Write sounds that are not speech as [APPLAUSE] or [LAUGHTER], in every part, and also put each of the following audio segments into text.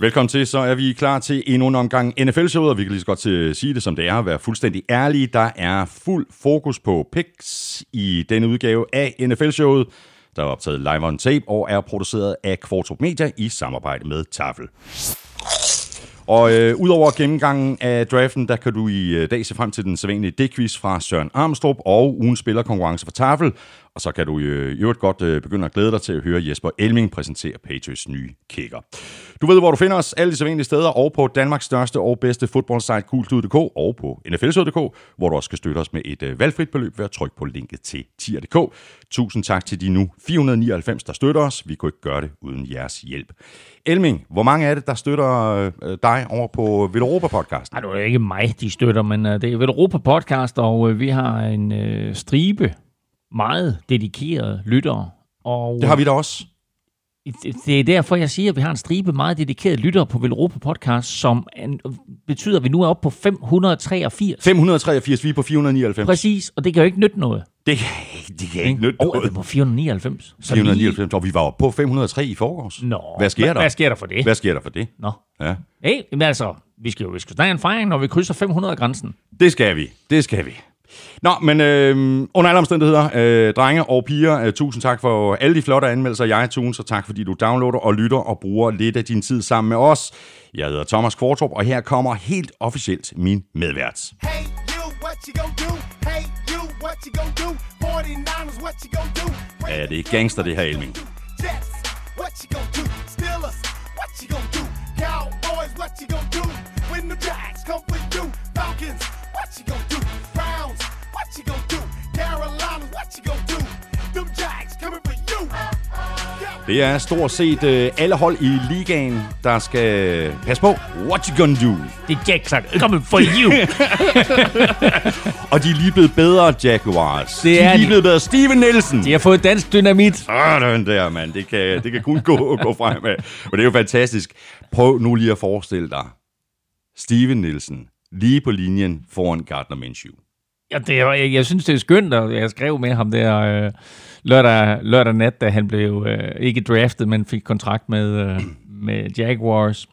Velkommen til, så er vi klar til endnu en omgang NFL-showet, og vi kan lige så godt til sige det, som det er, at være fuldstændig ærlige. Der er fuld fokus på picks i denne udgave af NFL-showet, der er optaget live on tape og er produceret af Kvartrup Media i samarbejde med Tafel. Og øh, udover gennemgangen af draften, der kan du i øh, dag se frem til den sædvanlige D-quiz fra Søren Armstrong og ugen spillerkonkurrence for Tafel. Og så kan du øh, i øvrigt godt øh, begynde at glæde dig til at høre Jesper Elming præsentere Patriots nye kicker. Du ved, hvor du finder os alle de sædvanlige steder, og på Danmarks største og bedste fodboldsite, kultud.dk, og på nflsød.dk, hvor du også kan støtte os med et øh, valgfrit beløb ved at trykke på linket til tier.dk. Tusind tak til de nu 499, der støtter os. Vi kunne ikke gøre det uden jeres hjælp. Elming, hvor mange er det, der støtter dig over på Europa podcast? Nej, det er ikke mig, de støtter, men det er Europa podcast, og vi har en øh, stribe meget dedikerede lyttere. Og Det har vi da også. det- det er derfor, jeg siger, at vi har en stribe meget dedikerede lyttere på Velropa Podcast, som betyder, at vi nu er oppe på 583. 583, vi er på 499. Præcis, og det kan jo ikke nytte noget. Det, kan- det kan ikke nytte Og noget. vi på 499? Så 499, og vi var oppe på 503 i forgårs. Nå, Hvad sker der? Hvad sker der for det? Hvad sker der for det? Nå. Ja. Hey, men altså, vi skal jo vi skal en fejring, når vi krydser 500-grænsen. Det skal vi. Det skal vi. Nå, men øh, under alle omstændigheder, øh, drenge og piger, øh, tusind tak for alle de flotte anmeldelser i iTunes, og tak fordi du downloader og lytter og bruger lidt af din tid sammen med os. Jeg hedder Thomas Kvartrup, og her kommer helt officielt min medvært. Hey, you, what you gonna do? Hey, you, what you gonna do? 49ers, what you gonna do? Ja, det er gangster, det her, Elming. Jets, what you gonna do? Det er stort set øh, alle hold i ligaen, der skal passe på. What you gonna do? Det er Jack sagt, coming for you. [LAUGHS] Og de er lige blevet bedre, Jaguars. Det de er er lige blevet bedre. Steven Nielsen. De har fået dansk dynamit. Sådan der, mand. Det kan, det kan kun gå, [LAUGHS] gå fremad. Og det er jo fantastisk. Prøv nu lige at forestille dig. Steven Nielsen lige på linjen foran Gardner Minshew. Ja, det er, jeg, jeg synes, det er skønt, og jeg skrev med ham der øh, lørdag, lørdag nat, da han blev øh, ikke draftet, men fik kontrakt med, øh, med Jaguars.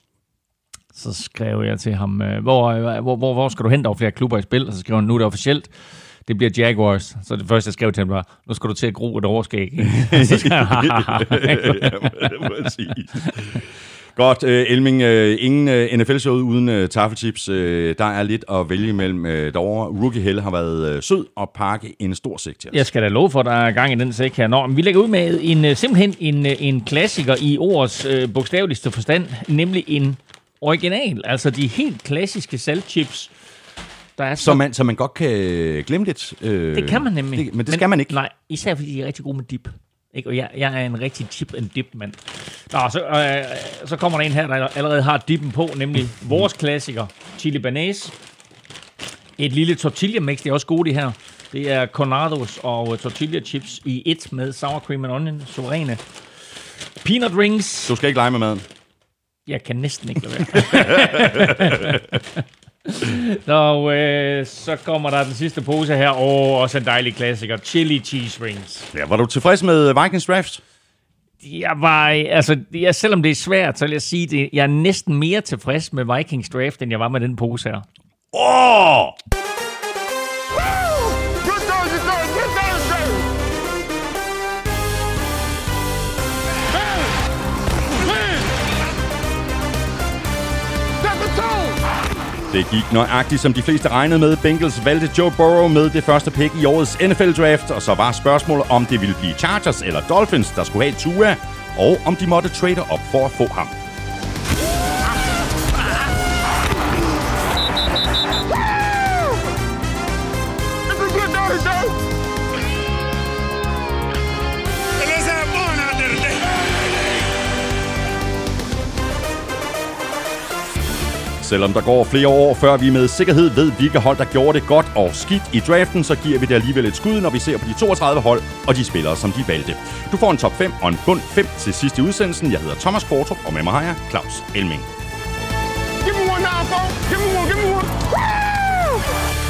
Så skrev jeg til ham, øh, hvor, øh, hvor, hvor, hvor skal du hente over flere klubber i spil? Og så skrev han, nu er det officielt. Det bliver Jaguars. Så det første, jeg skrev til ham var, nu skal du til at gro et overskæg. [LAUGHS] så skrev han, [LAUGHS] ja, præcis. Godt, øh, Elming, øh, ingen øh, NFL-show uden øh, taffelchips. Øh, der er lidt at vælge mellem øh, derovre. Rookie Hell har været øh, sød og pakke en stor sæk til os. Jeg skal da love for, at der er gang i den sæk her. Nå, men vi lægger ud med en, øh, simpelthen en, øh, en klassiker i ordets øh, bogstaveligste forstand, nemlig en original, altså de helt klassiske saltchips. Der er Så man, så man godt kan glemme lidt. Øh, det kan man nemlig. Det, men det skal man ikke. Nej, især fordi de er rigtig gode med dip. Ikke? Og jeg, jeg er en rigtig chip and dip mand. Nå, så, øh, så kommer der en her, der allerede har dippen på, nemlig vores klassiker, chili banase. Et lille tortilla mix, det er også gode det her. Det er Cornados og tortilla chips i et med sour cream and onion, suveræne. Peanut rings. Du skal ikke lege med maden. Jeg kan næsten ikke lade være. [LAUGHS] [LAUGHS] Nå, øh, så kommer der den sidste pose her. Åh, også en dejlig klassiker. Chili cheese rings. Ja, var du tilfreds med Vikings draft? Jeg var, altså, jeg, selvom det er svært, så vil jeg sige, det, jeg er næsten mere tilfreds med Vikings draft, end jeg var med den pose her. Åh! Oh! Det gik nøjagtigt, som de fleste regnede med. Bengals valgte Joe Burrow med det første pick i årets NFL-draft, og så var spørgsmålet, om det ville blive Chargers eller Dolphins, der skulle have Tua, og om de måtte trade op for at få ham. Selvom der går flere år, før vi med sikkerhed ved, hvilke hold, der gjorde det godt og skidt i draften, så giver vi det alligevel et skud, når vi ser på de 32 hold og de spillere, som de valgte. Du får en top 5 og en bund 5 til sidst i udsendelsen. Jeg hedder Thomas Kvartrup, og med mig har jeg Claus Elming. Give me one now, folks. Give me one, give me one. Woo!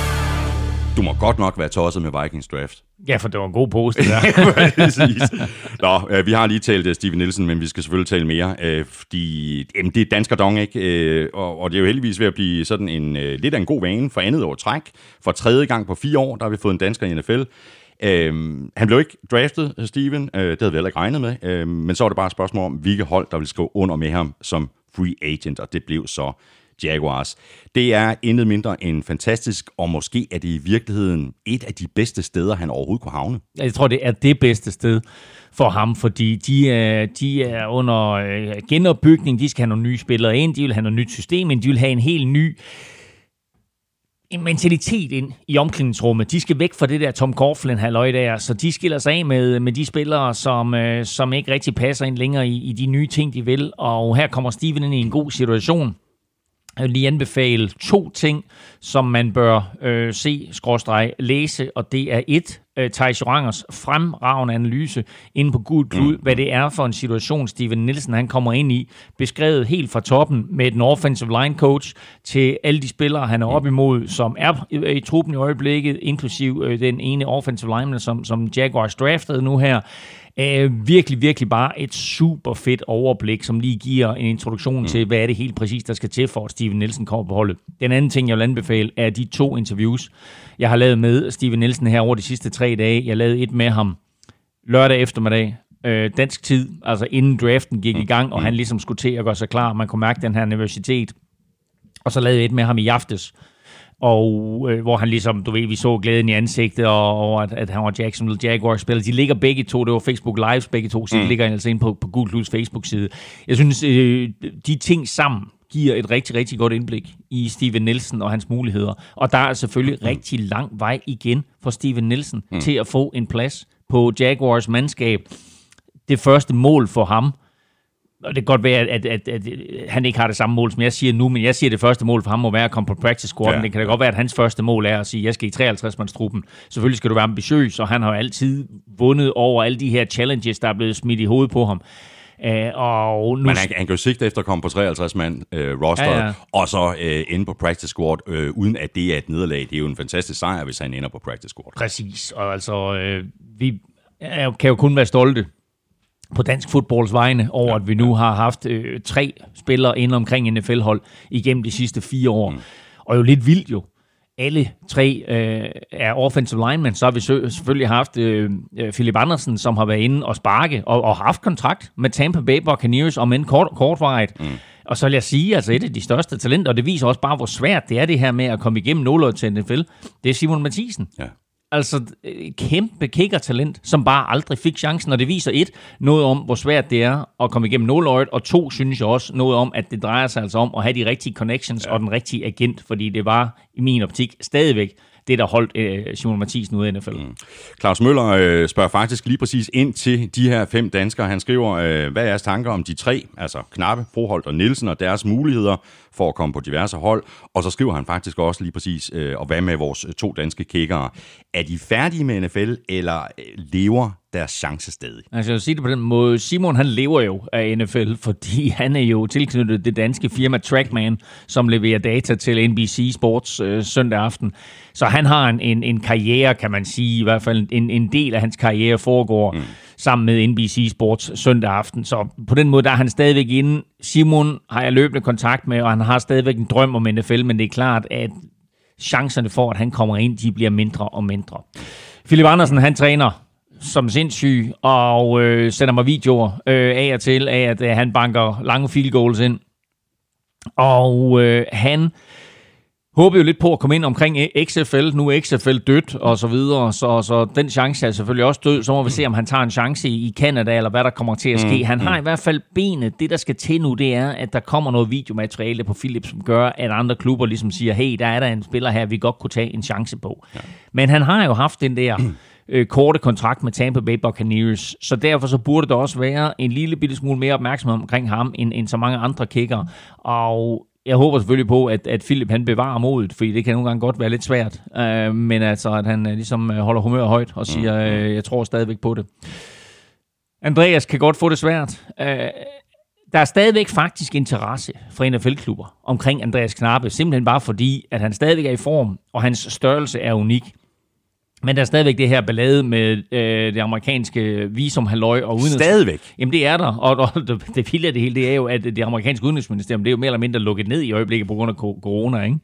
Du må godt nok være tosset med Vikings draft. Ja, for det var en god post, det [LAUGHS] der. Nå, øh, vi har lige talt uh, Steven Nielsen, men vi skal selvfølgelig tale mere, øh, fordi jamen, det er dansker dong, ikke? Øh, og, og det er jo heldigvis ved at blive sådan en øh, lidt af en god vane for andet år træk. For tredje gang på fire år, der har vi fået en dansker i NFL. Øh, han blev ikke draftet, Steven. Øh, det havde vi heller ikke regnet med. Øh, men så var det bare et spørgsmål om, hvilke hold, der ville skrive under med ham som free agent, og det blev så Jaguars. Det er intet mindre end fantastisk, og måske er det i virkeligheden et af de bedste steder, han overhovedet kunne havne. Jeg tror, det er det bedste sted for ham, fordi de er, de er under øh, genopbygning, de skal have nogle nye spillere ind, de vil have noget nyt system ind, de vil have en helt ny en mentalitet ind i omklædningsrummet. De skal væk fra det der Tom Coughlin halløj der, så de skiller sig af med, med de spillere, som, øh, som ikke rigtig passer ind længere i, i de nye ting, de vil. Og her kommer Steven ind i en god situation. Jeg vil lige anbefale to ting, som man bør øh, se, skråstreg, læse, og det er et, øh, Thijs Rangers fremragende analyse inde på Gud Klud, mm. hvad det er for en situation, Steven Nielsen han kommer ind i, beskrevet helt fra toppen med den offensive line coach til alle de spillere, han er op imod, som er i, i truppen i øjeblikket, inklusiv øh, den ene offensive lineman, som, som Jaguars draftede nu her. Uh, virkelig, virkelig bare et super fedt overblik, som lige giver en introduktion mm. til, hvad er det helt præcis, der skal til for, at Steven Nielsen kommer på holdet. Den anden ting, jeg vil anbefale, er de to interviews, jeg har lavet med Steven Nielsen her over de sidste tre dage. Jeg lavede et med ham lørdag eftermiddag, øh, dansk tid, altså inden draften gik mm. i gang, og han ligesom skulle til at gøre sig klar. Man kunne mærke den her universitet. Og så lavede jeg et med ham i aftes, og øh, hvor han ligesom, du ved, vi så glæden i ansigtet, og, og at, at han var Jacksonville Jaguars-spiller. De ligger begge to, det var Facebook Lives begge to, så de mm. ligger altså inde på, på Gul Plus Facebook-side. Jeg synes, øh, de ting sammen giver et rigtig, rigtig godt indblik i Steven Nielsen og hans muligheder. Og der er selvfølgelig mm. rigtig lang vej igen for Steven Nielsen mm. til at få en plads på Jaguars mandskab. Det første mål for ham, og det kan godt være, at, at, at, at han ikke har det samme mål, som jeg siger nu, men jeg siger, at det første mål for ham må være at komme på practice squad. Ja. Det kan da godt være, at hans første mål er at sige, at jeg skal i 53-mandstruppen. Selvfølgelig skal du være ambitiøs, og han har altid vundet over alle de her challenges, der er blevet smidt i hovedet på ham. Uh, og nu... Men han, han kan jo sigte efter at komme på 53 mand øh, roster, ja, ja. og så øh, inde på practice squad, øh, uden at det er et nederlag. Det er jo en fantastisk sejr, hvis han ender på practice squad. Præcis, og altså, øh, vi kan jo kun være stolte på dansk fodbolds vegne over, ja, at vi nu ja. har haft øh, tre spillere inden omkring NFL-hold igennem de sidste fire år. Mm. Og jo lidt vildt jo. Alle tre øh, er offensive linemen. Så har vi selvfølgelig haft øh, øh, Philip Andersen, som har været inde og sparke og, og haft kontrakt med Tampa Bay Buccaneers, om en kort, kortvarigt. Mm. Og så vil jeg sige, altså et af de største talenter, og det viser også bare, hvor svært det er det her med at komme igennem nåløjet til NFL, det er Simon Mathisen. Ja. Altså kæmpe kickertalent, som bare aldrig fik chancen, og det viser et, noget om, hvor svært det er at komme igennem nåløjet, og to, synes jeg også, noget om, at det drejer sig altså om at have de rigtige connections ja. og den rigtige agent, fordi det var i min optik stadigvæk det, der holdt øh, Simon Mathisen ude i NFL. Mm. Claus Møller øh, spørger faktisk lige præcis ind til de her fem danskere. Han skriver, øh, hvad er jeres tanker om de tre, altså Knappe, Froholt og Nielsen, og deres muligheder for at komme på diverse hold. Og så skriver han faktisk også lige præcis, øh, og hvad med vores to danske kickere? Er de færdige med NFL, eller øh, lever deres chance stadig. Altså jeg vil sige det på den måde. Simon han lever jo af NFL, fordi [LAUGHS] han er jo tilknyttet det danske firma Trackman, som leverer data til NBC Sports øh, søndag aften. Så han har en, en, en karriere, kan man sige, i hvert fald en, en del af hans karriere foregår mm. sammen med NBC Sports søndag aften. Så på den måde der er han stadigvæk inde. Simon har jeg løbende kontakt med, og han har stadigvæk en drøm om NFL, men det er klart, at chancerne for, at han kommer ind, de bliver mindre og mindre. Philip Andersen, han træner som sindssyg, og øh, sender mig videoer øh, af og til af, at øh, han banker lange field goals ind. Og øh, han håber jo lidt på at komme ind omkring XFL. Nu er XFL dødt og så videre, så, så den chance er selvfølgelig også død. Så må vi se, om han tager en chance i Canada, eller hvad der kommer til at ske. Mm, han har mm. i hvert fald benet. Det, der skal til nu, det er, at der kommer noget videomateriale på Philips, som gør, at andre klubber ligesom siger, hey, der er der en spiller her, vi godt kunne tage en chance på. Ja. Men han har jo haft den der [CLEARS THROAT] øh, korte kontrakt med Tampa Bay Buccaneers, så derfor så burde der også være en lille bitte smule mere opmærksomhed omkring ham, end, end så mange andre kicker. Og jeg håber selvfølgelig på, at, at Philip han bevarer modet, fordi det kan nogle gange godt være lidt svært. Øh, men altså, at han øh, ligesom øh, holder humør højt og siger, mm, øh, jeg tror stadigvæk på det. Andreas kan godt få det svært. Øh, der er stadigvæk faktisk interesse for NFL-klubber omkring Andreas Knappe, simpelthen bare fordi, at han stadigvæk er i form, og hans størrelse er unik. Men der er stadigvæk det her ballade med øh, det amerikanske visumhalløj og udenrigs... Stadigvæk. Jamen det er der, og, og [LAUGHS] det, det vilde af det hele, det er jo, at det amerikanske udenrigsministerium, det er jo mere eller mindre lukket ned i øjeblikket på grund af corona, ikke?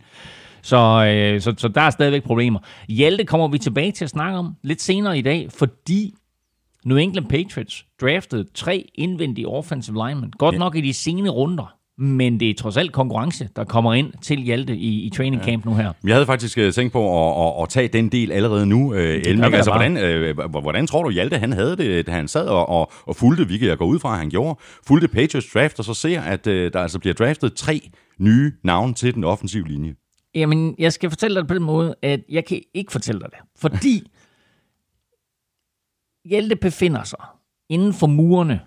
Så, øh, så, så der er stadigvæk problemer. Hjalte kommer vi tilbage til at snakke om lidt senere i dag, fordi New England Patriots draftede tre indvendige offensive linemen. Godt Ja. nok i de sene runder, men det er trods alt konkurrence, der kommer ind til Hjalte i, i training camp nu her. Jeg havde faktisk øh, tænkt på at, at, at tage den del allerede nu, øh, Elming. Altså, hvordan, øh, hvordan tror du, Hjalte han havde det, da han sad og, og, og fulgte, hvilket jeg går ud fra, at han gjorde, fulgte Patriots draft, og så ser, at øh, der altså bliver draftet tre nye navne til den offensive linje. Jamen, jeg skal fortælle dig det på den måde, at jeg kan ikke fortælle dig det. Fordi [LAUGHS] Hjalte befinder sig inden for murene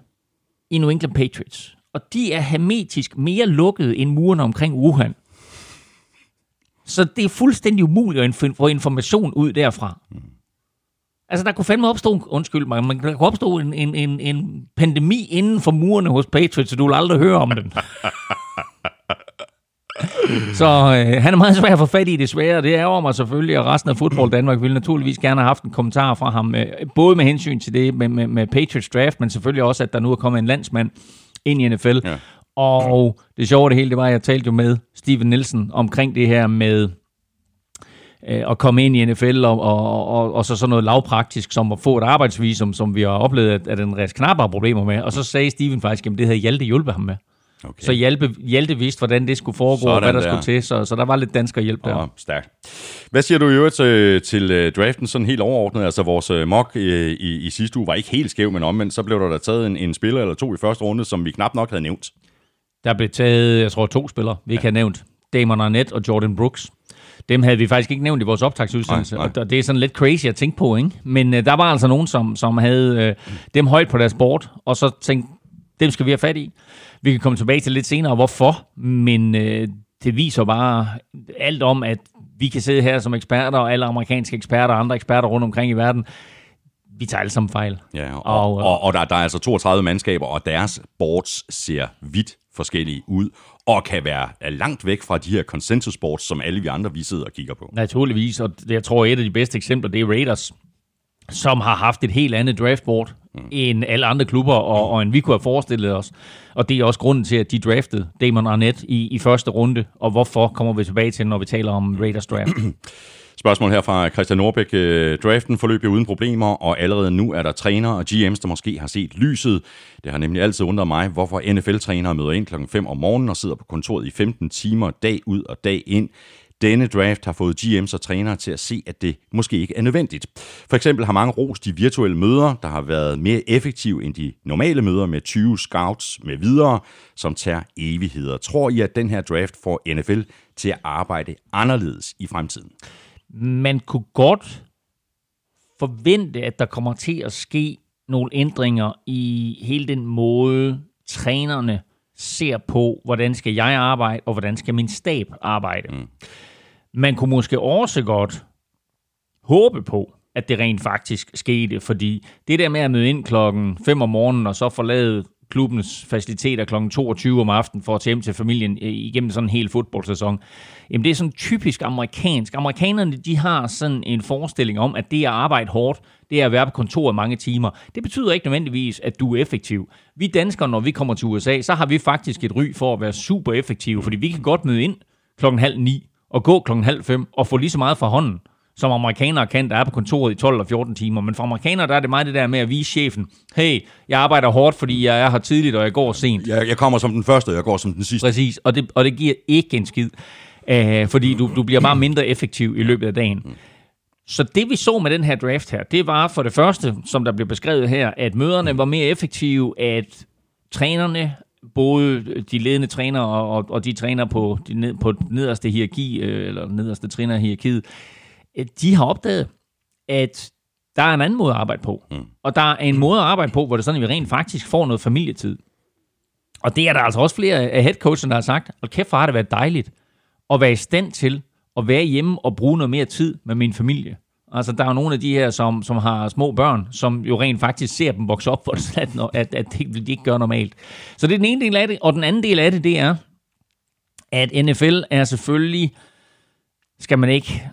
i New England Patriots. Og de er hermetisk mere lukkede end murene omkring Wuhan. Så det er fuldstændig umuligt at få information ud derfra. Altså, der kunne fandme opstå, undskyld mig, men der kunne opstå en, en, en, en pandemi inden for murene hos Patriots, så du vil aldrig høre om den. [LAUGHS] Så øh, han er meget svær at få fat i, desværre. Det ærger mig selvfølgelig, og resten af fodbold Danmark ville naturligvis gerne have haft en kommentar fra ham, øh, både med hensyn til det med, med, med Patriots draft, men selvfølgelig også, at der nu er kommet en landsmand ind i NFL. Ja. Og det sjove af det hele, det var, at jeg talte jo med Steven Nielsen omkring det her med øh, at komme ind i NFL, og, og, og, og så sådan noget lavpraktisk, som at få et arbejdsvisum, som vi har oplevet, at, at en ræs knap har problemer med. Og så sagde Steven faktisk, at det havde Hjalte hjulpet ham med. Okay. Så Hjalte, Hjalte vidste, hvordan det skulle foregå, Sådan og hvad der, der. skulle til, så, så der var lidt dansker hjælp der. Ja, stærkt. Hvad siger du i øvrigt til, til uh, draften sådan helt overordnet? Altså vores uh, mock uh, i, i sidste uge var ikke helt skæv, men omvendt så blev der da taget en, en spiller eller to i første runde, som vi knap nok havde nævnt. Der blev taget, jeg tror, to spillere, vi ikke har nævnt. Damon Arnett og Jordan Brooks. Dem havde vi faktisk ikke nævnt i vores optagsudsendelse, Nej, nej. og det er sådan lidt crazy at tænke på, ikke? Men øh, der var altså nogen, som, som havde øh, dem højt på deres board, og så tænkte, dem skal vi have fat i. Vi kan komme tilbage til lidt senere, hvorfor, men øh, det viser bare alt om, at vi kan sidde her som eksperter, og alle amerikanske eksperter og andre eksperter rundt omkring i verden, vi tager alle sammen fejl. Ja, og, Og, og, øh, og, og der, der er altså 32 mandskaber, og deres boards ser vidt forskellige ud, og kan være langt væk fra de her consensus boards, som alle vi andre vi sidder og kigger på. Naturligvis, og jeg tror, et af de bedste eksempler, det er Raiders, som har haft et helt andet draftboard mm. end alle andre klubber, og, og end vi kunne have forestillet os. Og det er også grunden til, at de draftede Damon Arnett i, i første runde, og hvorfor kommer vi tilbage til, når vi taler om Raiders draft. [CLEARS THROAT] Spørgsmål her fra Christian Norbæk. Øh, Draften forløb jo uden problemer, og allerede nu er der trænere og GM's, der måske har set lyset. Det har nemlig altid undret mig, hvorfor NFL-trænere møder ind klokken 5 om morgenen og sidder på kontoret i 15 timer dag ud og dag ind. Denne draft har fået GM's og trænere til at se, at det måske ikke er nødvendigt. For eksempel har mange rost de virtuelle møder, der har været mere effektive end de normale møder med 20 scouts med videre, som tager evigheder. Tror I, at den her draft får NFL til at arbejde anderledes i fremtiden? Man kunne godt forvente, at der kommer til at ske nogle ændringer i hele den måde, trænerne ser på, hvordan skal jeg arbejde, og hvordan skal min stab arbejde. Mm. Man kunne måske også godt håbe på, at det rent faktisk skete, fordi det der med at møde ind klokken 5 om morgenen, og så forlade klubbens faciliteter klokken 22 om aftenen for at tage hjem til familien øh, igennem sådan en hel fodboldsæson, jamen det er sådan typisk amerikansk. Amerikanerne, de har sådan en forestilling om, at det at arbejde hårdt, det er at være på kontoret mange timer. Det betyder ikke nødvendigvis, at du er effektiv. Vi danskere, når vi kommer til USA, så har vi faktisk et ry for at være super effektive, fordi vi kan godt møde ind klokken halv ni, og gå klokken halv fem, og få lige så meget fra hånden, som amerikanere kan, der er på kontoret i 12 eller 14 timer. Men for amerikanere, der er det meget det der med at vise chefen, hey, jeg arbejder hårdt, fordi jeg er her tidligt, og jeg går sent. Jeg, jeg kommer som den første, og jeg går som den sidste. Præcis, og det, og det giver ikke en skid, øh, fordi du, du bliver bare mindre effektiv i løbet af dagen. Så det vi så med den her draft her, det var for det første, som der blev beskrevet her, at møderne var mere effektive, at trænerne, både de ledende trænere og, og, og de træner på, de ned, på nederste hierarki, øh, eller nederste træner hierarkiet, øh, de har opdaget, at der er en anden måde at arbejde på. Mm. Og der er en måde at arbejde på, hvor det er sådan, at vi rent faktisk får noget familietid. Og det er der altså også flere af headcoachen, der har sagt, og kæft, hvor har det været dejligt at være i stand til at være hjemme og bruge noget mere tid med min familie. Altså, der er jo nogle af de her, som, som har små børn, som jo rent faktisk ser dem vokse op, for det at, at det vil de ikke gøre normalt. Så det er den ene del af det. Og den anden del af det, det er, at NFL er selvfølgelig, skal man ikke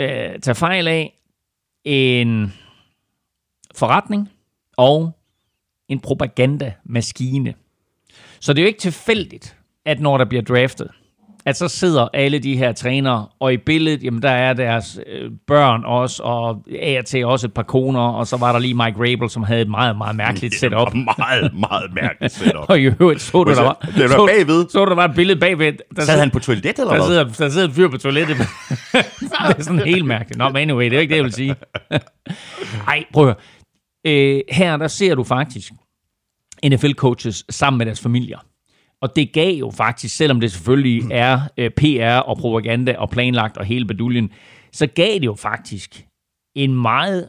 øh, tage fejl af, en forretning og en propagandamaskine. Så det er jo ikke tilfældigt, at når der bliver draftet, at så sidder alle de her trænere, og i billedet, jamen der er deres øh, børn også, og af og til også et par koner, og så var der lige Mike Rabel, som havde et meget, meget mærkeligt setup. Meget, meget mærkeligt setup. [LAUGHS] og i øvrigt så du, der var, Det var så, bagved. så, du, der var et billede bagved. Der Sad han på toilet eller der hvad? sidder, der sidder en fyr på toilettet. [LAUGHS] [LAUGHS] det er sådan helt mærkeligt. Nå, men anyway, det er ikke det, jeg vil sige. Ej, prøv at høre. øh, Her, der ser du faktisk NFL-coaches sammen med deres familier. Og det gav jo faktisk, selvom det selvfølgelig er øh, PR og propaganda og planlagt og hele beduljen, så gav det jo faktisk en meget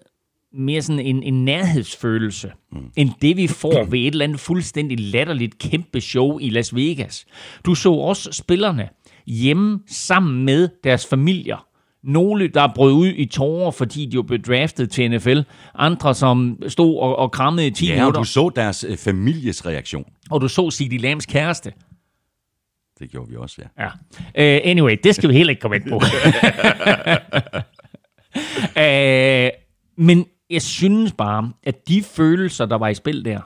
mere sådan en, en nærhedsfølelse, mm. end det vi får ved et eller andet fuldstændig latterligt kæmpe show i Las Vegas. Du så også spillerne hjemme sammen med deres familier. Nogle, der brød ud i tårer, fordi de jo blev draftet til NFL. Andre, som stod og, og krammede i 10 Ja, og minutter. du så deres øh, families reaktion. Og du så CeeDee Lambs kæreste. Det gjorde vi også, ja. Ja. Uh, anyway, det skal vi heller ikke komme ind på. uh, [LAUGHS] men jeg synes bare, at de følelser, der var i spil der,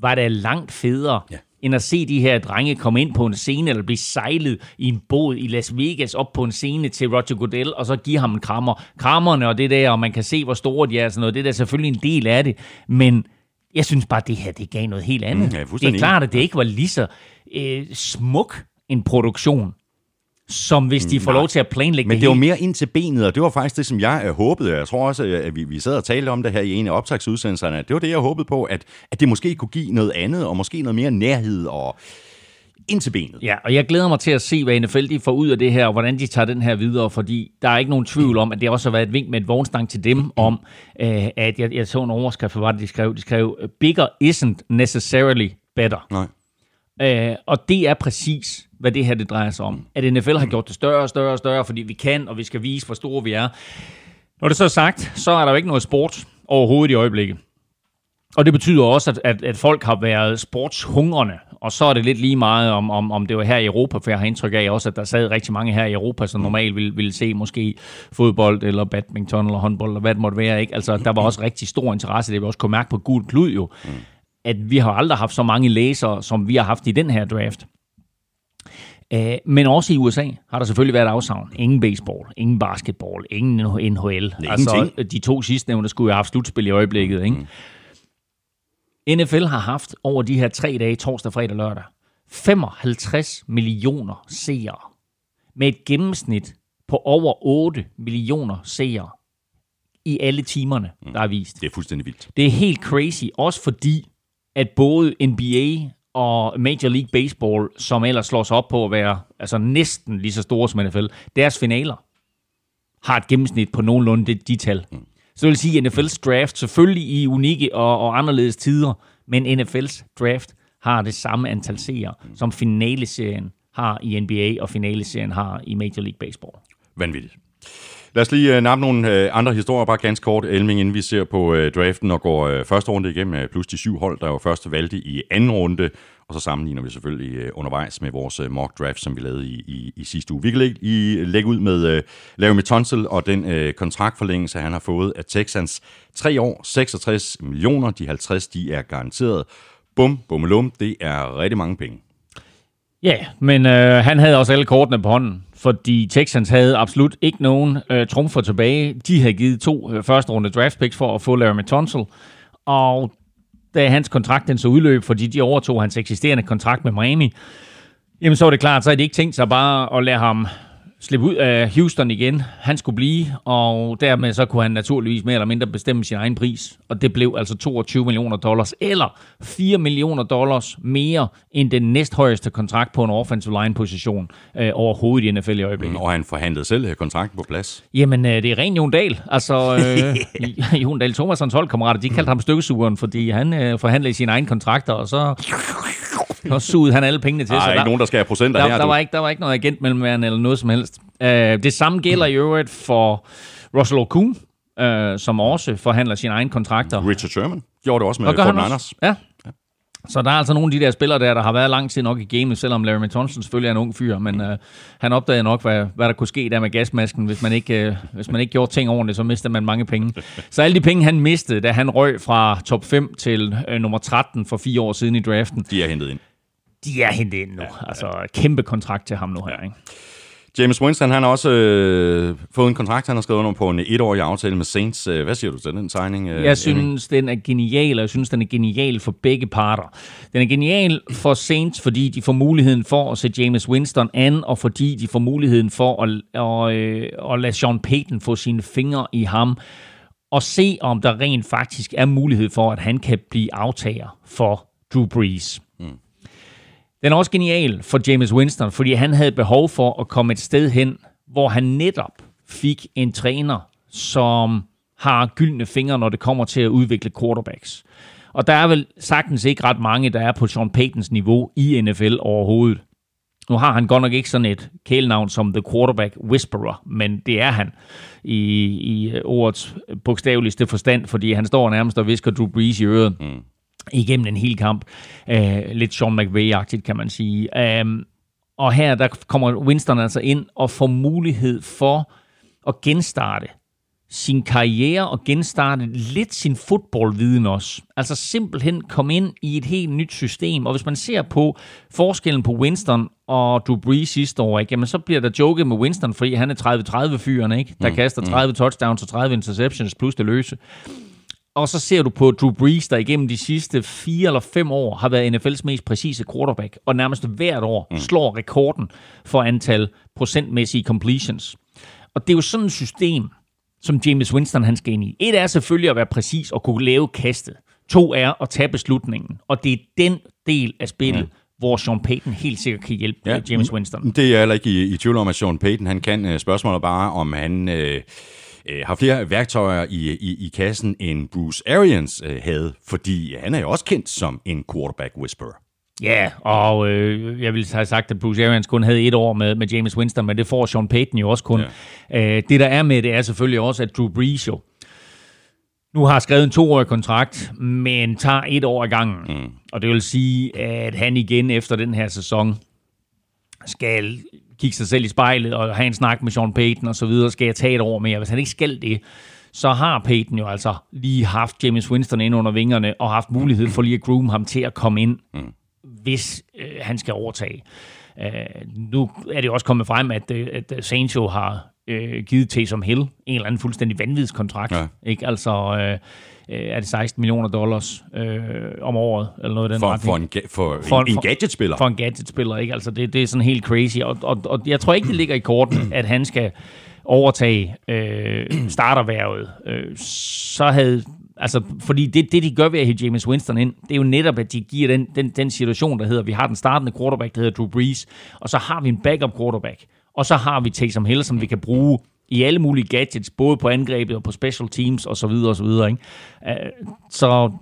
var da langt federe, Ja. end at se de her drenge komme ind på en scene, eller blive sejlet i en båd i Las Vegas op på en scene til Roger Goodell, og så give ham en krammer. Krammerne og det der, og man kan se, hvor store de er, og sådan noget, det er da selvfølgelig en del af det, men jeg synes bare, det her, det gav noget helt andet. Mm, er det er klart, at det ikke var lige så øh, smuk en produktion, som hvis de får Nej. lov til at planlægge Men det, det var mere ind til benet, og det var faktisk det, som jeg øh, håbede. Jeg tror også, at vi, vi sad og talte om det her i en af optagsudsendelserne. Det var det, jeg håbede på, at, at det måske kunne give noget andet, og måske noget mere nærhed og ind til benet. Ja, og jeg glæder mig til at se, hvad NFL de får ud af det her, og hvordan de tager den her videre, fordi der er ikke nogen tvivl om, at det også har været et vink med et vognstang til dem [CLEARS THROAT] om, øh, at jeg, jeg så en overskrift, hvad var det, de skrev? De skrev, bigger isn't necessarily better. Nej. Øh, og det er præcis, hvad det her det drejer sig om. At NFL har gjort det større og større og større, fordi vi kan, og vi skal vise, hvor store vi er. Når det så er sagt, så er der jo ikke noget sport overhovedet i øjeblikket. Og det betyder også, at, at, at folk har været sportshungrende, og så er det lidt lige meget, om, om, om det var her i Europa, for jeg har indtryk af også, at der sad rigtig mange her i Europa, som normalt ville, ville se måske fodbold, eller badminton, eller håndbold, eller hvad det måtte være. Ikke? Altså, der var også rigtig stor interesse, det vi også kunne mærke på gul klud jo, at vi har aldrig haft så mange læsere, som vi har haft i den her draft. Øh, men også i USA har der selvfølgelig været afsavn. Ingen baseball, ingen basketball, ingen NHL. Altså, ingenting. de to sidste nævnte skulle jo have haft slutspil i øjeblikket. Ikke? NFL har haft over de her tre dage, torsdag, fredag, lørdag, 55 millioner seere. Med et gennemsnit på over 8 millioner seere i alle timerne, der er vist. Det er fuldstændig vildt. Det er helt crazy, også fordi, at både NBA og Major League Baseball, som ellers slår sig op på at være altså næsten lige så store som NFL, deres finaler har et gennemsnit på nogenlunde de, de tal. Så det vil sige, at NFL's draft selvfølgelig i unikke og, og anderledes tider, men NFL's draft har det samme antal seere, som finaleserien har i NBA, og finaleserien har i Major League Baseball. Vanvittigt. Lad os lige uh, nappe nogle uh, andre historier, bare ganske kort, Elming, inden vi ser på uh, draften og går uh, første runde igennem, uh, plus de syv hold, der var først valgte i anden runde, og så sammenligner vi selvfølgelig øh, undervejs med vores øh, mock draft, som vi lavede i, i, i sidste uge. Vi kan lægge, i, lægge ud med uh, Larry Tunsil og den uh, kontraktforlængelse, han har fået af Texans. Tre år, 66 millioner, de 50, de er garanteret. Bum, bummelum, det er rigtig mange penge. Ja, men øh, han havde også alle kortene på hånden, fordi Texans havde absolut ikke nogen øh, trumfer tilbage. De havde givet to øh, første runde draft picks for at få Larry Tunsil, og da hans kontrakt den så udløb, fordi de overtog hans eksisterende kontrakt med Miami, jamen så var det klart, så er de ikke tænkt sig bare at lade ham slippe ud af Houston igen. Han skulle blive, og dermed så kunne han naturligvis mere eller mindre bestemme sin egen pris. Og det blev altså 22 millioner dollars, eller 4 millioner dollars mere end den næsthøjeste kontrakt på en offensive line position øh, overhovedet i NFL i øjeblikket. Og han forhandlede selv øh, kontrakten på plads. Jamen, øh, det er ren Jon Dahl. Altså, [LAUGHS] øh, Jon Dahl Thomasons holdkammerater, de kaldte ham støvsugeren, fordi han øh, forhandlede sine egne kontrakter, og så, så sugede han alle pengene til. Der så er ikke nogen, der skal have procenter der, her. der, du. var ikke, der var ikke noget agent mellem eller noget som helst. Uh, det samme gælder i øvrigt for Russell Okung, uh, som også forhandler sine egne kontrakter. Richard Sherman gjorde det også med Fort Niners. Ja. Så der er altså nogle af de der spillere der, der har været lang tid nok i gamet, selvom Larry Thompson selvfølgelig er en ung fyr, men øh, han opdagede nok, hvad, hvad der kunne ske der med gasmasken. Hvis man, ikke, øh, hvis man ikke gjorde ting ordentligt, så mistede man mange penge. Så alle de penge, han mistede, da han røg fra top 5 til øh, nummer 13 for fire år siden i draften, De er hentet ind. de er hentet ind nu. Ja, ja. Altså kæmpe kontrakt til ham nu her, ikke? James Winston, han har også øh, fået en kontrakt, han har skrevet under på en etårig aftale med Saints. Øh, Hvad siger du til den signing? øh, Jeg synes, den er genial, og jeg synes, den er genial for begge parter. Den er genial for Saints, fordi de får muligheden for at se James Winston an, og fordi de får muligheden for at, at, øh, at lade Sean Payton få sine fingre i ham, og se, om der rent faktisk er mulighed for, at han kan blive aftager for Drew Brees. Den er også genial for James Winston, fordi han havde behov for at komme et sted hen, hvor han netop fik en træner, som har gyldne fingre, når det kommer til at udvikle quarterbacks. Og der er vel sagtens ikke ret mange, der er på Sean Paytons niveau i NFL overhovedet. Nu har han godt nok ikke sådan et kælenavn som The Quarterback Whisperer, men det er han i, i ordets bogstaveligste forstand, fordi han står nærmest og visker Drew Brees i øret mm igennem en hel kamp. Uh, lidt Sean McVay-agtigt, kan man sige. Um, og her der kommer Winston altså ind og får mulighed for at genstarte sin karriere og genstarte lidt sin fodboldviden også. Altså simpelthen komme ind i et helt nyt system. Og hvis man ser på forskellen på Winston og Drew Brees sidste år, ikke, jamen så bliver der joket med Winston, fordi han er 30-30-fyren, ikke? der mm, kaster 30 mm. touchdowns og 30 interceptions plus det løse. Og så ser du på Drew Brees, der igennem de sidste fire eller fem år har været NFL's mest præcise quarterback, og nærmest hvert år mm. slår rekorden for antal procentmæssige completions. Og det er jo sådan et system, som James Winston han skal ind i. Et er selvfølgelig at være præcis og kunne lave kastet. To er at tage beslutningen. Og det er den del af spillet, mm. hvor Sean Payton helt sikkert kan hjælpe ja. James Winston. Det er jeg heller ikke i, i tvivl om, at Sean Payton han kan. Øh, Spørgsmålet er bare, om han øh, øh, har flere værktøjer i, i, i kassen, end Bruce Arians øh, havde. Fordi han er jo også kendt som en quarterback whisperer. Ja, og øh, jeg ville have sagt, at Bruce Arians kun havde et år med, med James Winston, men det får Sean Payton jo også kun. Ja. Øh, det der er med det er selvfølgelig også, at Drew Brees jo nu har skrevet en toårig kontrakt, men tager et år ad gangen. Mm. Og det vil sige, at han igen efter den her sæson skal kigge sig selv i spejlet og have en snak med Sean Payton og så videre. Skal jeg tage et år mere? Hvis han ikke skal det, så har Payton jo altså lige haft James Winston ind under vingerne og haft mulighed for lige at groom ham til at komme ind, mm. hvis øh, han skal overtage. Øh, nu er det også kommet frem, at, øh, at Saints jo har øh, givet Taysom Hill en eller anden fuldstændig vanvidskontrakt. Ja. Ikke? Altså, øh, er det 16 millioner dollars øh, om året, eller noget af den For, retning. for, en, ga- for, for en, en gadgetspiller. For en gadgetspiller, ikke? Altså, det, det er sådan helt crazy. Og, og, og jeg tror ikke, det ligger i korten, [CLEARS THROAT] at han skal overtage øh, starterværvet. Øh, så havde Altså, fordi det, det, de gør ved at hive James Winston ind, det er jo netop, at de giver den, den, den situation, der hedder, vi har den startende quarterback, der hedder Drew Brees, og så har vi en backup quarterback, og så har vi Taysom Hill, som vi kan bruge i alle mulige gadgets, både på angrebet og på special teams osv. osv. Ikke? Øh, så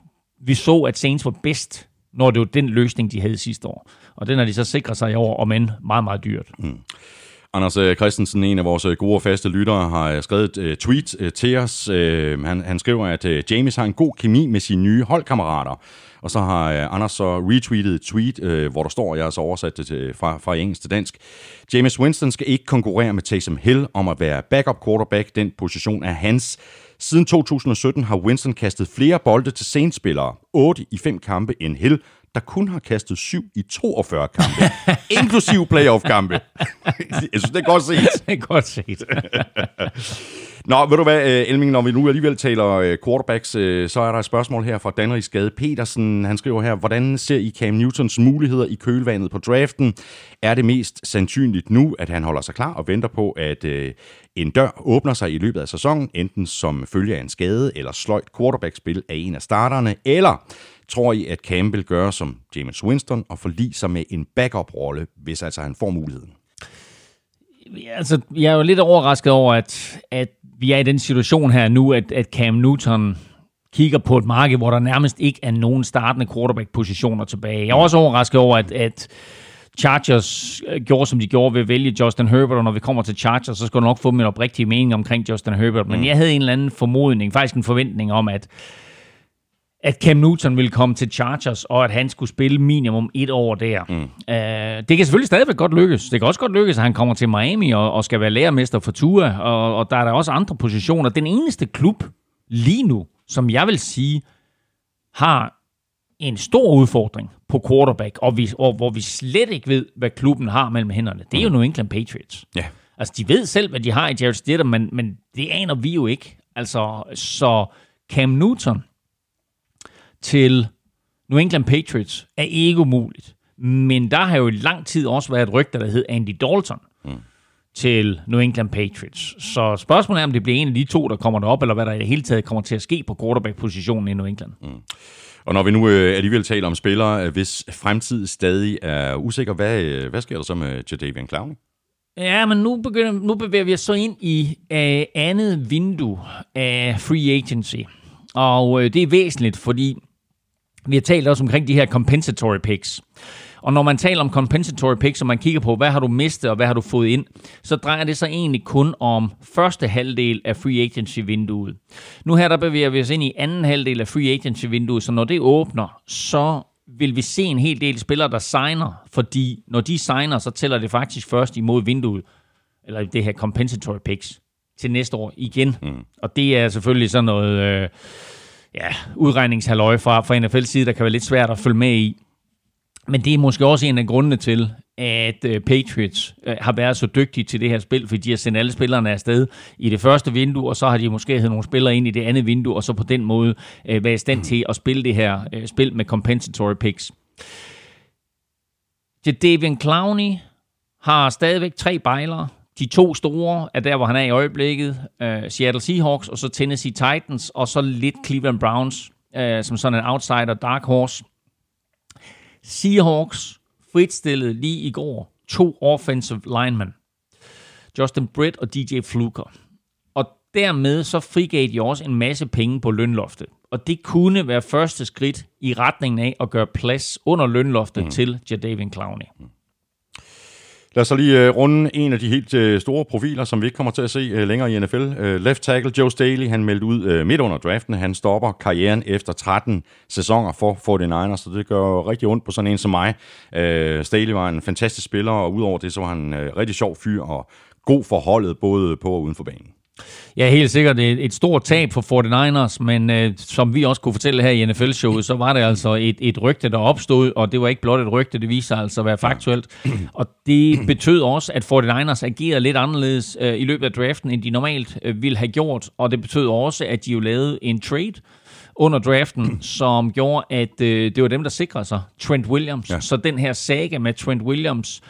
vi så, at Saints var bedst, når det var den løsning, de havde sidste år. Og den har de så sikret sig i år, om end meget, meget dyrt. Mm. Anders øh, Christensen, en af vores øh, gode og faste lyttere, har øh, skrevet et tweet til os. Han, han skriver, at James har en god kemi med sine nye holdkammerater. Og så har Anders så retweetet et tweet, hvor der står, jeg har så oversat det til, fra, fra engelsk til dansk. James Winston skal ikke konkurrere med Taysom Hill om at være backup quarterback. Den position er hans. Siden 2017 har Winston kastet flere bolde til senspillere, 8 i 5 kampe, end Hill, der kun har kastet 7 i 42 kampe, [LAUGHS] inklusiv playoff-kampe. Jeg synes, det er godt set. Det er godt set. [LAUGHS] Nå, ved du hvad, Elming, når vi nu alligevel taler quarterbacks, så er der et spørgsmål her fra Danrik Skade Petersen. Han skriver her, hvordan ser I Cam Newtons muligheder i kølvandet på draften? Er det mest sandsynligt nu, at han holder sig klar og venter på, at en dør åbner sig i løbet af sæsonen, enten som følge af en skade eller sløjt quarterback-spil af en af starterne, eller tror I, at Cam vil gøre som James Winston og forlige sig med en backup-rolle, hvis altså han får muligheden? Altså, jeg er jo lidt overrasket over, at, at vi er i den situation her nu, at, at Cam Newton kigger på et marked, hvor der nærmest ikke er nogen startende quarterback-positioner tilbage. Jeg er også overrasket over, at, at Chargers gjorde, som de gjorde ved at vælge Justin Herbert, og når vi kommer til Chargers, så skal du nok få min oprigtige mening omkring Justin Herbert. Men mm. jeg havde en eller anden formodning, faktisk en forventning om, at at Cam Newton ville komme til Chargers, og at han skulle spille minimum et år der. Mm. Uh, det kan selvfølgelig stadigvæk godt lykkes. Det kan også godt lykkes, at han kommer til Miami og, og skal være lærermester for Tua, og, og der er der også andre positioner. Den eneste klub lige nu, som jeg vil sige, har en stor udfordring på quarterback, og, vi, og hvor vi slet ikke ved, hvad klubben har mellem hænderne. Det er jo New England Patriots. Ja. Altså, de ved selv, hvad de har i Jared Stidham, men, men det aner vi jo ikke. Altså, så Cam Newton til New England Patriots er ikke umuligt. Men der har jo i lang tid også været et rygte, der hed Andy Dalton mm. til New England Patriots. Så spørgsmålet er, om det bliver en af de to, der kommer derop, eller hvad der i det hele taget kommer til at ske på quarterback-positionen i New England. Mm. Og når vi nu øh, alligevel taler om spillere, øh, hvis fremtid stadig er usikker, hvad, øh, hvad sker der så med Jadavian Clowney? Ja, men nu, begynder, nu bevæger vi os så ind i uh, andet vindue af free agency. Og uh, det er væsentligt, fordi vi har talt også omkring de her compensatory picks. Og når man taler om compensatory picks, og man kigger på, hvad har du mistet, og hvad har du fået ind, så drejer det sig egentlig kun om første halvdel af free agency-vinduet. Nu her, der bevæger vi os ind i anden halvdel af free agency-vinduet, så når det åbner, så vil vi se en hel del spillere, der signer, fordi når de signer, så tæller det faktisk først imod vinduet, eller det her compensatory picks, til næste år igen. Mm. Og det er selvfølgelig sådan noget... Øh, ja, udregningshalløj fra, fra NFL's side, der kan være lidt svært at følge med i. Men det er måske også en af grundene til, at øh, Patriots øh, har været så dygtige til det her spil, fordi de har sendt alle spillerne afsted i det første vindue, og så har de måske hævet nogle spillere ind i det andet vindue, og så på den måde øh, været i stand til at spille det her spil med compensatory picks. Jadavian Clowney har stadigvæk tre bejlere. De to store er der, hvor han er i øjeblikket. Uh, Seattle Seahawks, og så Tennessee Titans, og så lidt Cleveland Browns, uh, som sådan en outsider dark horse. Seahawks fritstillede lige i går to offensive linemen. Justin Britt og DJ Fluker. Og dermed så frigav de også en masse penge på lønloftet. Og det kunne være første skridt i retningen af at gøre plads under lønloftet mm. til Jadavian Clowney. Lad os så lige uh, runde en af de helt uh, store profiler, som vi ikke kommer til at se uh, længere i NFL. Uh, left tackle Joe Staley, han meldte ud uh, midt under draften. Han stopper karrieren efter 13 sæsoner for 49ers, så det gør rigtig ondt på sådan en som mig. Uh, Staley var en fantastisk spiller, og udover det, så var han en uh, rigtig sjov fyr og god forholdet både på og uden for banen. Ja, helt sikkert et, et stort tab for 49ers, men øh, som vi også kunne fortælle her i NFL-showet, så var det altså et, et rygte, der opstod, og det var ikke blot et rygte, det viser altså at være faktuelt. [CLEARS THROAT] Og det betød også, at 49ers agerede lidt anderledes øh, i løbet af draften, end de normalt øh, ville have gjort, og det betød også, at de jo lavede en trade under draften, [CLEARS THROAT] som gjorde, at øh, det var dem, der sikrede sig Trent Williams. Ja. Så den her saga med Trent Williams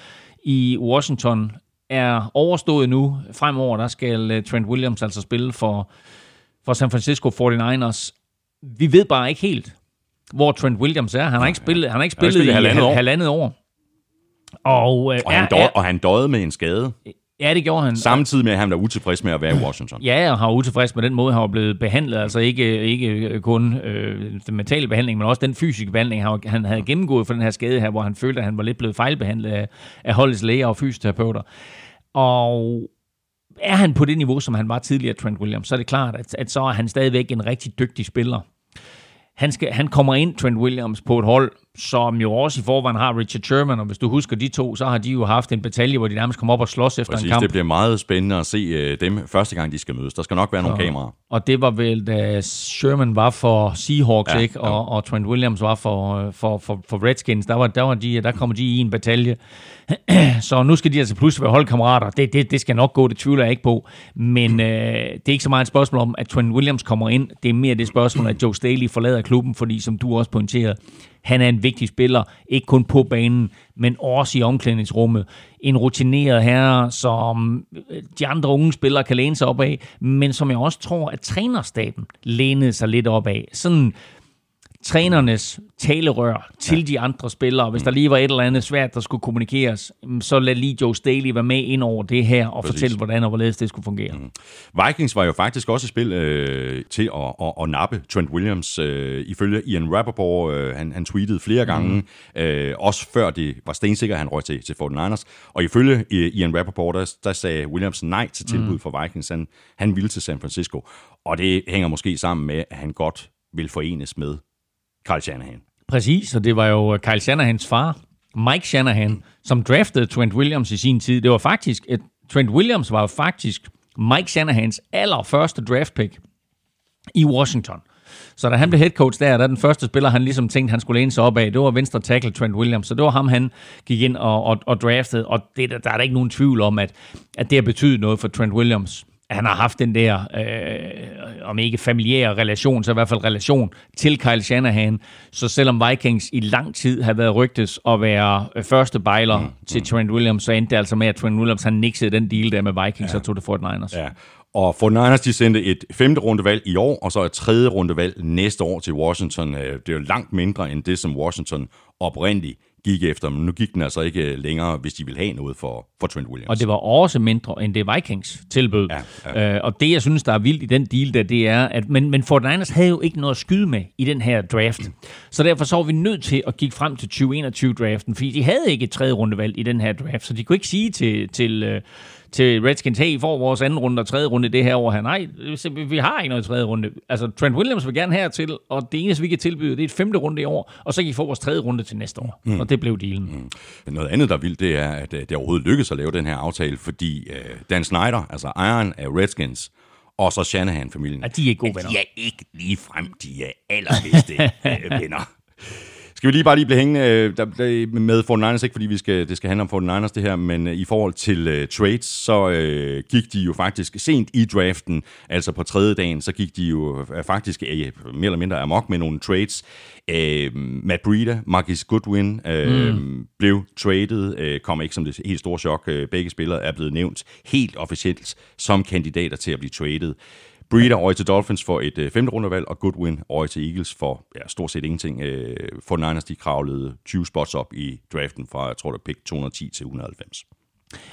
i Washington er overstået nu. Fremover der skal uh, Trent Williams altså spille for, for San Francisco 49ers. Vi ved bare ikke helt, hvor Trent Williams er. Han har ikke spillet, han har ikke spillet, spillet i halvandet år. halvandet år. Og, uh, og, han døde, og han døde med en skade. Ja, det gjorde han. Samtidig med, at han var utilfreds med at være i Washington. Ja, og han var utilfreds med den måde, han var blevet behandlet. Altså ikke, ikke kun øh, den mentale behandling, men også den fysiske behandling, han, han havde gennemgået for den her skade her, hvor han følte, at han var lidt blevet fejlbehandlet af, af holdets læger og fysioterapeuter. Og er han på det niveau, som han var tidligere, Trent Williams, så er det klart, at, at så er han stadigvæk en rigtig dygtig spiller. Han, skal, han kommer ind, Trent Williams, på et hold, som jo også i forvejen har Richard Sherman, og hvis du husker de to, så har de jo haft en batalje, hvor de nærmest kom op og slås efter Præcis, en kamp. det bliver meget spændende at se uh, dem første gang, de skal mødes. Der skal nok være nogle og, kameraer. Og det var vel, da Sherman var for Seahawks, ja, ikke? Og, ja. og Trent Williams var for, øh, for, for, for Redskins. Der, var, der, var de, der kommer de i en batalje. [CLEARS THROAT] så nu skal de altså pludselig være holdkammerater. Det, det, det skal nok gå, det tvivler jeg ikke på. Men øh, det er ikke så meget et spørgsmål om, at Trent Williams kommer ind. Det er mere det spørgsmål, at Joe Staley forlader klubben, fordi som du også pointerede, han er en vigtig spiller, ikke kun på banen, men også i omklædningsrummet. En rutineret herre, som øh, de andre unge spillere kan læne sig op af, men som jeg også tror, at trænerstaben lænede sig lidt op af. Sådan trænernes talerør til de andre spillere. Hvis der lige var et eller andet svært, der skulle kommunikeres, så lad lige Joe Staley være med ind over det her og Præcis. fortælle, hvordan og hvorledes det skulle fungere. Mm. Vikings var jo faktisk også i spil øh, til at, at, at nappe Trent Williams. Øh, ifølge Ian Rappaport, øh, han, han tweetede flere gange, mm. øh, også før det var stensikker, han røg til, til 49ers. Og ifølge Ian Rappaport, der, der sagde Williams nej til tilbud mm. for Vikings. Han, han ville til San Francisco. Og det hænger måske sammen med, at han godt vil forenes med Carl Shanahan. Præcis, og det var jo øh, Kyle Shanahans far, Mike Shanahan, som draftede Trent Williams i sin tid. Det var faktisk, et, Trent Williams var jo faktisk Mike Shanahans allerførste draft pick i Washington. Så da han blev head coach der, der den første spiller, han ligesom tænkte, han skulle læne sig op af, det var venstre tackle Trent Williams. Så det var ham, han gik ind og, og, og draftede. Og det, der, der er der ikke nogen tvivl om, at, at det har betydet noget for Trent Williams han har haft den der, øh, om ikke familiære relation, så i hvert fald relation til Kyle Shanahan. Så selvom Vikings i lang tid har været rygtes at være øh, første bejler mm, til mm. Trent Williams, så endte det altså med, at Trent Williams han nixede den deal der med Vikings ja. og tog det 49ers. Ja. Og 49ers, de sendte et femte rundevalg i år, og så et tredje rundevalg næste år til Washington. Øh, det er jo langt mindre end det, som Washington oprindeligt gik efter, men nu gik den altså ikke længere, hvis de ville have noget for, for Trent Williams. Og det var også mindre end det Vikings tilbød. Ja, ja. Øh, og det, jeg synes, der er vildt i den deal, der, det er, at men, men 49ers havde jo ikke noget at skyde med i den her draft. Mm. Så derfor så var vi nødt til at kigge frem til 2021-draften, fordi de havde ikke et tredje rundevalg i den her draft, så de kunne ikke sige til, til, øh, til Redskins, hey, I får vores anden runde og tredje runde det her år her. Nej, vi har ikke noget tredje runde. Altså, Trent Williams vil gerne hertil, og det eneste, vi kan tilbyde, det er et femte runde i år, og så kan I få vores tredje runde til næste år. Mm. Og det blev dealen. Mm. Noget andet, der er vildt, det er, at øh, det overhovedet lykkedes at lave den her aftale, fordi uh, Dan Snyder, altså ejeren af Redskins, og så Shanahan-familien. Ja, de er ikke gode venner. De er ikke lige frem, de er allerbedste uh, [LAUGHS] venner. Skal vi lige bare lige blive hængende øh, der, der, med 49ers, ikke fordi vi skal, det skal handle om 49ers det her, men øh, i forhold til uh, trades, så uh, gik de jo faktisk sent i draften, altså på tredje dagen, så gik de jo uh, faktisk uh, mere eller mindre amok med nogle trades. Uh, Matt Breida, Marcus Goodwin uh, mm. blev traded, uh, kom ikke som det helt store chok. Uh, begge spillere er blevet nævnt helt officielt som kandidater til at blive traded. Breeder over til Dolphins for et øh, femte rundevalg, og Goodwin over til Eagles for ja, stort set ingenting. Øh, for Niners, de kravlede 20 spots op i draften fra, jeg tror, det pick 210 til 190.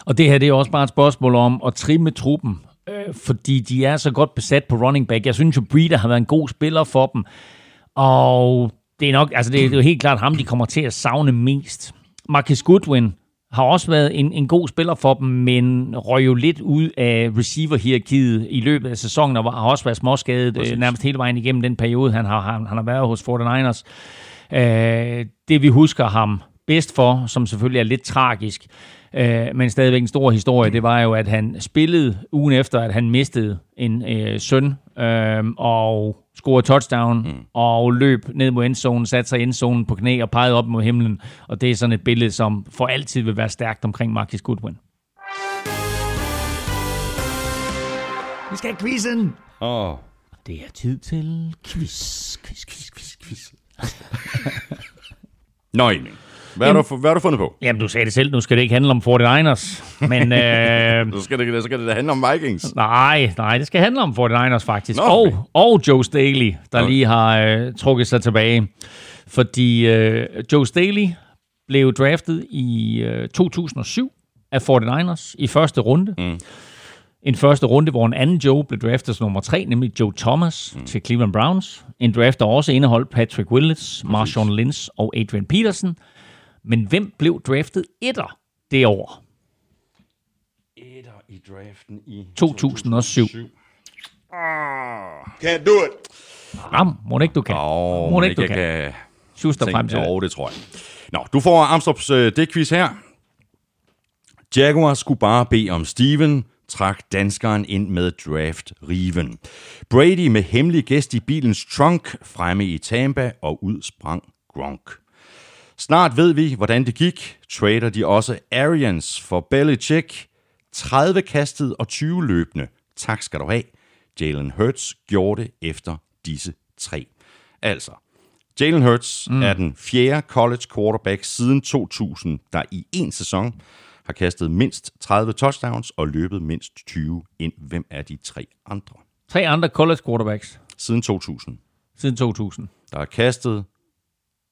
Og det her, det er også bare et spørgsmål om at trimme truppen, øh, fordi de er så godt besat på running back. Jeg synes jo, Breeder har været en god spiller for dem, og det er nok, altså det er jo helt klart ham, de kommer til at savne mest. Marcus Goodwin har også været en, en god spiller for dem, men røg jo lidt ud af receiver-hierarkiet i løbet af sæsonen, og har også været småskadet øh, nærmest hele vejen igennem den periode, han har, han, han har været hos 49ers. Øh, det vi husker ham bedst for, som selvfølgelig er lidt tragisk, øh, men stadigvæk en stor historie, det var jo, at han spillede ugen efter, at han mistede en øh, søn, øh, og scorede touchdown, mm. og løb ned mod endzonen, satte sig i endzonen på knæ og pegede op mod himlen. Og det er sådan et billede, som for altid vil være stærkt omkring Marcus Goodwin. Vi skal have quizzen! Åh. Oh. Det er tid til quiz, quiz, quiz, quiz, quiz. Nå, Hvad har, du, hvad har du fundet på? Jamen, du sagde det selv, nu skal det ikke handle om 49ers. Men, [LAUGHS] øh, så, skal det, så skal det handle om Vikings. Nej, nej, det skal handle om 49ers faktisk. Nå, okay. og, og Joe Staley, der okay. lige har øh, trukket sig tilbage. Fordi øh, Joe Staley blev draftet i øh, 2007 af 49ers i første runde. Mm. En første runde, hvor en anden Joe blev draftet som nummer tre, nemlig Joe Thomas mm. til Cleveland Browns. En draft, der også indeholdt Patrick Willis, Marshawn Lynch og Adrian Peterson. Men hvem blev draftet etter det år? Etter i draften i 2007. 2007. Can't do it. Ram, må ikke du kan. Oh, må ikke du kan. kan Schuster frem til det. jo, det tror jeg. Nå, du får Amstrup's uh, dækquiz her. Jaguar skulle bare bede om Steven, trak danskeren ind med draft-riven. Brady med hemmelig gæst i bilens trunk fremme i Tampa, og ud sprang Gronk. Snart ved vi, hvordan det gik. Trader de også Arians for Belichick. 30 kastet og 20 løbende. Tak skal du have. Jalen Hurts gjorde det efter disse tre. Altså, Jalen Hurts mm. er den fjerde college quarterback siden 2000, der i en sæson har kastet mindst 30 touchdowns og løbet mindst 20 ind. Hvem er de tre andre? Tre andre college quarterbacks Siden 2000, siden 2000. der har kastet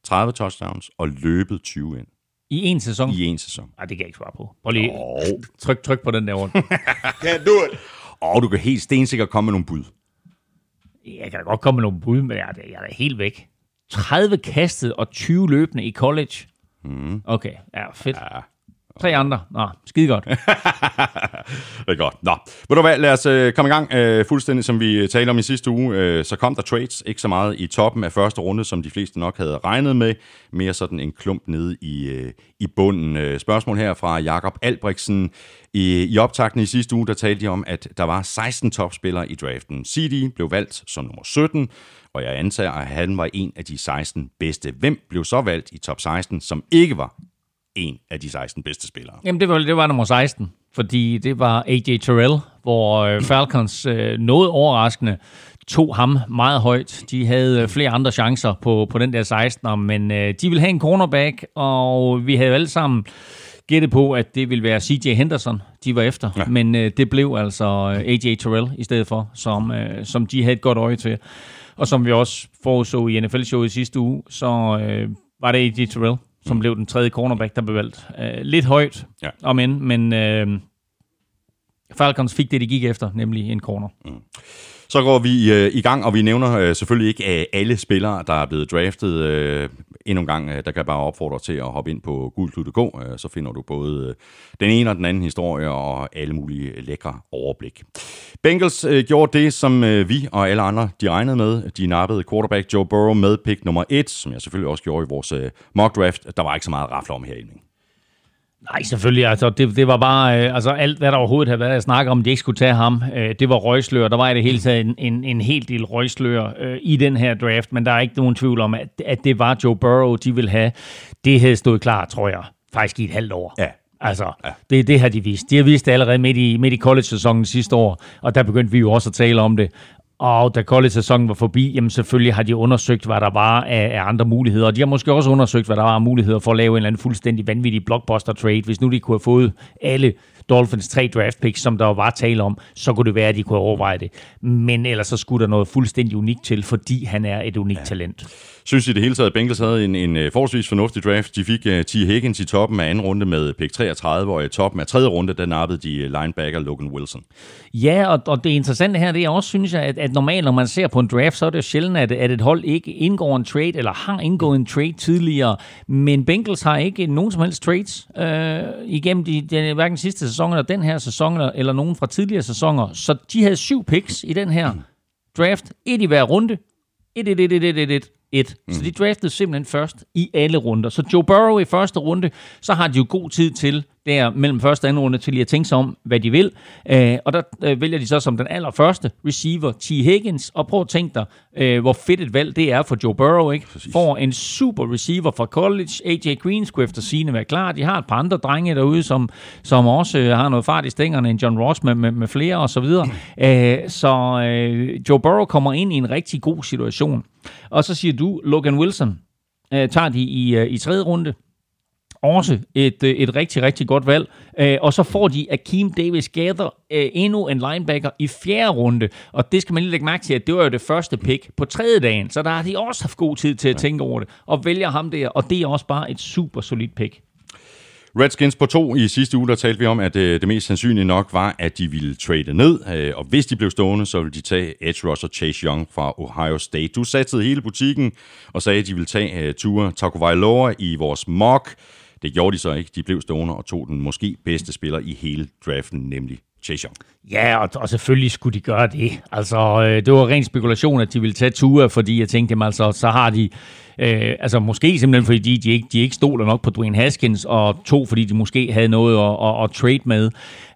30 touchdowns og løbet 20 ind I en sæson? i en sæson. Nej, det kan jeg ikke svare på. Prøv lige Og, [LAUGHS] tryk, tryk på den der rundt. [LAUGHS] Can't do it. og du kan helt stensikkert komme med nogle bud. Jeg kan da godt komme med nogle bud, men jeg er, da- jeg er da helt væk. 30 kastet og 20 løbende i college. Mm. Okay, ja, fedt. Ja, Tre andre. Nå, skide godt. [LAUGHS] det er godt. Nå, ved du hvad, lad os øh, komme i gang. Øh, fuldstændig som vi øh, talte om i sidste uge, øh, så kom der trades, ikke så meget i toppen af første runde, som de fleste nok havde regnet med. Mere sådan en klump nede i, øh, i bunden. Øh, spørgsmål her fra Jakob Albrechtsen. I, I optakten i sidste uge, der talte de om, at der var 16 topspillere i draften. CD blev valgt som nummer 17, og jeg antager, at han var en af de 16 bedste. Hvem blev så valgt i top 16, som ikke var en af de 16 bedste spillere? Jamen, det var, det var nummer 16, fordi det var AJ Terrell, hvor øh, Falcons øh, noget overraskende tog ham meget højt. De havde øh, flere andre chancer på, på den der 16'er, men øh, de ville have en cornerback, og vi havde alle sammen gættet på, at det ville være CJ Henderson, de var efter. Ja. Men øh, det blev altså AJ Terrell i stedet for, som, øh, som de havde et godt øje til. Og som vi også forudså i NFL-showet sidste uge, så øh, var det AJ Terrell, som mm. blev den tredje cornerback, der blev valgt. Øh, lidt højt, ja. om end, men øh, Falcons fik det, de gik efter, nemlig en corner. Mm. Så går vi øh, i gang, og vi nævner øh, selvfølgelig ikke øh, alle spillere, der er blevet draftet. Øh, endnu en gang, øh, der kan jeg bare opfordre til at hoppe ind på gulklud.dk, øh, så finder du både øh, den ene og den anden historie og alle mulige lækre overblik. Bengals gjorde det, som vi og alle andre de regnede med. De nappede quarterback Joe Burrow med pick nummer 1, som jeg selvfølgelig også gjorde i vores mock draft. Der var ikke så meget rafle om her i Nej, selvfølgelig. Altså, det, det var bare øh, altså, alt, hvad der overhovedet havde været at snakke om, de ikke skulle tage ham. Øh, det var røgslør. Der var i det hele taget en, en, en hel del røgslør øh, i den her draft, men der er ikke nogen tvivl om, at, at det var Joe Burrow, de ville have. Det havde stået klar, tror jeg, faktisk i et halvt år. Ja. Altså, ja. det, det har de vist. De har vist det allerede midt i, midt i college-sæsonen sidste år, og der begyndte vi jo også at tale om det. Og da college-sæsonen var forbi, jamen selvfølgelig har de undersøgt, hvad der var af, af andre muligheder. Og de har måske også undersøgt, hvad der var af muligheder for at lave en eller anden fuldstændig vanvittig blockbuster-trade. Hvis nu de kunne have fået alle Dolphins tre draft picks, som der var tale om, så kunne det være, at de kunne overveje det. Men ellers så skulle der noget fuldstændig unikt til, fordi han er et unikt ja. talent synes i det hele taget, at Bengals havde en, en øh, forholdsvis fornuftig draft. De fik uh, T. Higgins i toppen af anden runde med pick 33, og i toppen af tredje runde, der nappede de øh, linebacker Logan Wilson. Ja, og, og det interessante her, det er også, synes jeg, at, at normalt, når man ser på en draft, så er det jo sjældent, at, at et hold ikke indgår en trade, eller har indgået en trade tidligere. Men Bengals har ikke nogen som helst trades øh, igennem de, de, hverken sidste sæson, eller den her sæson, eller, eller nogen fra tidligere sæsoner. Så de havde syv picks i den her draft. Et i hver runde. Et, et, et, et, et, et, et et. Mm. Så de draftede simpelthen først i alle runder. Så Joe Burrow i første runde, så har de jo god tid til der mellem første og anden runde til lige at tænke sig om, hvad de vil. Øh, og der øh, vælger de så som den allerførste receiver T. Higgins. Og prøv at tænke dig, øh, hvor fedt et valg det er for Joe Burrow. Ikke? Får en super receiver fra college. AJ Green skulle efter sine være klar. De har et par andre drenge derude, som, som også øh, har noget fart i stængerne end John Ross med, med, med flere og så videre. Øh, så øh, Joe Burrow kommer ind i en rigtig god situation. Og så siger du, Logan Wilson øh, tager de i, øh, i tredje runde også et, øh, et rigtig, rigtig godt valg. Øh, og så får de Akeem Davis Gather øh, endnu en linebacker i fjerde runde. Og det skal man lige lægge mærke til, at det var jo det første pick på tredje dagen. Så der har de også haft god tid til at tænke over det. Og vælger ham der, og det er også bare et super solidt pick. Redskins på to i sidste uge, der talte vi om, at øh, det mest sandsynlige nok var, at de ville trade ned, øh, og hvis de blev stående, så ville de tage edge rusher Chase Young fra Ohio State. Du satte hele butikken og sagde, at de ville tage uh, Tua Tagovailoa i vores mock. Det gjorde de så ikke. De blev stående og tog den måske bedste spiller i hele draften, nemlig Chase Young. Ja, og, og selvfølgelig skulle de gøre det. Altså, øh, det var ren spekulation, at de ville tage Tua, fordi jeg tænkte, jamen, altså, så har de Øh, altså måske simpelthen fordi de, ikke, de ikke stoler nok på Dwayne Haskins, og to fordi de måske havde noget at, at, at trade med.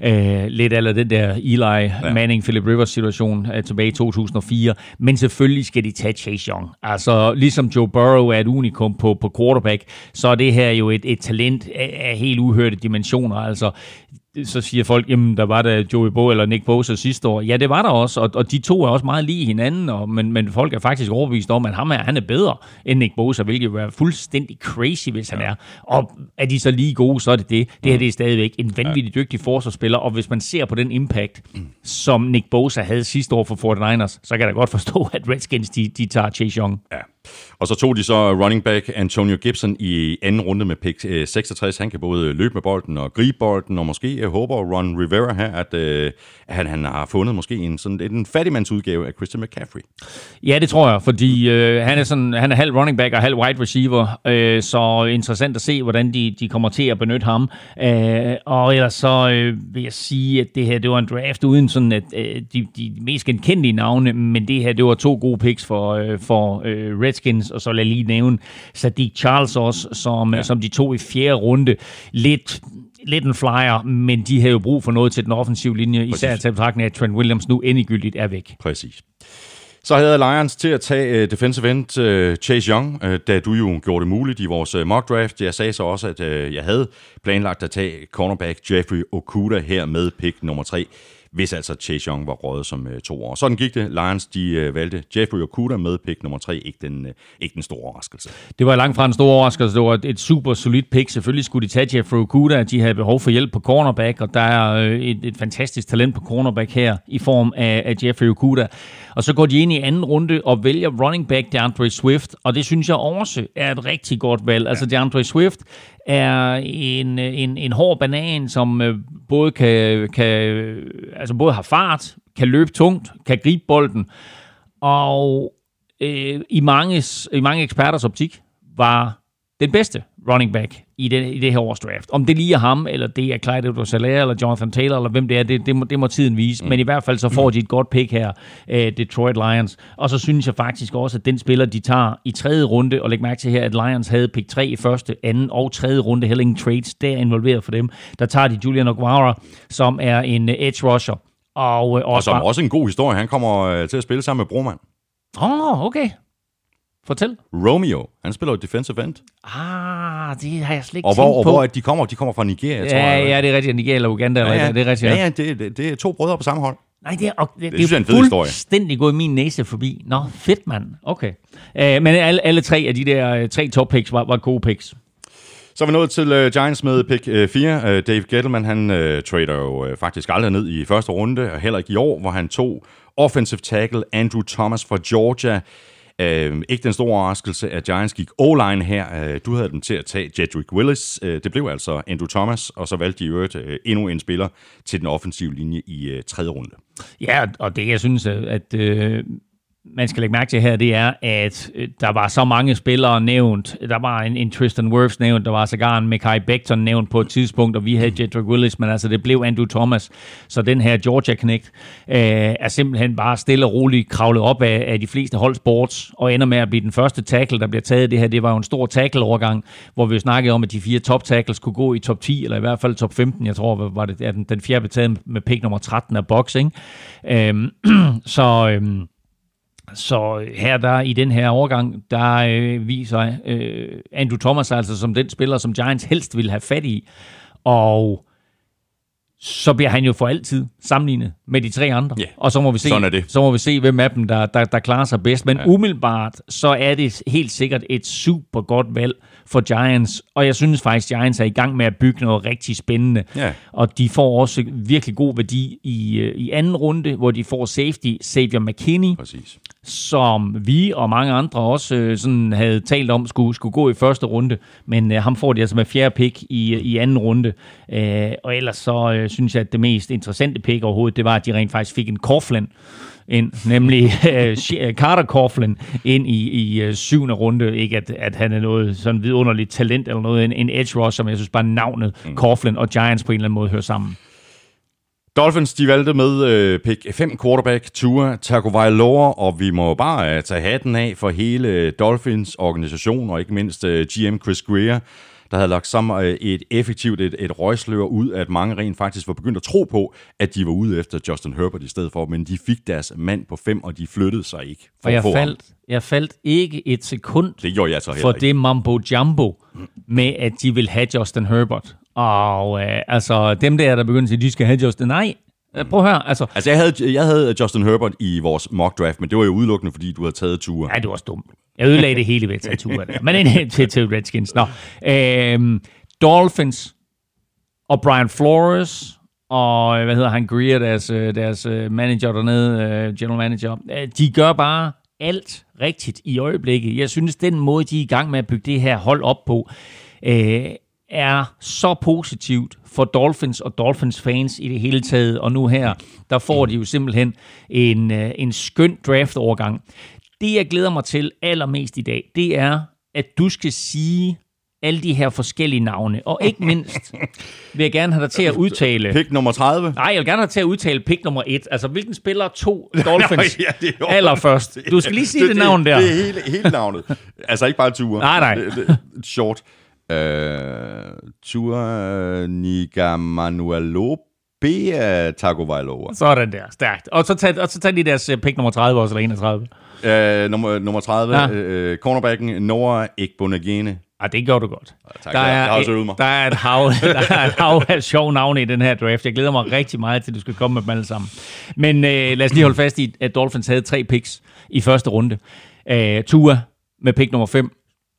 Øh, lidt af den der Eli ja. Manning, Philip Rivers situation uh, tilbage i 2004. Men selvfølgelig skal de tage Chase Young. Altså ligesom Joe Burrow er et unikum på, på quarterback, så er det her jo et, et talent af, af helt uhørte dimensioner. Altså så siger folk, jamen der var der Joey Bo eller Nick Bosa sidste år. Ja, det var der også, og, og de to er også meget lige hinanden, og, men, men folk er faktisk overbevist om, at ham er, han er bedre end Nick Bosa, hvilket jo er fuldstændig crazy, hvis ja. han er. Og er de så lige gode, så er det det. Det her det er stadigvæk en vanvittig dygtig forsvarsspiller, og hvis man ser på den impact, som Nick Bosa havde sidste år for 49ers, så kan jeg da godt forstå, at Redskins de, de tager Chase Young. Ja. Og så tog de så running back Antonio Gibson i anden runde med pick 66. Øh, han kan både løbe med bolden og gribe bolden, og måske øh, håber Ron Rivera her, at, øh, at han, han har fundet måske en, sådan, en fattigmandsudgave af Christian McCaffrey. Ja, det tror jeg, fordi øh, han, er sådan, han er halv running back og halv wide receiver, øh, så interessant at se, hvordan de, de kommer til at benytte ham. Øh, og ellers så øh, vil jeg sige, at det her det var en draft uden sådan at, øh, de, de mest genkendelige navne, men det her det var to gode picks for, øh, for øh, Redskins, og så lad jeg lige nævne Sadiq Charles også, som, ja. som de to i fjerde runde. Lidt lidt en flyer, men de har jo brug for noget til den offensive linje, Præcis. især til betragtning af, at Trent Williams nu endegyldigt er væk. Præcis. Så havde Lions til at tage uh, defensive end uh, Chase Young, uh, da du jo gjorde det muligt i vores uh, mock draft. Jeg sagde så også, at uh, jeg havde planlagt at tage cornerback Jeffrey Okuda her med pick nummer 3 hvis altså Chase Young var rådet som uh, to år. Sådan gik det. Lions de uh, valgte Jeffrey Okuda med pick nummer 3. Ikke den, uh, ikke den store overraskelse. Det var langt fra en stor overraskelse. Det var et super solidt pick. Selvfølgelig skulle de tage Jeffrey Okuda. De havde behov for hjælp på cornerback, og der er uh, et, et fantastisk talent på cornerback her i form af, af Jeffrey Okuda. Og så går de ind i anden runde og vælger running back DeAndre Swift, og det synes jeg også er et rigtig godt valg. Altså DeAndre Swift er en, en, en hård banan, som øh, både kan, kan altså både har fart, kan løbe tungt, kan gribe bolden, og øh, i, manges, i mange eksperters optik var den bedste running back i det, i det her års draft. Om det lige er ham, eller det er Clyde edwards eller Jonathan Taylor, eller hvem det er, det, det, må, det må tiden vise. Mm. Men i hvert fald så får de et godt pick her, uh, Detroit Lions. Og så synes jeg faktisk også, at den spiller, de tager i tredje runde, og læg mærke til her, at Lions havde pick 3 i første, anden og tredje runde, heller ingen trades, der er involveret for dem. Der tager de Julian Oguara, som er en uh, edge rusher. Og, uh, også, og som også en god historie. Han kommer uh, til at spille sammen med Broman. Åh, oh, okay. Fortæl. Romeo, han spiller jo defensive end. Ah, det har jeg slet ikke og hvor, tænkt på. Og hvor de kommer? De kommer fra Nigeria, ja, tror jeg. Ja, det er rigtigt. Nigeria eller Uganda. Ja, ja. Det er rigtigt. Ja, ja, det, det, det er to brødre på samme hold. Nej, det er, og, det, det, det, er en fuldstændig gået min næse forbi. Nå, fedt mand. Okay. Uh, men alle, alle tre af de der uh, tre top picks var, var gode picks. Så er vi nået til uh, Giants med pick uh, 4. Uh, Dave Gettleman, han uh, trader jo uh, faktisk aldrig ned i første runde, og heller ikke i år, hvor han tog offensive tackle Andrew Thomas fra Georgia. Øh, ikke den store overraskelse, at Giants gik O-line her. Øh, du havde dem til at tage Jedrick Willis. Øh, det blev altså Andrew Thomas, og så valgte de i øvrigt øh, endnu en spiller til den offensive linje i øh, tredje runde. Ja, og det jeg synes, at øh, man skal lægge mærke til her, det er, at øh, der var så mange spillere nævnt. Der var en, en Tristan Wirfs nævnt, der var sågar en Mekhi Becton nævnt på et tidspunkt, og vi havde Jedrick Willis, men altså det blev Andrew Thomas. Så den her Georgia Connect øh, er simpelthen bare stille og roligt kravlet op af, af de fleste holdsports, og ender med at blive den første tackle, der bliver taget. Det her, det var jo en stor tackle-overgang, hvor vi snakkede om, at de fire top tackles kunne gå i top 10, eller i hvert fald top 15. Jeg tror, var det at den, den fjerde blev taget med pick nummer 13 af boxing. Øh, [CLEARS THROAT] så... Øh, så her der i den her overgang, der øh, viser øh, Andrew Thomas altså som den spiller, som Giants helst vil have fat i. Og så bliver han jo for altid sammenlignet med de tre andre. Yeah. Og så må vi se, Sådan er det. så må vi se hvem af dem, der, der, der klarer sig bedst. Men ja. umiddelbart, så er det helt sikkert et super godt valg for Giants. Og jeg synes faktisk, Giants er i gang med at bygge noget rigtig spændende. Ja. Og de får også virkelig god værdi i, øh, i anden runde, hvor de får safety Xavier McKinney. Præcis som vi og mange andre også øh, sådan havde talt om skulle, skulle gå i første runde, men øh, ham får de altså med fjerde pick i, i anden runde. Øh, og ellers så øh, synes jeg, at det mest interessante pick overhovedet, det var, at de rent faktisk fik en Coughlin ind, nemlig [LAUGHS] øh, Carter Coughlin ind i, i øh, syvende runde. Ikke at, at han er noget sådan vidunderligt talent eller noget, en, en edge rush, som jeg synes bare navnet mm. Coughlin og Giants på en eller anden måde hører sammen. Dolphins, de valgte med øh, pick 5 quarterback Tua Tagovailoa, og vi må bare øh, tage hatten af for hele Dolphins organisation, og ikke mindst øh, GM Chris Greer, der havde lagt sammen øh, et effektivt et, et røgslør ud, at mange rent faktisk var begyndt at tro på, at de var ude efter Justin Herbert i stedet for, men de fik deres mand på fem, og de flyttede sig ikke. For og jeg faldt, jeg faldt ikke et sekund det gjorde jeg så for ikke. det mambo jumbo med, at de vil have Justin Herbert. Og øh, altså, dem der, der begyndte at sige, de skal have Justin, nej, øh, Prøv at høre, altså... Altså, jeg havde, jeg havde Justin Herbert i vores mock draft, men det var jo udelukkende, fordi du havde taget ture. Nej, det var dumt. Jeg ødelagde det hele ved at tage ture der. Men ind [LAUGHS] til, til Redskins. Nå. Øhm, Dolphins og Brian Flores og, hvad hedder han, Greer, deres, øh, deres øh, manager dernede, general manager, de gør bare alt rigtigt i øjeblikket. Jeg synes, den måde, de er i gang med at bygge det her hold op på, øh, er så positivt for Dolphins og Dolphins fans i det hele taget, og nu her, der får de jo simpelthen en, øh, en skøn draft-overgang. Det, jeg glæder mig til allermest i dag, det er, at du skal sige alle de her forskellige navne, og ikke mindst vil jeg gerne have dig til at udtale... Pick nummer 30. Nej, jeg vil gerne have dig til at udtale pick nummer et. Altså, hvilken spiller to [LAUGHS] Dolphins ja, det er allerførst? Du skal lige sige det, navn der. Det er hele, hele navnet. altså ikke bare Tua. Nej, nej. Det, det, short. Uh, Tua Nigamanualope Tagovailoa. Sådan der, stærkt. Og så tag, og så tag de deres øh, pick nummer 30 også, eller 31. Uh, nummer, nummer 30, Ja. ja. uh, cornerbacken Noah Ekbonagene. Ah, det gjorde du godt. tak. Jeg har også øvet mig. der er et hav, [LAUGHS] der er et hav af sjove navne i den her draft. Jeg glæder mig rigtig meget til, at du skal komme med dem alle sammen. Men øh, lad os lige holde fast i, at Dolphins havde tre picks i første runde. Øh, Tua med pick nummer 5.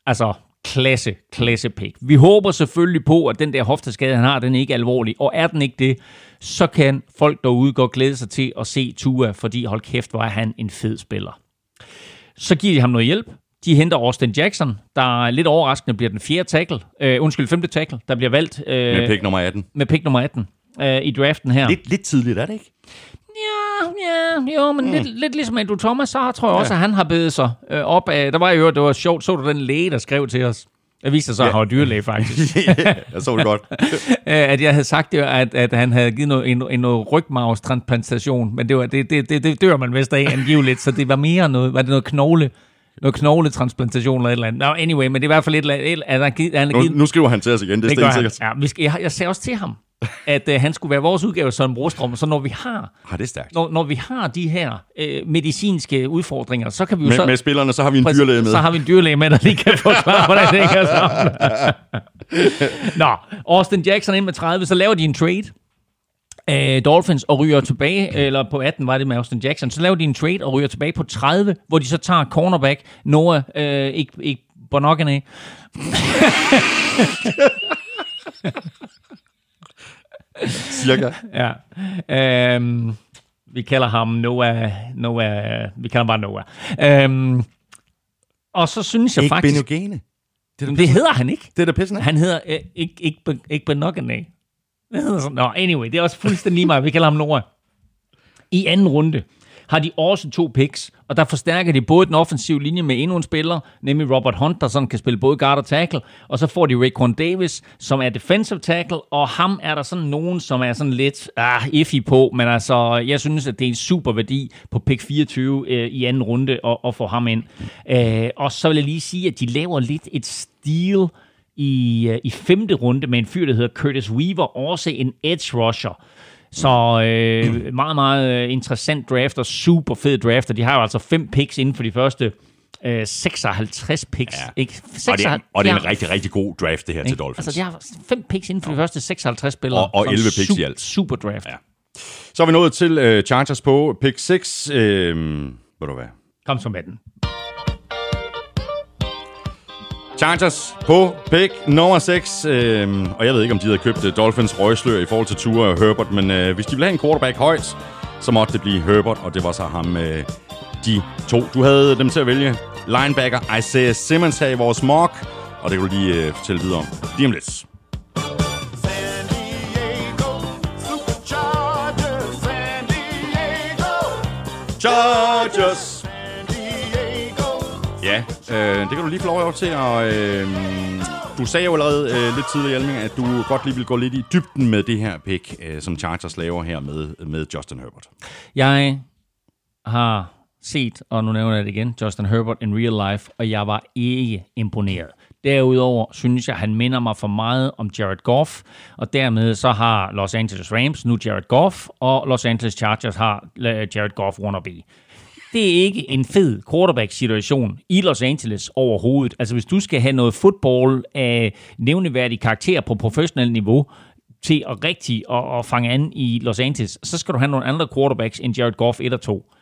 Altså, klasse, klasse pick. Vi håber selvfølgelig på, at den der hofteskade, han har, den er ikke alvorlig. Og er den ikke det, så kan folk derude godt glæde sig til at se Tua, fordi hold kæft, var han en fed spiller. Så giver de ham noget hjælp. De henter Austin Jackson, der lidt overraskende bliver den fjerde tackle, øh, undskyld, femte tackle, der bliver valgt øh, Med pick nummer 18. med pick nummer 18 øh, i draften her. Lidt, lidt tidligt, er det ikke? Ja, ja, jo, men mm. lidt, lidt ligesom Andrew Thomas, så tror jeg også, ja. at han har bedet sig øh, op af... Der var jo, det var sjovt, så du den læge, der skrev til os. Jeg viste sig så, at han var dyrlæge, faktisk. [LAUGHS] jeg så det godt. [LAUGHS] Øh, at jeg havde sagt, det, at, at han havde givet noget, en, en noget rygmavstransplantation, men det, var, det, det, det, det dør man vist af angiveligt, så det var mere noget, var det noget knogle, noget knogletransplantation eller et eller andet. No, anyway, men det er i hvert fald et eller andet, at han, givet- han Nu, nu skriver han til os igen, det er det han. stensikkert. Ja, vi skal, jeg, jeg sagde også til ham, at øh, han skulle være vores udgave af Søren Brostrøm, så når vi har, Ah, det er stærkt. når, når vi har de her øh, medicinske udfordringer, så kan vi jo Med, så... med spillerne, så har vi en dyrlæge med. Så har vi en dyrlæge med, der lige kan forklare, hvordan det hænger sammen. [LAUGHS] Nå, Austin Jackson ind med 30, så laver de en trade. Øh, Dolphins og ryger tilbage, eller på 18 var det med Austin Jackson, så laver de en trade og ryger tilbage på 30, hvor de så tager cornerback Noah, øh, ikke, ikke Bonogany, [LAUGHS] [LAUGHS] Cirka. Ja. Øhm, vi kalder ham Noah, Noah, vi kalder ham bare Noah. Øhm, og så synes jeg Ikke faktisk... Benogene. Det Det hedder han ikke. Det er da pisse Han hedder øh, ikke, ikke, ikke Benogany. Det hedder sådan. Nå, anyway, det er også fuldstændig lige meget. Vi kalder ham Noah. I anden runde har de også to picks, og der forstærker de både den offensive linje med endnu en spiller, nemlig Robert Hunt, der sådan kan spille både guard og tackle, og så får de Raekwon Davis, som er defensive tackle, og ham er der sådan nogen, som er sådan lidt ah, iffy på, men altså, jeg synes, at det er en super værdi på pick 24 øh, i anden runde at, at få ham ind. Øh, og så vil jeg lige sige, at de laver lidt et steal i, øh, i femte runde med en fyr, der hedder Curtis Weaver, også en edge rusher. Så øh, meget, meget øh, interessant draft og super fed draft, og de har jo altså fem picks inden for de første øh, 56 picks. Ja. Ikke? Og det, er, og det er en Ja, rigtig, rigtig god draft, det her til ikke? Dolphins. Altså, de har fem picks inden for de første 56 spillere. Og- og Så en 11 picks i su- alt. Super draft. Ja. Så er vi nået til øh, Chargers på pick 6. Øh, ved du hvad? Kom så med den. Chargers på pick nummer 6. Øh, og jeg ved ikke, om de havde købt øh, Dolphins røgslør i forhold til Tua og Herbert, men øh, hvis de ville have en quarterback højt, så måtte det blive Herbert, og det var så ham, øh, de to. Du havde dem til at vælge. Linebacker Isaiah Simmons her i vores mock, og det kan du lige øh, fortælle videre om. Lige om lidt. Chargers! Ja, øh, det kan du lige få lov til. Og, øh, du sagde jo allerede øh, lidt tidligere, Hjelming, at du godt lige vil gå lidt i dybden med det her pick, øh, som Chargers laver her med, med Justin Herbert. Jeg har set, og nu nævner jeg det igen, Justin Herbert in real life, og jeg var ikke imponeret. Derudover synes jeg, han minder mig for meget om Jared Goff, og dermed så har Los Angeles Rams nu Jared Goff, og Los Angeles Chargers har øh, Jared Goff wannabe. Det er ikke en fed quarterback-situation i Los Angeles overhovedet. Altså hvis du skal have noget fodbold af nævneværdig karakter på professionelt niveau, til at rigtig at, at fange an i Los Angeles, så skal du have nogle andre quarterbacks end Jared Goff 1 og 2.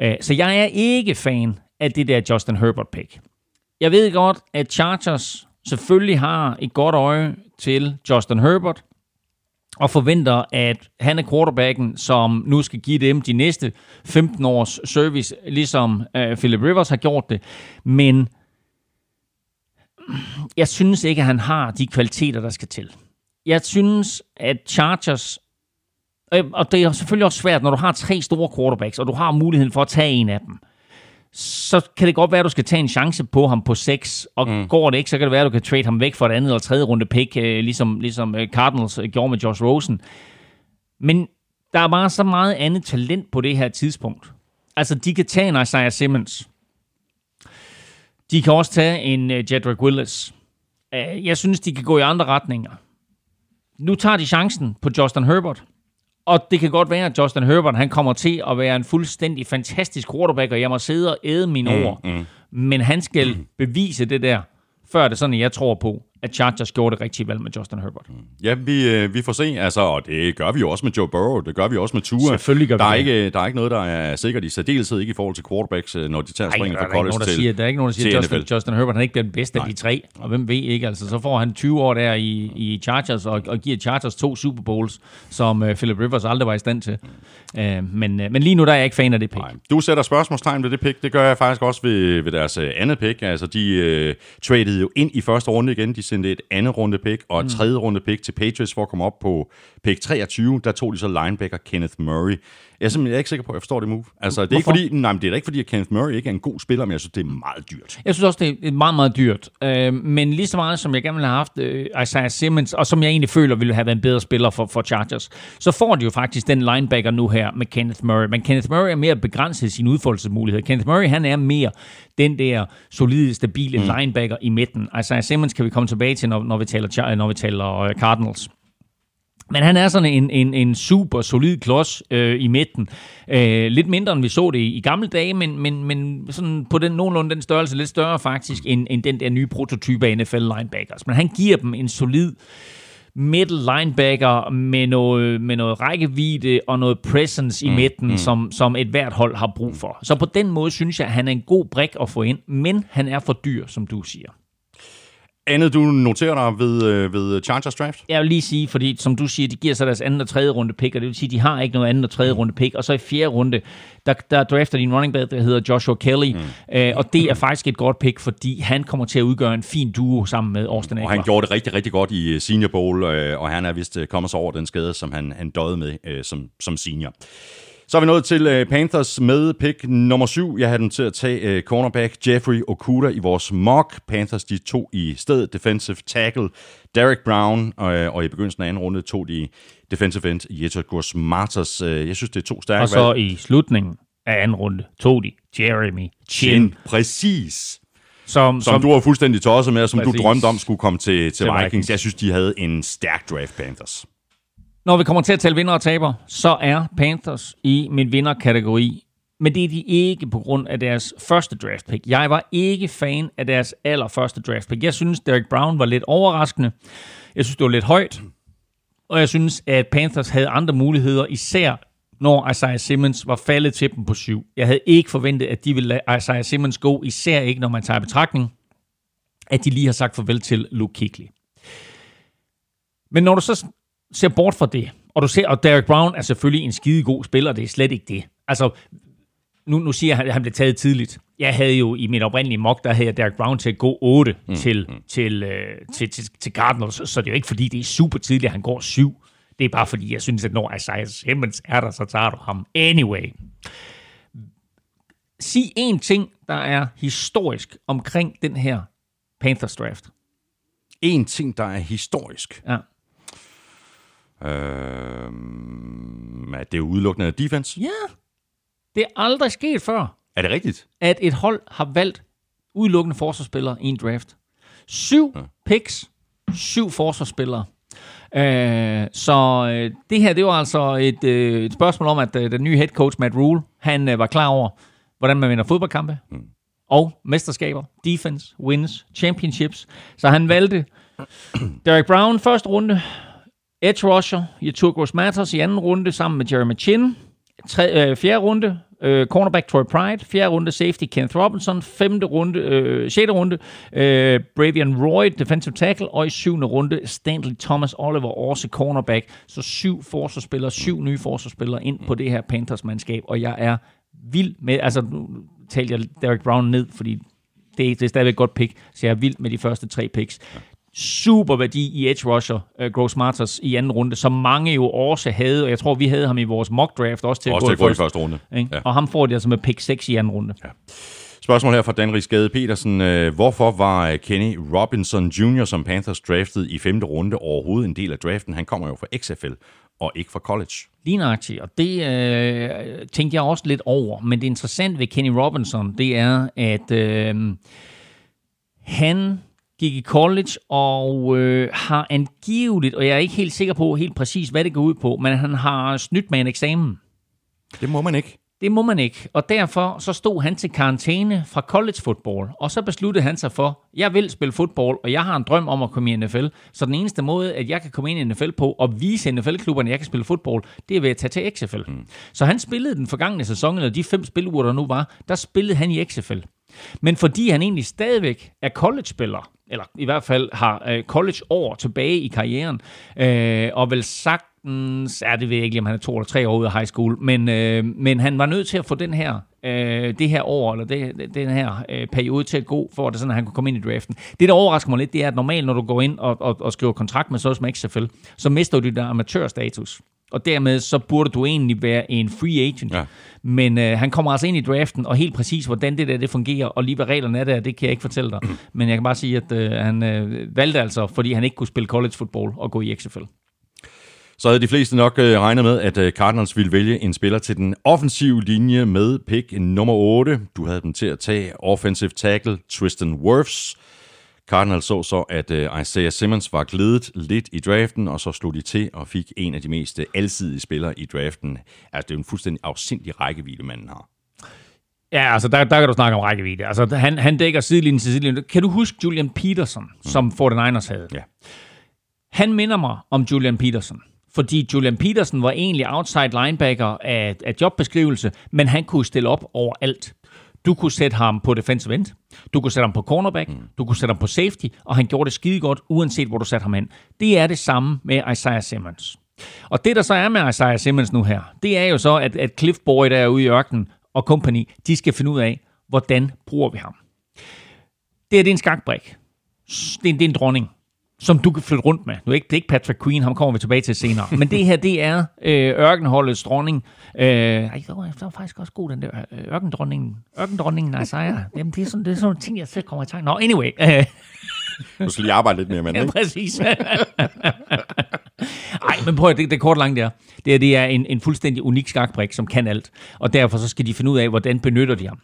Øh, så jeg er ikke fan af det der Justin Herbert pick. Jeg ved godt, at Chargers selvfølgelig har et godt øje til Justin Herbert, og forventer, at han er quarterbacken, som nu skal give dem de næste 15 års service, ligesom øh, Philip Rivers har gjort det. Men jeg synes ikke, at han har de kvaliteter, der skal til. Jeg synes, at Chargers... øh, Og det er selvfølgelig også svært, når du har tre store quarterbacks, og du har muligheden for at tage en af dem. Så kan det godt være, at du skal tage en chance på ham på 6, og mm. går det ikke, så kan det være, at du kan trade ham væk for et andet eller tredje runde pick, øh, ligesom, ligesom øh, Cardinals øh, gjorde med Josh Rosen. Men der er bare så meget andet talent på det her tidspunkt. Altså, de kan tage en Isaiah Simmons. De kan også tage en uh, Jedrick Willis. Uh, jeg synes, de kan gå i andre retninger. Nu tager de chancen på Justin Herbert. Og det kan godt være, at Justin Herbert han kommer til at være en fuldstændig fantastisk quarterback, og jeg må sidde og æde mine mm, ord. Mm. Men han skal bevise det der, før er det sådan, at jeg tror på, at Chargers gjorde det rigtige valg med Justin Herbert. Ja, vi, øh, vi får se, altså, og det gør vi jo også med Joe Burrow, det gør vi også med Tua. Selvfølgelig gør vi der er det. ikke, Der er ikke noget, der er sikkert i særdeleshed, ikke i forhold til quarterbacks, øh, når de tager der, fra er ikke college nogen, til, siger, der er ikke nogen, der siger, at Justin, NFL. Justin Herbert han ikke bliver den bedste af de tre. Og hvem ved ikke, altså så får han 20 år der i, i Chargers, og, og giver Chargers to Super Bowls, som uh, Philip Rivers aldrig var i stand til. Uh, men, uh, men lige nu der er jeg ikke fan af det pick. Nej. Du sætter spørgsmålstegn ved det pick. Det gør jeg faktisk også ved, ved deres øh, andet pick. Altså, de uh, tradede jo ind i første runde igen. De sendte et andet runde pick og et mm. tredje runde pick til Patriots for at komme op på pick 23. Der tog de så linebacker Kenneth Murray. Jeg er simpelthen ikke sikker på, at jeg forstår det move. Altså, det er, ikke Hvorfor? fordi, nej, men det er da ikke fordi, at Kenneth Murray ikke er en god spiller, men jeg synes, det er meget dyrt. Jeg synes også, det er meget, meget dyrt. Øh, men lige så meget, som jeg gerne ville have haft øh, Isaiah Simmons, og som jeg egentlig føler ville have været en bedre spiller for, for Chargers, så får de jo faktisk den linebacker nu her med Kenneth Murray. Men Kenneth Murray er mere begrænset i sine udfoldelsesmuligheder. Kenneth Murray, han er mere den der solide, stabile mm. linebacker i midten. Isaiah Simmons kan vi komme tilbage til, når, når vi taler, når vi taler øh, Cardinals. Men han er sådan en, en, en super solid klods øh, i midten. Øh, lidt mindre, end vi så det i, i gamle dage, men, men, men sådan på den nogenlunde den størrelse, lidt større faktisk, end, end den der nye prototype af NFL linebackers. Men han giver dem en solid middle linebacker med noget, med noget rækkevidde og noget presence i midten, mm. som, som et hvert hold har brug for. Så på den måde synes jeg, at han er en god brik at få ind, men han er for dyr, som du siger. Andet, du noterer dig ved, øh, ved Chargers draft? Jeg vil lige sige, fordi som du siger, de giver så deres anden og tredje runde pick, og det vil sige, de har ikke noget andet og tredje runde pick, og så i fjerde runde, der, der drafter de en running back, der hedder Joshua Kelly, mm. øh, og det er faktisk et godt pick, fordi han kommer til at udgøre en fin duo sammen med Austin Og Eckler. han gjorde det rigtig, rigtig godt i øh, Senior Bowl, øh, og han er vist øh, kommet sig over den skade, som han, han døde med øh, som, som senior. Så er vi nået til øh, Panthers med pick nummer 7. Jeg havde den til at tage cornerback Jeffrey Okuda i vores mock. Panthers de tog i stedet defensive tackle Derek Brown, øh, og i begyndelsen af anden runde tog de defensive end Yetur Marters. Øh, jeg synes, det er to stærke Og så i slutningen af anden runde tog de Jeremy Chin, Chin. Præcis. som, Som, som du var fuldstændig tosset med, og som Præcis. du drømte om skulle komme til, til, Til Vikings. Vikings. Jeg synes, de havde en stærk draft, Panthers. Når vi kommer til at tælle vinder og taber, så er Panthers i min vinderkategori. Men det er de ikke på grund af deres første draft pick. Jeg var ikke fan af deres allerførste draft pick. Jeg synes, Derek Brown var lidt overraskende. Jeg synes, det var lidt højt. Og jeg synes, at Panthers havde andre muligheder, især når Isaiah Simmons var faldet til dem på syv. Jeg havde ikke forventet, at de ville lade Isaiah Simmons gå, især ikke når man tager i betragtning, at de lige har sagt farvel til Luke Kuechly. Men når du så ser bort fra det, og du ser, og Derek Brown er selvfølgelig en skide god spiller, det er slet ikke det. Altså, nu, nu siger jeg, at han blev taget tidligt. Jeg havde jo i mit oprindelige mock, der havde jeg Derek Brown til at gå 8 mm. Til, til, øh, til, til, til Cardinals, så det er jo ikke fordi, det er super tidligt, at han går 7. Det er bare fordi, jeg synes, at når Isaiah Simmons er der, så tager du ham anyway. Sig en ting, der er historisk omkring den her Panthers draft. En ting, der er historisk, Ja. Øh, at det er udelukkende defense. ja, det er aldrig sket før. Er det rigtigt? at et hold har valgt udelukkende forsvarsspillere i en draft. Syv ja. picks, syv forsvarsspillere. Øh, så øh, det her, det var altså et, øh, et spørgsmål om, at øh, den nye head coach, Matt Rule, han øh, var klar over, hvordan man vinder fodboldkampe, mm. og mesterskaber, defense, wins, championships. Så han valgte Derek Brown første runde, edge rusher, Yeturgos Matters i anden runde, sammen med Jeremy Chin. Tre, øh, fjerde runde, øh, cornerback Troy Pride. Fjerde runde, safety Kenneth Robinson. Femte runde, øh, sjette runde, øh, Bravian Roy, defensive tackle. Og i syvende runde, Stanley Thomas Oliver, også cornerback. Så syv forsvarsspillere, syv nye forsvarsspillere ind på det her Panthers-mandskab. Og jeg er vild med, altså nu talte jeg Derek Brown ned, fordi det, er- det er stadigvæk et godt pick, så jeg er vild med de første tre picks. Super værdi i edge rusher, uh, Gross Marters i anden runde, som mange jo også havde, og jeg tror, vi havde ham i vores mock draft også til Også til at gå i første runde. Ikke? Ja. Og ham får de altså med pick 6 i anden runde. Ja. Spørgsmål her fra Dan Skade Petersen. Øh, Hvorfor var øh, Kenny Robinson Jr., som Panthers draftede i femte runde, overhovedet en del af draften? Han kommer jo fra XFL og ikke fra college. Lignagtigt, og det øh, tænkte jeg også lidt over. Men det interessante ved Kenny Robinson, det er, at øh, han gik i college og øh, har angiveligt, og jeg er ikke helt sikker på helt præcis, hvad det går ud på, men han har snydt med en eksamen. Det må man ikke. Det må man ikke, og derfor så stod han til karantæne fra college football, og så besluttede han sig for, jeg vil spille fodbold, og jeg har en drøm om at komme i NFL, så den eneste måde, at jeg kan komme ind i NFL på og vise NFL-klubberne, at jeg kan spille fodbold, det er ved at tage til XFL. Mm. Så han spillede den forgangne sæson, eller de fem spiluger, der nu var, der spillede han i XFL. Men fordi han egentlig stadigvæk er college-spiller, eller i hvert fald har øh, college-år tilbage i karrieren, øh, og vel sagtens, ja, det ved jeg ikke, om han er to eller tre år ude af high school, men, øh, men han var nødt til at få den her, øh, det her år, eller det, den her øh, periode til at gå, for at, det sådan, at han kunne komme ind i draften. Det, der overrasker mig lidt, det er, at normalt, når du går ind og, og, og skriver kontrakt med sådan som XFL, så mister du dit amatørstatus. Og dermed så burde du egentlig være en free agent. Ja. Men øh, han kommer altså ind i draften, og helt præcis, hvordan det der det fungerer, og lige hvad reglerne er der, det kan jeg ikke fortælle dig. Men jeg kan bare sige, at øh, han øh, valgte altså, fordi han ikke kunne spille college football, og gå i XFL. Så havde de fleste nok øh, regnet med, at øh, Cardinals ville vælge en spiller til den offensive linje med pick nummer 8. Du havde dem til at tage offensive tackle Tristan Wirfs. Cardinals så så, at øh, Isaiah Simmons var glædet lidt i draften, og så slog de til og fik en af de mest øh, alsidige spillere i draften. Altså, det er jo en fuldstændig afsindig rækkevidde, manden har. Ja, altså der, der kan du snakke om rækkevidde. Altså han, han dækker sidelinjen til sidelinjen. Kan du huske Julian Peterson, mm. som 49ers havde? Ja. Han minder mig om Julian Peterson. Fordi Julian Peterson var egentlig outside linebacker af, af jobbeskrivelse, men han kunne stille op overalt. Du kunne sætte ham på defensive end, du kunne sætte ham på cornerback, mm. du kunne sætte ham på safety, og han gjorde det skide godt, uanset hvor du satte ham hen. Det er det samme med Isaiah Simmons. Og det, der så er med Isaiah Simmons nu her, det er jo så, at, at Cliff Boyd er ude i ørkenen, og company, de skal finde ud af, hvordan bruger vi ham. Det er, det er en skakbrik. Det er, det er en dronning som du kan flytte rundt med. Nu er ikke, det er ikke Patrick Queen, ham kommer vi tilbage til senere. [LAUGHS] Men det her, det er øh, ørkenholdets dronning. Øh, ej, det var, det var faktisk også god, den der øh, ørkendronningen. Ørkendronningen Isaiah. Jamen, det er sådan, det er sådan nogle ting, jeg selv kommer i tanke. Nå, anyway. [LAUGHS] Øh, Du skal lige arbejde lidt mere med den, ja, ikke? præcis. [LAUGHS] Ej, men prøv at det, det kort langt der. Det, er, det er en, en fuldstændig unik skakbrik, som kan alt. Og derfor så skal de finde ud af, hvordan benytter de ham.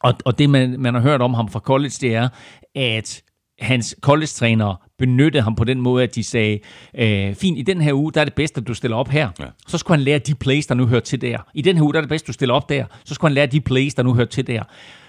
Og, og det, man, man har hørt om ham fra college, det er, at hans college-trænere benyttede ham på den måde, at de sagde, øh, fint, i den her uge, der er det bedst, at du stiller op her. Ja. Så skulle han lære de plays, der nu hører til der. I den her uge, der er det bedst, du stiller op der. Så skulle han lære de plays, der nu hører til der.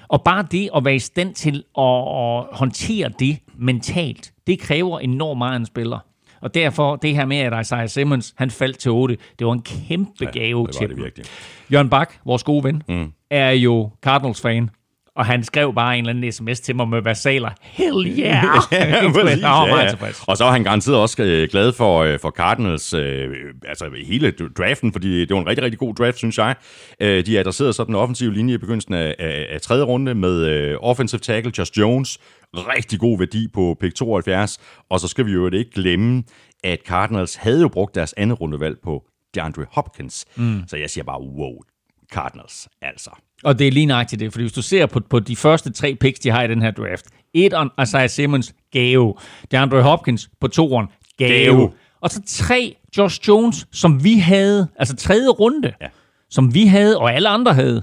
Og bare det at være i stand til at, at håndtere det mentalt, det kræver enormt meget af en spiller. Og derfor, det her med, at Isaiah Simmons, han faldt til 8, det var en kæmpe gave det var til det virkelig. Jørgen Bak, vores gode ven, mm. er jo Cardinals-fan. Og han skrev bare en eller anden sms til mig med versaler. Hell [LAUGHS] yeah! Ja, [LAUGHS] præcis, ja, ja. Og så var han garanteret også øh, glad for, øh, for Cardinals, øh, altså hele draften, fordi det var en rigtig, rigtig god draft, synes jeg. Øh, de adresserede så den offensive linje i begyndelsen af, af, af tredje runde med øh, offensive tackle Josh Jones. Rigtig god værdi på pick 72. Og så skal vi jo ikke glemme, at Cardinals havde jo brugt deres andet rundevalg på DeAndre Hopkins. Mm. Så jeg siger bare, wow, Cardinals, altså. Og det er lige nøjagtigt det, fordi hvis du ser på, på de første tre picks, de har i den her draft. Et on Isaiah Simmons, gave. DeAndre Hopkins på toeren, gave. Gave. Og så tre Josh Jones, som vi havde, altså tredje runde, Ja. som vi havde, og alle andre havde,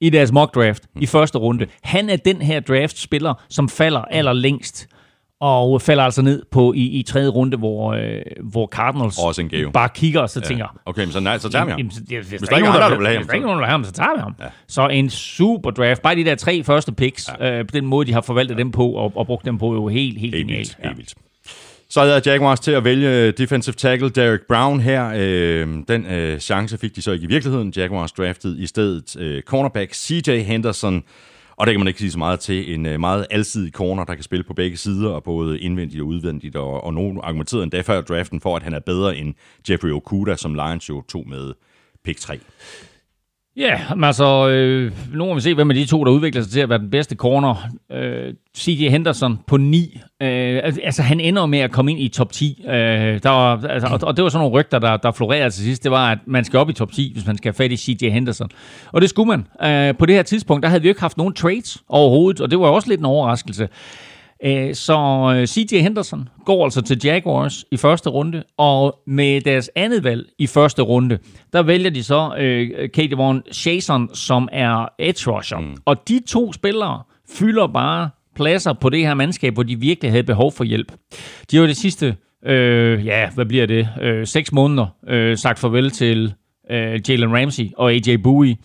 i deres mock draft i første runde. Han er den her draft-spiller, som falder allerlængst, og falder altså ned på i, i tredje runde, hvor, øh, hvor Cardinals Også en gave. bare kigger og så ja. tænker, Okay, men så, nej, så tager vi ham. Jamen, så- det- hvis, der ikke er andre, nogen, der vil have der ham, hvis der ikke er nogen, der vil have ham, så tager vi ham. Ja. Så en super draft. Bare de der tre første picks, ja. øh, på den måde, de har forvaltet dem på og, og brugt dem på, jo helt, helt, Helt genialt. vildt, helt vildt. Så havde Jaguars til at vælge defensive tackle Derek Brown her. Øh, den øh, chance fik de så ikke i virkeligheden. Jaguars draftede i stedet øh, cornerback CJ Henderson. Og det kan man ikke sige så meget til. En øh, meget alsidig corner, der kan spille på begge sider, og både indvendigt og udvendigt. Og, og nogen argumenterede endda før draften for, at han er bedre end Jeffrey Okuda, som Lions jo tog med pick 3. Ja, men altså, øh, nu må vi se, hvem af de to, der udvikler sig til at være den bedste corner. Øh, C.J. Henderson på 9. Øh, altså, han ender med at komme ind i top 10. Øh, der var, altså, og, og det var sådan nogle rygter, der, der florerede til sidst. Det var, at man skal op i top 10, hvis man skal have fat i C.J. Henderson. Og det skulle man. Øh, på det her tidspunkt, der havde vi jo ikke haft nogen trades overhovedet, og det var også lidt en overraskelse. Øh, Så øh, CJ Henderson går altså til Jaguars i første runde, og med deres andet valg i første runde, der vælger de så øh, Katie Vaughn Chason, som er edge rusher. Mm. Og de to spillere fylder bare pladser på det her mandskab, hvor de virkelig havde behov for hjælp. De har jo det sidste, øh, ja, hvad bliver det, øh, seks måneder øh, sagt farvel til øh, Jalen Ramsey og AJ Bowie.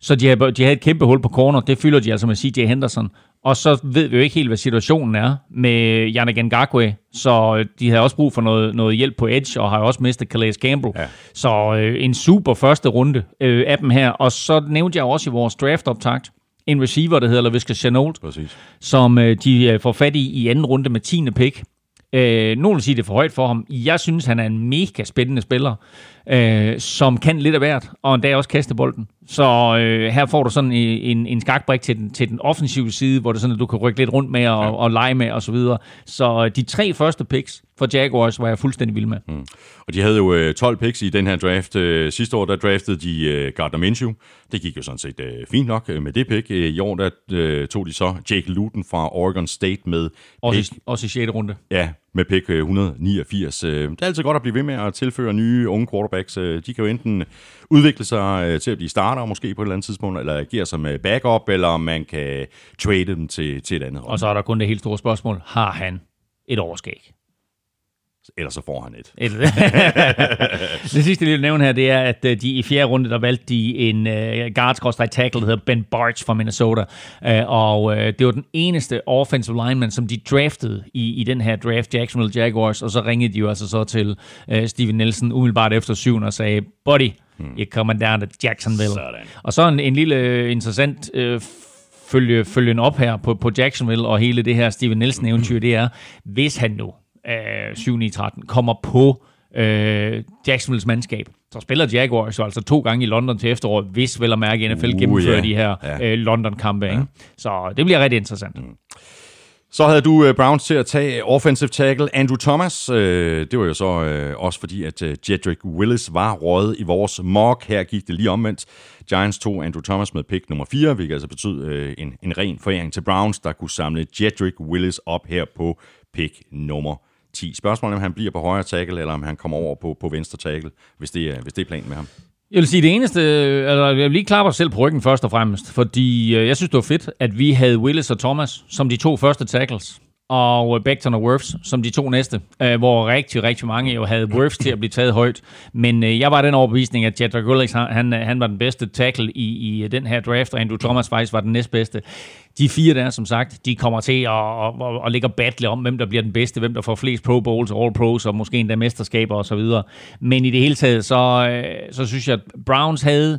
Så de havde, de havde et kæmpe hul på corner. Det fylder de altså med CJ Henderson. Og så ved vi jo ikke helt, hvad situationen er med Yannick Ngakwe. Så øh, de havde også brug for noget, noget hjælp på edge, og har jo også mistet Calais Campbell. Ja. Så øh, en super første runde øh, af dem her. Og så nævnte jeg også i vores draft-optakt, en receiver, der hedder LaVisca Chenault, Præcis. som øh, de øh, får fat i i anden runde med 10. pick. Øh, nogen vil sige, det er for højt for ham. Jeg synes, han er en mega spændende spiller, øh, som kan lidt af hvert, og endda også kaste bolden. Så øh, her får du sådan en, en, skakbrik til den, til den offensive side, hvor det sådan, at du kan rykke lidt rundt med og, ja. og lege med osv. Så, videre. så øh, de tre første picks for Jaguars var jeg fuldstændig vild med. Mm. Og de havde jo øh, 12 picks i den her draft. Øh, sidste år, der draftede de øh, Gardner Minshew. Det gik jo sådan set øh, fint nok øh, med det pick. Øh, I år, der øh, tog de så Jake Luton fra Oregon State med Også, pick, i, også i 6. runde. ja, med pick øh, 189. Øh, det er altid godt at blive ved med at tilføre nye unge quarterbacks. Øh, de kan jo enten udvikle sig til at blive starter måske på et eller andet tidspunkt, eller agere som backup, eller man kan trade dem til, til et andet hold. Og så er der kun det helt store spørgsmål. Har han et overskæg? Eller så får han et. Et- [LAUGHS] det sidste, jeg vil nævne her, det er, at øh, de i fjerde runde, der valgte de en uh, guard tackle, der hedder Ben Barch fra Minnesota. Uh, og uh, det var den eneste offensive lineman, som de draftede i, i den her draft, Jacksonville Jaguars. Og så ringede de jo altså så til uh, Steven Nelson umiddelbart efter syven og sagde, buddy, you're coming down to Jacksonville. Sådan. Og så en, en lille øh, interessant øh, følge, følgen op her på, på Jacksonville og hele det her Steven Nielsen-eventyr, [CLEARS THROAT] det er, hvis han nu øh, 7 9 13 kommer på øh, Jacksonvilles mandskab, så spiller Jaguars jo altså to gange i London til efteråret, hvis vel at mærke NFL Uh, gennemfører ja. de her Ja. øh, London-kampe. Ikke? Så det bliver rigtig interessant. Så havde du øh, Browns til at tage offensive tackle Andrew Thomas. Øh, det var jo så øh, også fordi, at øh, Jedrick Willis var røget i vores mock. Her gik det lige omvendt. Giants tog Andrew Thomas med pick nummer 4, hvilket altså betød øh, en, en ren foræring til Browns, der kunne samle Jedrick Willis op her på pick nummer 10. Spørgsmålet er, om han bliver på højre tackle, eller om han kommer over på, på venstre tackle, hvis det, er, hvis det er planen med ham. Jeg vil sige det eneste, altså jeg vil lige klappe os selv på ryggen først og fremmest, fordi øh, jeg synes, det var fedt, at vi havde Willis og Thomas som de to første tackles, og Becton og Wirfs som de to næste, øh, hvor rigtig, rigtig mange jo havde Wirfs til at blive taget højt. Men øh, jeg var den overbevisning, at Jedrick Willis, han, han, han var den bedste tackle i, i øh, den her draft, og Andrew Thomas faktisk var den næstbedste. De fire der, som sagt, de kommer til at, at, at, at ligge og battle om, hvem der bliver den bedste, hvem der får flest Pro Bowls, All Pros, og måske endda mesterskaber osv. Men i det hele taget, så, øh, så synes jeg, at Browns havde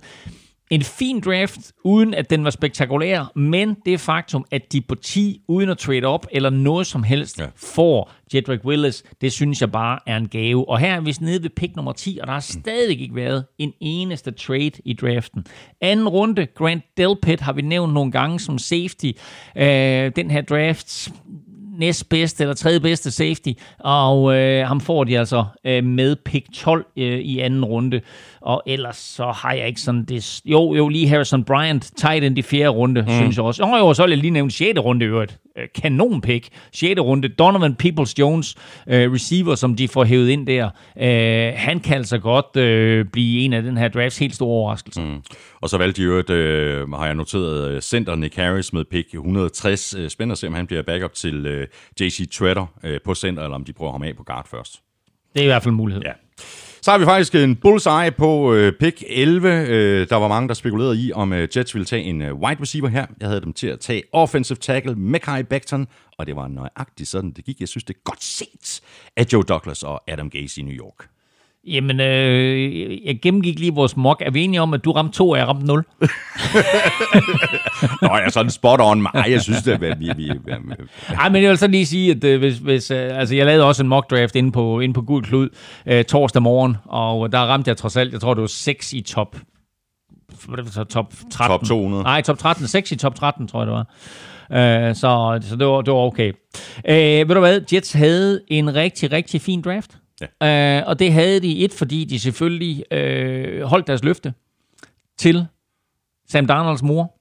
en fin draft, uden at den var spektakulær, men det faktum, at de på 10, uden at trade op eller noget som helst, Ja. får Jedrick Willis, det synes jeg bare er en gave. Og her er vi nede ved pick nummer 10, og der har stadig ikke været en eneste trade i draften. Anden runde, Grant Delpit har vi nævnt nogle gange som safety. Øh, den her draft næstbedste eller tredje bedste safety, og øh, ham får de altså øh, med pick 12 øh, i anden runde. Og ellers så har jeg ikke sådan det... Jo, jo, lige Harrison Bryant, tight end i fjerde runde, mm. synes jeg også. Nå jo, så vil jeg lige nævne 6. runde i øvrigt. Øh, Kanon pick. 6. runde. Donovan Peoples-Jones, øh, receiver, som de får hævet ind der. Øh, han kan altså godt øh, blive en af den her drafts helt store overraskelser. Mm. Og så valgte de at, øh, har jeg noteret, øh, center Nick Harris med pick 160. Øh, Spændende at se, om han bliver backup til øh, JC Treader øh, på center, eller om de prøver ham af på guard først. Det er i hvert fald en mulighed. Ja. Så har vi faktisk en bullseye på øh, pick 11. Øh, der var mange, der spekulerede i, om øh, Jets ville tage en øh, wide receiver her. Jeg havde dem til at tage offensive tackle Mekai Becton, og det var nøjagtigt sådan, det gik. Jeg synes, det er godt set af Joe Douglas og Adam Gase i New York. Jamen, øh, jeg gennemgik lige vores mock. Er vi enige om, at du ramte to, og jeg ramte 0? [LAUGHS] Nå, jeg er sådan spot on. Nej, jeg synes, det er... Vi, vi, Nej, men jeg vil så lige sige, at øh, hvis, hvis, øh, altså, jeg lavede også en mock draft inde på, inde på Gul Klud øh, torsdag morgen, og der ramte jeg trods alt, jeg tror det var 6 i top så, top 13. Top 200. Nej, top 13. 6 i top 13, tror jeg, det var. Uh, så, så det, var, det var okay. Uh, ved du hvad? Jets havde en rigtig, rigtig fin draft. Ja. Øh, og det havde de et, fordi de selvfølgelig øh, holdt deres løfte til Sam Darnolds mor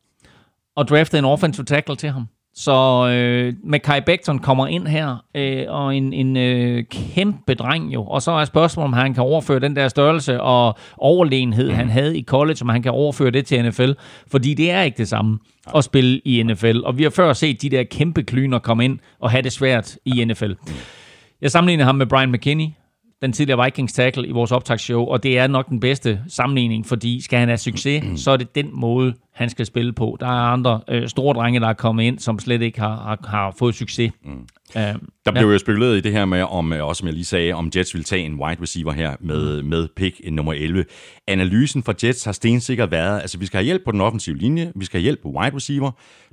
og draftede en offensive tackle til ham. Så øh, Mackay Becton kommer ind her, øh, og en, en øh, kæmpe dreng jo. Og så er spørgsmålet, om han kan overføre den der størrelse og overlegenhed, han havde i college, om han kan overføre det til NFL. Fordi det er ikke det samme at spille i NFL. Og vi har før set de der kæmpe klyner komme ind og have det svært i NFL. Jeg sammenligner ham med Brian McKinney, den tidligere Vikings tackle i vores optagsshow, og det er nok den bedste sammenligning, fordi skal han have succes, så er det den måde, han skal spille på. Der er andre øh, store drenge, der er kommet ind, som slet ikke har, har, har fået succes. Mm. Uh, Der blev jo spekuleret i det her med, om, øh, også som jeg lige sagde, om Jets ville tage en wide receiver her med, med pick nummer 11. Analysen fra Jets har stensikkert været, altså vi skal have hjælp på den offensive linje, vi skal have hjælp på wide receiver.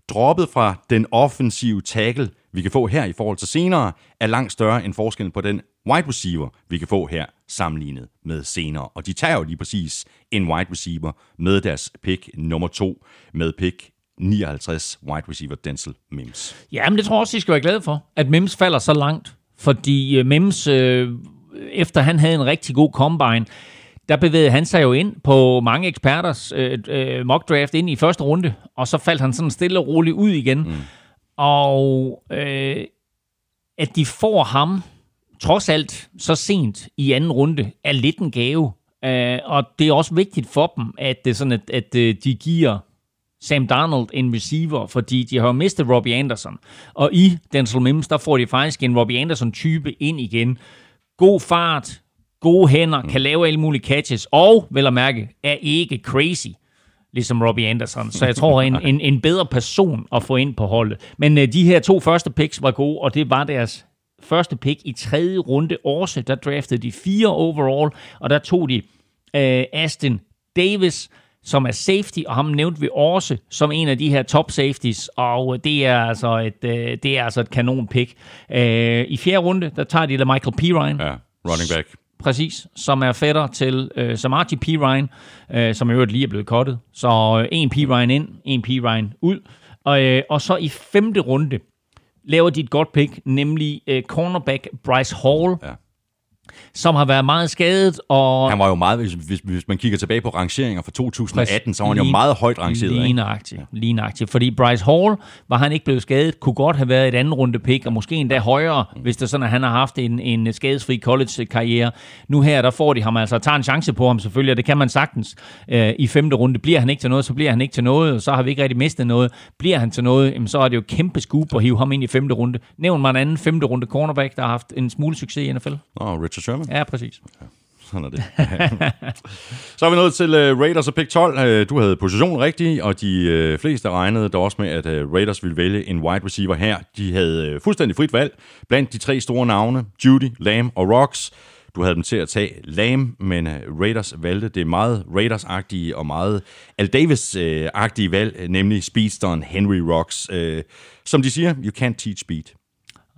Droppet fra den offensive tackle, vi kan få her i forhold til senere, er langt større end forskellen på den wide receiver, vi kan få her sammenlignet med senere. Og de tager jo lige præcis en wide receiver med deres pick nummer 2, med pick 59 wide receiver Denzel Mims. Ja, men det tror jeg også, I skal være glade for, at Mims falder så langt. Fordi øh, Mims, øh, efter han havde en rigtig god combine, der bevægede han sig jo ind på mange eksperters øh, øh, mock draft ind i første runde, og så faldt han sådan stille og roligt ud igen. Mm. Og øh, at de får ham trods alt så sent i anden runde, er lidt en gave. Øh, og det er også vigtigt for dem, at, det sådan, at, at øh, de giver Sam Darnold en receiver, fordi de har mistet Robbie Anderson. Og i Denzel Mims, der får de faktisk en Robbie Anderson-type ind igen. God fart, gode hænder, kan lave alle mulige catches, og, vel at mærke, er ikke crazy ligesom Robbie Anderson. Så jeg tror, en, [LAUGHS] en, en bedre person at få ind på holdet. Men uh, de her to første picks var gode, og det var deres første pick i tredje runde også. Der draftede de fire overall, og der tog de uh, Aston Davis, som er safety, og ham nævnte vi også som en af de her top safeties, og det er altså et, uh, det er altså et kanon pick. Uh, I fjerde runde, der tager de Michael Pirine. Ja, running back. Præcis, som er fætter til øh, Samaji P. Ryan, øh, som i øvrigt lige er blevet kottet. Så øh, en P. Ryan ind, en P. Ryan ud. Og, øh, og så i femte runde laver de et godt pick, nemlig øh, cornerback Bryce Hall, Ja som har været meget skadet. Og Han var jo meget, hvis, hvis, hvis man kigger tilbage på rangeringer fra 2018, så var han jo Lige- meget højt rangeret. Nøjagtigt, lige nøjagtigt. Fordi Bryce Hall, var han ikke blevet skadet, kunne godt have været et andet runde pick, og måske endda højere, hvis det er sådan, at han har haft en, en skadesfri college-karriere. Nu her, der får de ham altså, tager en chance på ham selvfølgelig, og det kan man sagtens øh, i femte runde. Bliver han ikke til noget, så bliver han ikke til noget, og så har vi ikke rigtig mistet noget. Bliver han til noget, jamen, så er det jo kæmpe scoop at hive ham ind i femte runde. Nævn mig en anden femte runde cornerback, der har haft en smule succes i NFL. Nå, Richard Sherman. Ja, præcis. Sådan er det. [LAUGHS] så er vi nået til uh, Raiders og pick 12. Uh, du havde positionen rigtig, og de uh, fleste regnede der også med, at uh, Raiders ville vælge en wide receiver her. De havde uh, fuldstændig frit valg blandt de tre store navne, Judy, Lamb og Rocks. Du havde dem til at tage Lamb, men Raiders valgte det meget Raiders-agtige og meget Al Davis-agtige valg, nemlig speedsteren Henry Rocks. Som de siger, you can't teach speed.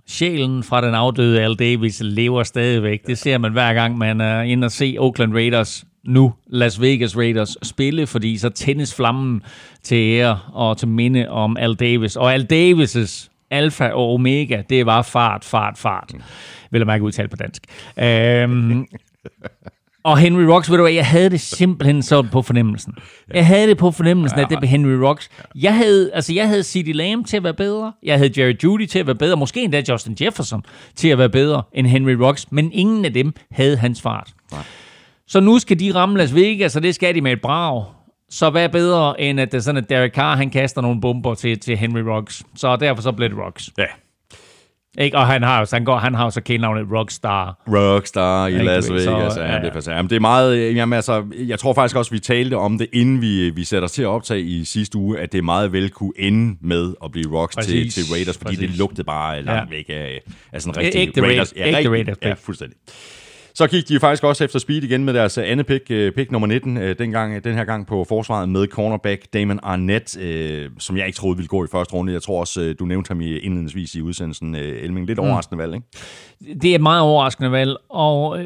Sjælen fra den afdøde Al Davis lever stadigvæk. Det ser man hver gang, man er inde og se Oakland Raiders, nu Las Vegas Raiders, spille, fordi så tændes flammen til ære og til minde om Al Davis. Og Al Davis' alfa og omega, det var fart, fart, fart. Vil jeg mærke udtalt på dansk. Øhm, [LAUGHS] og Henry Rocks, ved du hvad, jeg havde det simpelthen sådan på fornemmelsen. Jeg havde det på fornemmelsen, at det blev Henry Rocks. Jeg havde, altså jeg havde CeeDee Lamb til at være bedre. Jeg havde Jerry Judy til at være bedre. Måske endda Justin Jefferson til at være bedre end Henry Rocks. Men ingen af dem havde hans fart. Så nu skal de ramme Las Vegas, og det skal de med et brag. Så hvad er bedre, end at det er sådan, at Derek Carr, han kaster nogle bomber til, til Henry Rocks. Så derfor så blev det Rocks. Ja, Ikke? Og han har så, han går, han har jo så kælenavnet Rockstar. Rockstar i Ikke, Las så, Vegas. ja, Ja, ja. det, er passer. Jamen, det er meget... Jamen, altså, jeg tror faktisk også, vi talte om det, inden vi, vi satte os til at optage i sidste uge, at det meget vel kunne ende med at blive Rocks til, Præcis. til Raiders, fordi Præcis. det lugtede bare langt Ja. væk af, af sådan rigtig Ægte Raiders. Ra- ægte rigtig- Raiders Ja, fuldstændig. Så gik de faktisk også efter speed igen med deres øh, andet pick, øh, pick nummer 19, øh, dengang, den her gang på forsvaret med cornerback Damon Arnett, som jeg ikke troede ville gå i første runde. Jeg tror også, du nævnte ham i indledningsvis i udsendelsen, Elming. Lidt overraskende valg, ikke? det er et meget overraskende valg, og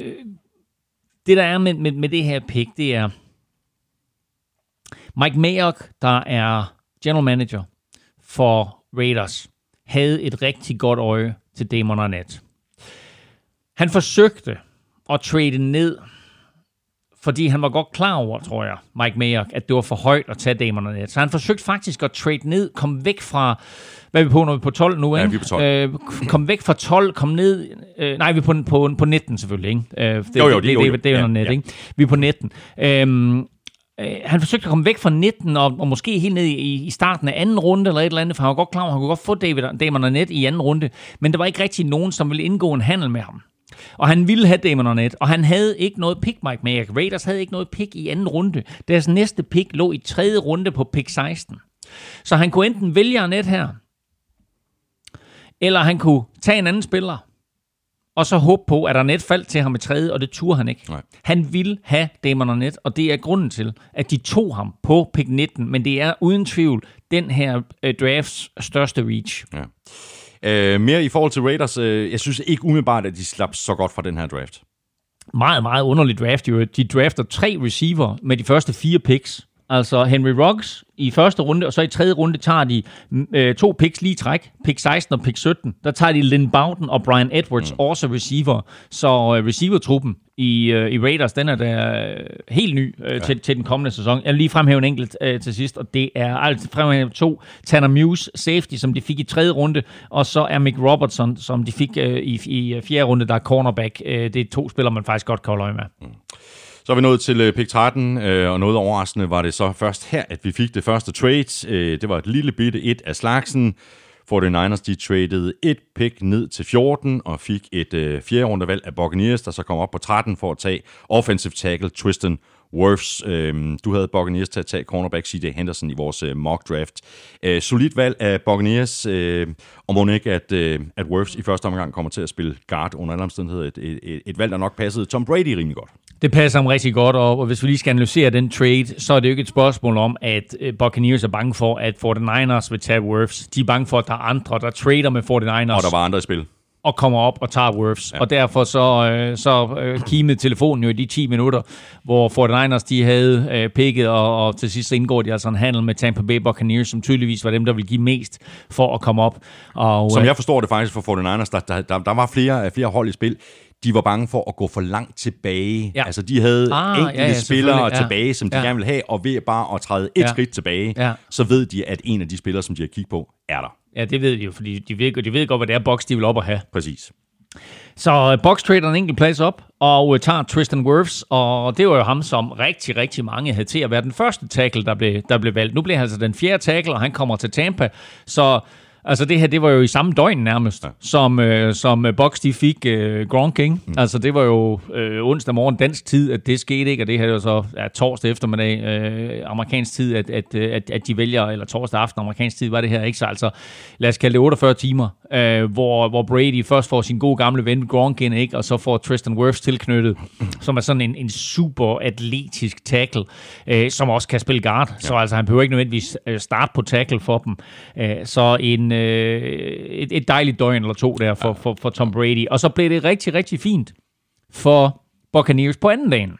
det der er med, med, med det her pick, det er, Mike Mayock, der er general manager for Raiders, havde et rigtig godt øje til Damon Arnett. Han forsøgte at trade ned, fordi han var godt klar over, tror jeg, Mike Mayock, at det var for højt at tage Damon Arnett. Så han forsøgte faktisk at trade ned, komme væk fra, hvad er vi på, når vi er på 12 nu, Ja, ikke? vi er på 12. Øh, kom væk fra 12, kom ned, øh, nej, vi er på, på, på 19 selvfølgelig, ikke? Øh, det, Jo, jo, det, det- jo, jo. det, det er Ja, jo net, ja. ikke? Vi er på 19. Øhm, øh, han forsøgte at komme væk fra 19, og, og måske helt ned i, i starten af anden runde, eller et eller andet, for han var godt klar over, at han kunne godt få David, Damon Arnett i anden runde, men der var ikke rigtig nogen, som ville indgå en handel med ham. Og han ville have Damon Arnett, og han havde ikke noget pick, Mike Mayock. Raiders havde ikke noget pick i anden runde. Deres næste pick lå i tredje runde på pick 16. Så han kunne enten vælge Arnett her, eller han kunne tage en anden spiller, og så håbe på, at Arnett faldt til ham i tredje, og det turde han ikke. Nej. Han ville have Damon Arnett, og det er grunden til, at de tog ham på pick 19, men det er uden tvivl den her øh, drafts største reach. Ja. Øh, mere i forhold til Raiders, øh, jeg synes ikke umiddelbart, at de slap så godt fra den her draft. meget, meget underlig draft. Jo. De drafter tre receiver med de første fire picks. Altså Henry Ruggs i første runde, og så i tredje runde tager de mm, øh, to picks lige træk. Pick 16 og pick 17. Der tager de Lynn Bowden og Brian Edwards, mm. også receiver. Så øh, receiver-truppen i, øh, i Raiders, den er da øh, helt ny øh, ja. til, til den kommende sæson. Jeg vil lige fremhæve en enkelt øh, til sidst, og det er altså fremhæve to. Tanner Muse, safety, som de fik i tredje runde, og så er Mick Robertson, som de fik øh, i, i øh, fjerde runde, der er cornerback. Øh, det er to spillere, man faktisk godt kan holde øje med. Så er vi nået til øh, pick 13, øh, og noget overraskende var det så først her, at vi fik det første trade. Øh, det var et lille bitte et af slagsen. 49ers de traded et pick ned til 14 og fik et øh, fjerde rundevalg af Buccaneers, der så kom op på 13 for at tage offensive tackle Tristan Wirfs. Øh, du havde Buccaneers til at tage cornerback C.J. Henderson i vores øh, mock draft. Øh, solid valg af Buccaneers, øh, og må ikke, at, øh, at Wirfs i første omgang kommer til at spille guard under alle omstændigheder. Et, et, et, et valg, der nok passede Tom Brady rimelig godt. Det passer ham rigtig godt, og hvis vi lige skal analysere den trade, så er det jo ikke et spørgsmål om, at øh, Buccaneers er bange for, at 49ers vil tage Wirfs. De er bange for, at der er andre, der trader med 49ers Og der var andre i spil. Og kommer op og tager Wirfs. Ja. Og derfor så, øh, så øh, kimede telefonen jo i de 10 minutter, hvor 49ers de havde øh, picket, og, og til sidst indgår de altså en handel med Tampa Bay Buccaneers, som tydeligvis var dem, der ville give mest for at komme op. Og, Som øh, jeg forstår det faktisk for 49ers, der, der, der, der var flere, flere hold i spil. De var bange for at gå for langt tilbage. Ja. Altså, de havde Ah, enkelte ja, ja, spillere ja. tilbage, som de Ja. gerne vil have, og ved bare at træde et Ja. skridt tilbage, Ja. så ved de, at en af de spillere, som de har kigget på, er der. Ja, det ved de jo, fordi de ved, de ved godt, hvad det er, Bucks de vil op og have. Præcis. Så uh, Box trader en enkelt plads op og uh, tager Tristan Wirfs, og det var jo ham, som rigtig, rigtig mange havde til at være den første tackle, der blev, der blev valgt. Nu bliver han altså den fjerde tackle, og han kommer til Tampa. Så altså det her, det var jo i samme døgn nærmest, ja. som, uh, som uh, Box de fik uh, Gronk, ikke? Mm. Altså det var jo uh, onsdag morgen dansk tid, at det skete ikke, og det her er jo så ja, torsdag eftermiddag uh, amerikansk tid, at, at, uh, at, at de vælger, eller torsdag aften amerikansk tid var det her, ikke? Så altså, lad os kalde det 48 timer, øh, hvor, hvor Brady først får sin gode gamle ven Gronk ind, ikke? og så får Tristan Wirfs tilknyttet, som er sådan en, en super atletisk tackle, øh, som også kan spille guard. Ja. Så altså, han behøver ikke nødvendigvis øh, starte på tackle for dem. Øh, så en, øh, et, et dejligt døgn eller to der for, for, for Tom Brady. Og så blev det rigtig, rigtig fint for Buccaneers på anden dagen.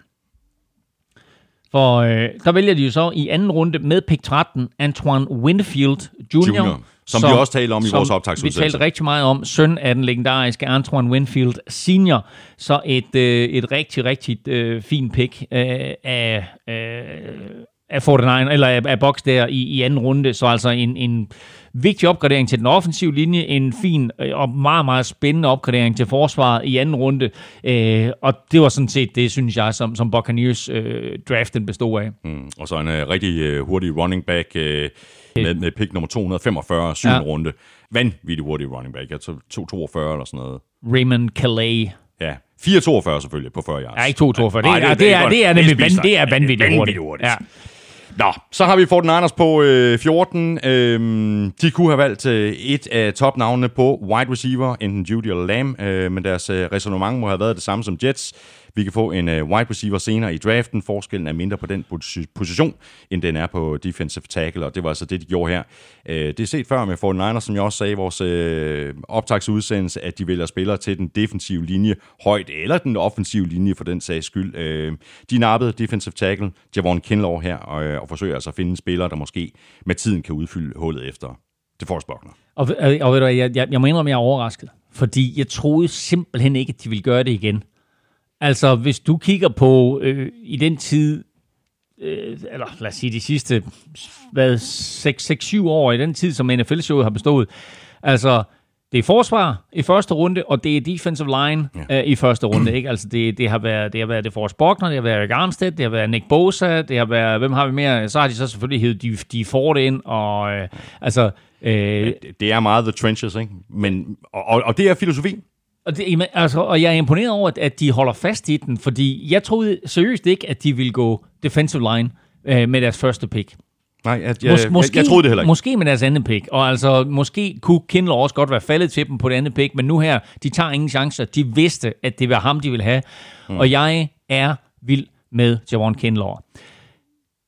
For øh, der vælger de jo så i anden runde med pick 13 Antoine Winfield Jr., Junior, som vi også talte om i som vores optagsudsendelse. Vi talte rigtig meget om, søn af den legendariske Antoine Winfield Senior. Så et, øh, et rigtig, rigtig øh, fint pick øh, af, øh, af 49, eller af, af Box der i, i anden runde. Så altså en, en vigtig opgradering til den offensive linje, en fin øh, og meget, meget spændende opgradering til forsvaret i anden runde. Øh, og det var sådan set det, synes jeg, som, som Buccaneers øh, draften bestod af. Mm. Og så en uh, rigtig uh, hurtig running back uh, med, med pick nummer 245, 7. Ja. Runde. Vanvittig hurtig running back. Jeg tror 242 eller sådan noget. Raymond Calais. Ja, 442 selvfølgelig på 40 yards. Ja, ikke 242. Det, Nej, er, det, er, det er nemlig spiser. van, det er vanvittigt hurtigt. vanvittigt hurtigt. Ja. Nå, så har vi 49ers på øh, 14. Øhm, de kunne have valgt øh, et af topnavnene på wide receiver, enten Judy eller Lamb, øh, men deres øh, resonemang må have været det samme som Jets. Vi kan få en øh, wide receiver senere i draften. Forskellen er mindre på den position, end den er på defensive tackle, og det var altså det, de gjorde her. Øh, det er set før med 49ers, som jeg også sagde i vores øh, optagsudsendelse, at de vælger spillere til den defensive linje højt, eller den offensive linje for den sags skyld. De nappede defensive tackle, Javon Kinlaw her, og, forsøger altså at finde en spiller, der måske med tiden kan udfylde hullet efter det Forrest Buckner. Og, og, og ved du, hvad, jeg, jeg, jeg må indrømme, at jeg er overrasket. Fordi jeg troede simpelthen ikke, at de ville gøre det igen. Altså, hvis du kigger på øh, i den tid, øh, eller lad os sige de sidste hvad, 6-7 år, i den tid, som NFL-showet har bestået, altså, det er forsvar i første runde, og det er defensive line ja. øh, i første runde. Ikke? Altså det, det, har været, det har været det Forrest Buckner, det har været Eric Armstead, det har været Nick Bosa, det har været, hvem har vi mere? Så har de så selvfølgelig hævet de, de får det ind, og øh, altså... Øh, Det er meget the trenches, ikke? Men, og, og, og det er filosofi. Og, det, altså, og jeg er imponeret over, at, de holder fast i den, fordi jeg troede seriøst ikke, at de ville gå defensive line øh, med deres første pick. Nej, jeg, jeg, jeg, jeg, jeg troede det heller ikke. Måske med deres andet pick. Og altså, måske kunne Kindle også godt være faldet til dem på det andet pick, men nu her, de tager ingen chancer. De vidste, at det var ham, de ville have. Mm. Og jeg er vild med Javon Kindle.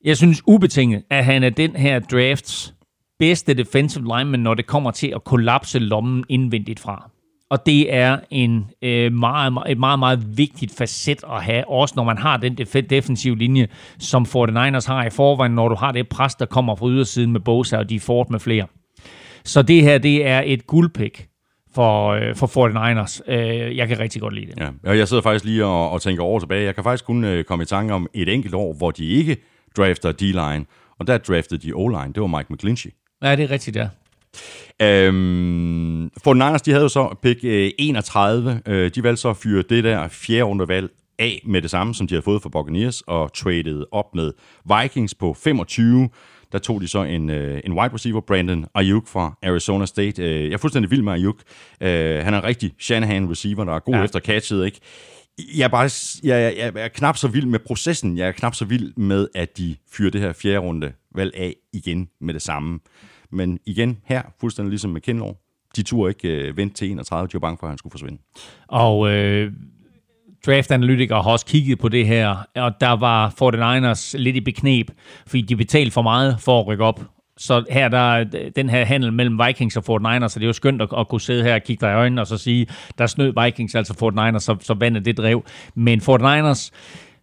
Jeg synes ubetinget, at han er den her drafts bedste defensive lineman, når det kommer til at kollapse lommen indvendigt fra. Og det er en øh, meget, et meget, meget vigtigt facet at have, også når man har den def- defensive linje, som 49ers har i forvejen, når du har det pres, der kommer fra ydersiden med Bosa og de Ford med flere. Så det her, det er et guldpick for, øh, for 49ers. Øh, jeg kan rigtig godt lide det. Ja, og jeg sidder faktisk lige og, og tænker over tilbage. Jeg kan faktisk kun øh, komme i tanke om et enkelt år, hvor de ikke drafter D-line, og der draftede de O-line. Det var Mike McGlinchey. Ja, det er rigtigt, ja. Øhm, for Niners, de havde jo så pick øh, 31. Øh, de valgte så at fyre det der fjerde rundevalg af med det samme, som de havde fået fra Buccaneers, og traded op med Vikings på 25. Der tog de så en, øh, en wide receiver, Brandon Ayuk fra Arizona State. Øh, jeg er fuldstændig vild med Ayuk. Øh, han er en rigtig Shanahan receiver, der er god. Ja. efter catchet, ikke? Jeg er, bare, jeg, jeg, jeg er knap så vild med processen. Jeg er knap så vild med, at de fyrer det her fjerde runde valg af igen med det samme. Men igen, her, fuldstændig ligesom med Kinlaw, de turde ikke øh, vente til 31, de var bange for, at han skulle forsvinde. Og øh, draftanalytikere har også kigget på det her, og der var 49ers lidt i beknep, fordi de betalte for meget for at rykke op. Så her der er den her handel mellem Vikings og 49ers, så det er jo skønt at, at kunne sidde her og kigge dig i øjnene og så sige, der snød Vikings altså 49ers, så, så vandet det drev. Men 49ers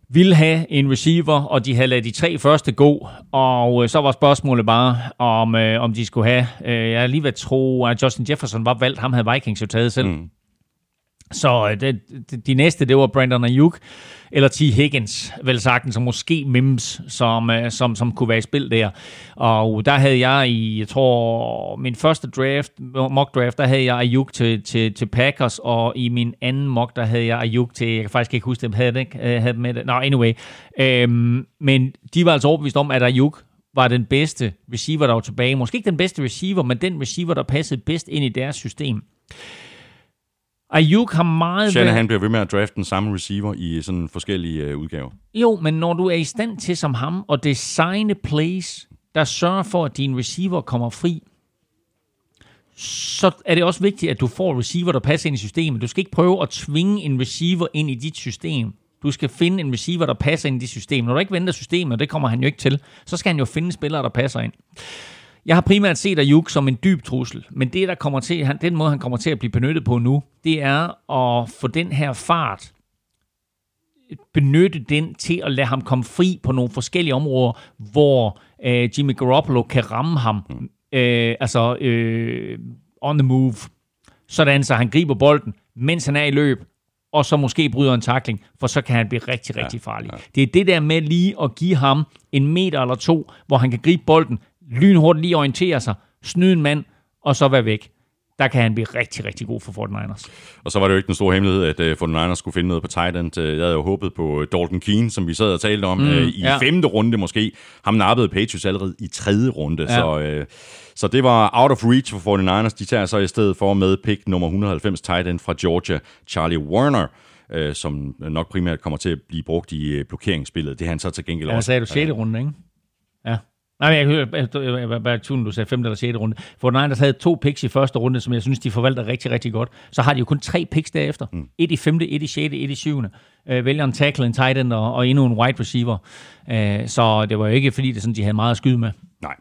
ville have en receiver, og de havde ladet de tre første gå, og øh, så var spørgsmålet bare, om, øh, om de skulle have, øh, jeg er lige ved at tro, at Justin Jefferson var valgt, ham havde Vikings jo taget selv. Mm. Så øh, det, det, de næste, det var Brandon Ayuk, eller T. Higgins, vel sagtens, og måske Mims, som, øh, som, som kunne være i spil der. Og der havde jeg i, jeg tror, min første draft, mock draft, der havde jeg Ayuk til, til, til Packers, og i min anden mock, der havde jeg Ayuk til, jeg kan faktisk ikke huske dem, havde det ikke, øh, havde dem med det. Nå, anyway. Øhm, men de var altså overbevist om, at Ayuk var den bedste receiver, der var tilbage. Måske ikke den bedste receiver, men den receiver, der passede bedst ind i deres system. Ayuk har meget... Shanahan bliver ved med at drafte den samme receiver i sådan forskellige øh, udgaver. Jo, men når du er i stand til som ham at designe plays, der sørger for, at din receiver kommer fri, så er det også vigtigt, at du får receiver, der passer ind i systemet. Du skal ikke prøve at tvinge en receiver ind i dit system. Du skal finde en receiver, der passer ind i dit system. Når du ikke venter systemet, og det kommer han jo ikke til, så skal han jo finde spillere, der passer ind. Jeg har primært set Ayuk som en dyb trussel, men det, der kommer til, han, den måde, han kommer til at blive benyttet på nu, det er at få den her fart, benytte den til at lade ham komme fri på nogle forskellige områder, hvor øh, Jimmy Garoppolo kan ramme ham, øh, altså øh, on the move, sådan så han griber bolden, mens han er i løb, og så måske bryder en takling, for så kan han blive rigtig, rigtig farlig. Ja, ja. Det er det der med lige at give ham en meter eller to, hvor han kan gribe bolden, lynhurtigt lige orientere sig, snyde en mand, og så være væk. Der kan han blive rigtig, rigtig god for 49ers. Og så var det jo ikke den store hemmelighed, at uh, 49ers skulle finde noget på tight end. Uh, jeg havde jo håbet på Dalton Keane, som vi sad og talte om, mm, uh, i ja. femte runde måske. Ham nappede Patriots allerede i tredje runde, Ja. så... Uh, så det var out of reach for 49ers. De tager så i stedet for med pick nummer 190 tight end fra Georgia, Charlie Warner, øh, som nok primært kommer til at blive brugt i øh, blokeringsspillet. Det er han så til gengæld Ja, også. sagde du 6. runde, ikke? Ja. Nej, jeg jeg, jeg tvivl, du sagde 5. eller 6. runde. For Niners havde to picks i første runde, som jeg synes, de forvalter rigtig, rigtig godt. Så har de jo kun tre picks derefter. Mm. Et i 5., et i 6., et i 7. Øh, vælger en tackle, en tight end og, og endnu en wide receiver. Øh, så det var jo ikke, fordi det sådan, de havde meget at skyde med. Nej.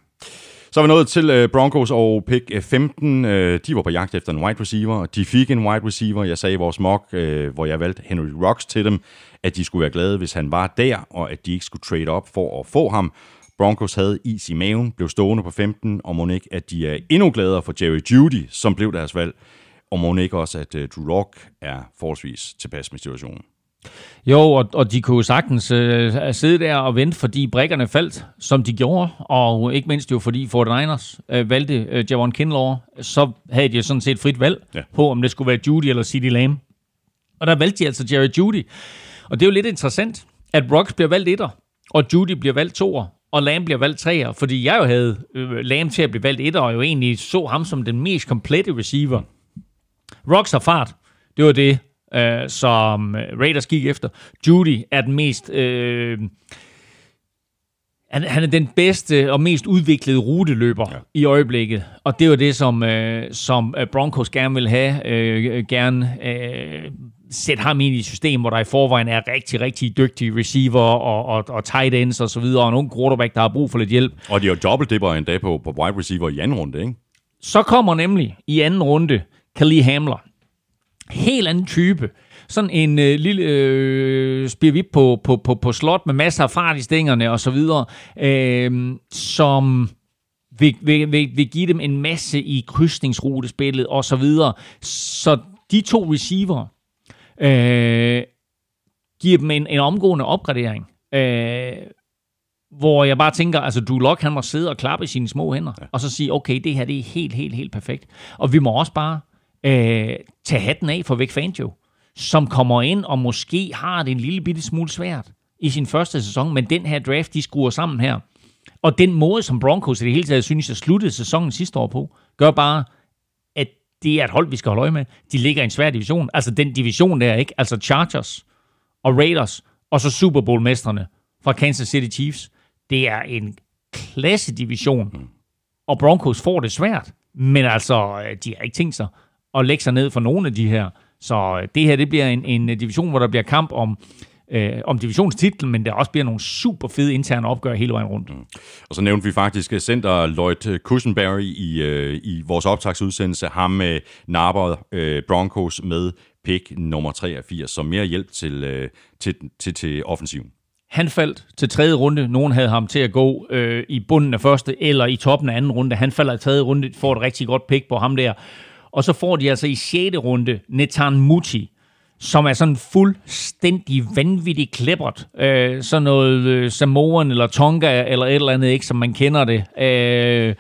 Så er vi nået til øh, Broncos og pick øh, 15. Øh, de var på jagt efter en wide receiver. De fik en wide receiver. Jeg sagde i vores mock, øh, hvor jeg valgte Henry Rocks til dem, at de skulle være glade, hvis han var der, og at de ikke skulle trade op for at få ham. Broncos havde is i maven, blev stående på 15, og må ikke, at de er endnu gladere for Jerry Judy, som blev deres valg. Og må ikke også, at uh, Drew Rock er forholdsvis tilpas med situationen. Jo, og, og de kunne jo sagtens øh, sidde der og vente, fordi brækkerne faldt, som de gjorde, og ikke mindst jo fordi 49ers øh, valgte øh, Javon Kinlaw, så havde de jo sådan set frit valg Ja. på, om det skulle være Judy eller CeeDee Lamb. Og der valgte de altså Jerry Judy. Og det er jo lidt interessant, at Rocks bliver valgt etter, og Judy bliver valgt toer, og Lamb bliver valgt treer, fordi jeg jo havde øh, Lamb til at blive valgt etter, og jo egentlig så ham som den mest komplette receiver. Rocks har fart. Det var det, øh, som øh, Raiders gik efter. Judy er den mest... Øh, han, han er den bedste og mest udviklede ruteløber ja. i øjeblikket. Og det var det, som, øh, som øh, Broncos gerne vil have. Øh, gerne øh, sætte ham ind i et system, hvor der i forvejen er rigtig, rigtig dygtige receiver og, og, og tight ends og så videre, og nogle quarterback, der har brug for lidt hjælp. Og de har jo dobbeltdipper endda på, på wide receiver i anden runde, ikke? Så kommer nemlig i anden runde Khalil Hamler. Helt anden type. Sådan en øh, lille øh, spirvip på, på, på, på slot med masser af fart i stængerne og så videre, øh, som vil, vil, vil, vil give dem en masse i krydsningsrutespillet og så videre. Så de to receiver øh, giver dem en, en omgående opgradering. Øh, hvor jeg bare tænker, altså du Lock, han må sidde og klappe i sine små hænder, ja. og så sige, okay, det her det er helt, helt, helt perfekt. Og vi må også bare øh, tage hatten af for Vic Fangio, som kommer ind og måske har det en lille bitte smule svært i sin første sæson, men den her draft, de skruer sammen her. Og den måde, som Broncos i det hele taget synes, at sluttede sæsonen sidste år på, gør bare, det er et hold, vi skal holde øje med. De ligger i en svær division. Altså den division der, ikke? Altså Chargers og Raiders, og så Super Bowl-mestrene fra Kansas City Chiefs. Det er en klassedivision, og Broncos får det svært. Men altså, øh, de har ikke tænkt sig at lægge sig ned for nogen af de her. Så øh, det her, det bliver en, en division, hvor der bliver kamp om, øh, om divisionstitlen, men der også bliver nogle super fede interne opgør hele vejen rundt. Og så nævnte vi faktisk øh, center Lloyd Cushenberry i, øh, i vores optagsudsendelse. Ham øh, napper øh, Broncos med pick nummer 83, som mere hjælp til, øh, til, til, til offensiven. Han faldt til tredje runde. Nogen havde ham til at gå øh, i bunden af første eller i toppen af anden runde. Han falder i tredje runde, får et rigtig godt pick på ham der. Og så får de altså i sjette runde Netan Muti, som er sådan fuldstændig vanvittig klippert. Øh, sådan noget øh, Samoan eller Tonga eller et eller andet, ikke, som man kender det. Øh,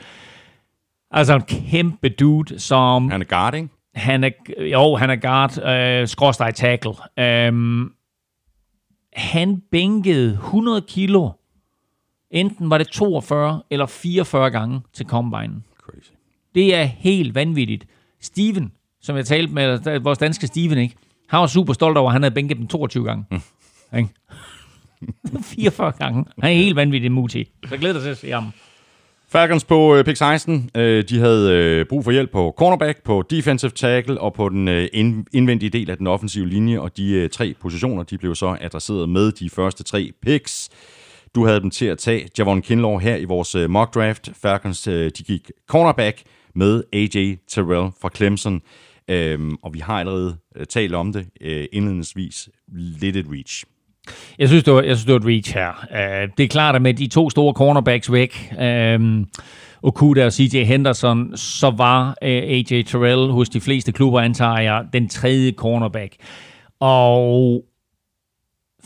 altså en kæmpe dude, som... Han er guard, ikke? Han er, jo, han er guard, øh, skråstrej tackle. Øhm, han bænkede 100 kilo. Enten var det 42 eller 44 gange til combine. Crazy. Det er helt vanvittigt. Steven, som jeg talte med, vores danske Steven, ikke? Han var super stolt over, at han havde bænket dem 22 gange. Mm. 44 [LAUGHS] gange. Han er helt vanvittig mutig. Så glæder dig til at se ham. Falcons på øh, pick 16, øh, de havde øh, brug for hjælp på cornerback, på defensive tackle og på den øh, ind, indvendige del af den offensive linje, og de øh, tre positioner, de blev så adresseret med de første tre picks. Du havde dem til at tage Javon Kinlaw her i vores øh, mock draft. Falcons, øh, de gik cornerback med AJ Terrell fra Clemson, øhm, og vi har allerede øh, talt om det øh, indledningsvis. Lidt et reach. Jeg synes, det var, jeg synes, det var et reach her. Uh, det er klart, at med de to store cornerbacks væk, um, Okuda og CJ Henderson, så var øh, uh, AJ Terrell hos de fleste klubber, antager jeg, den tredje cornerback. Og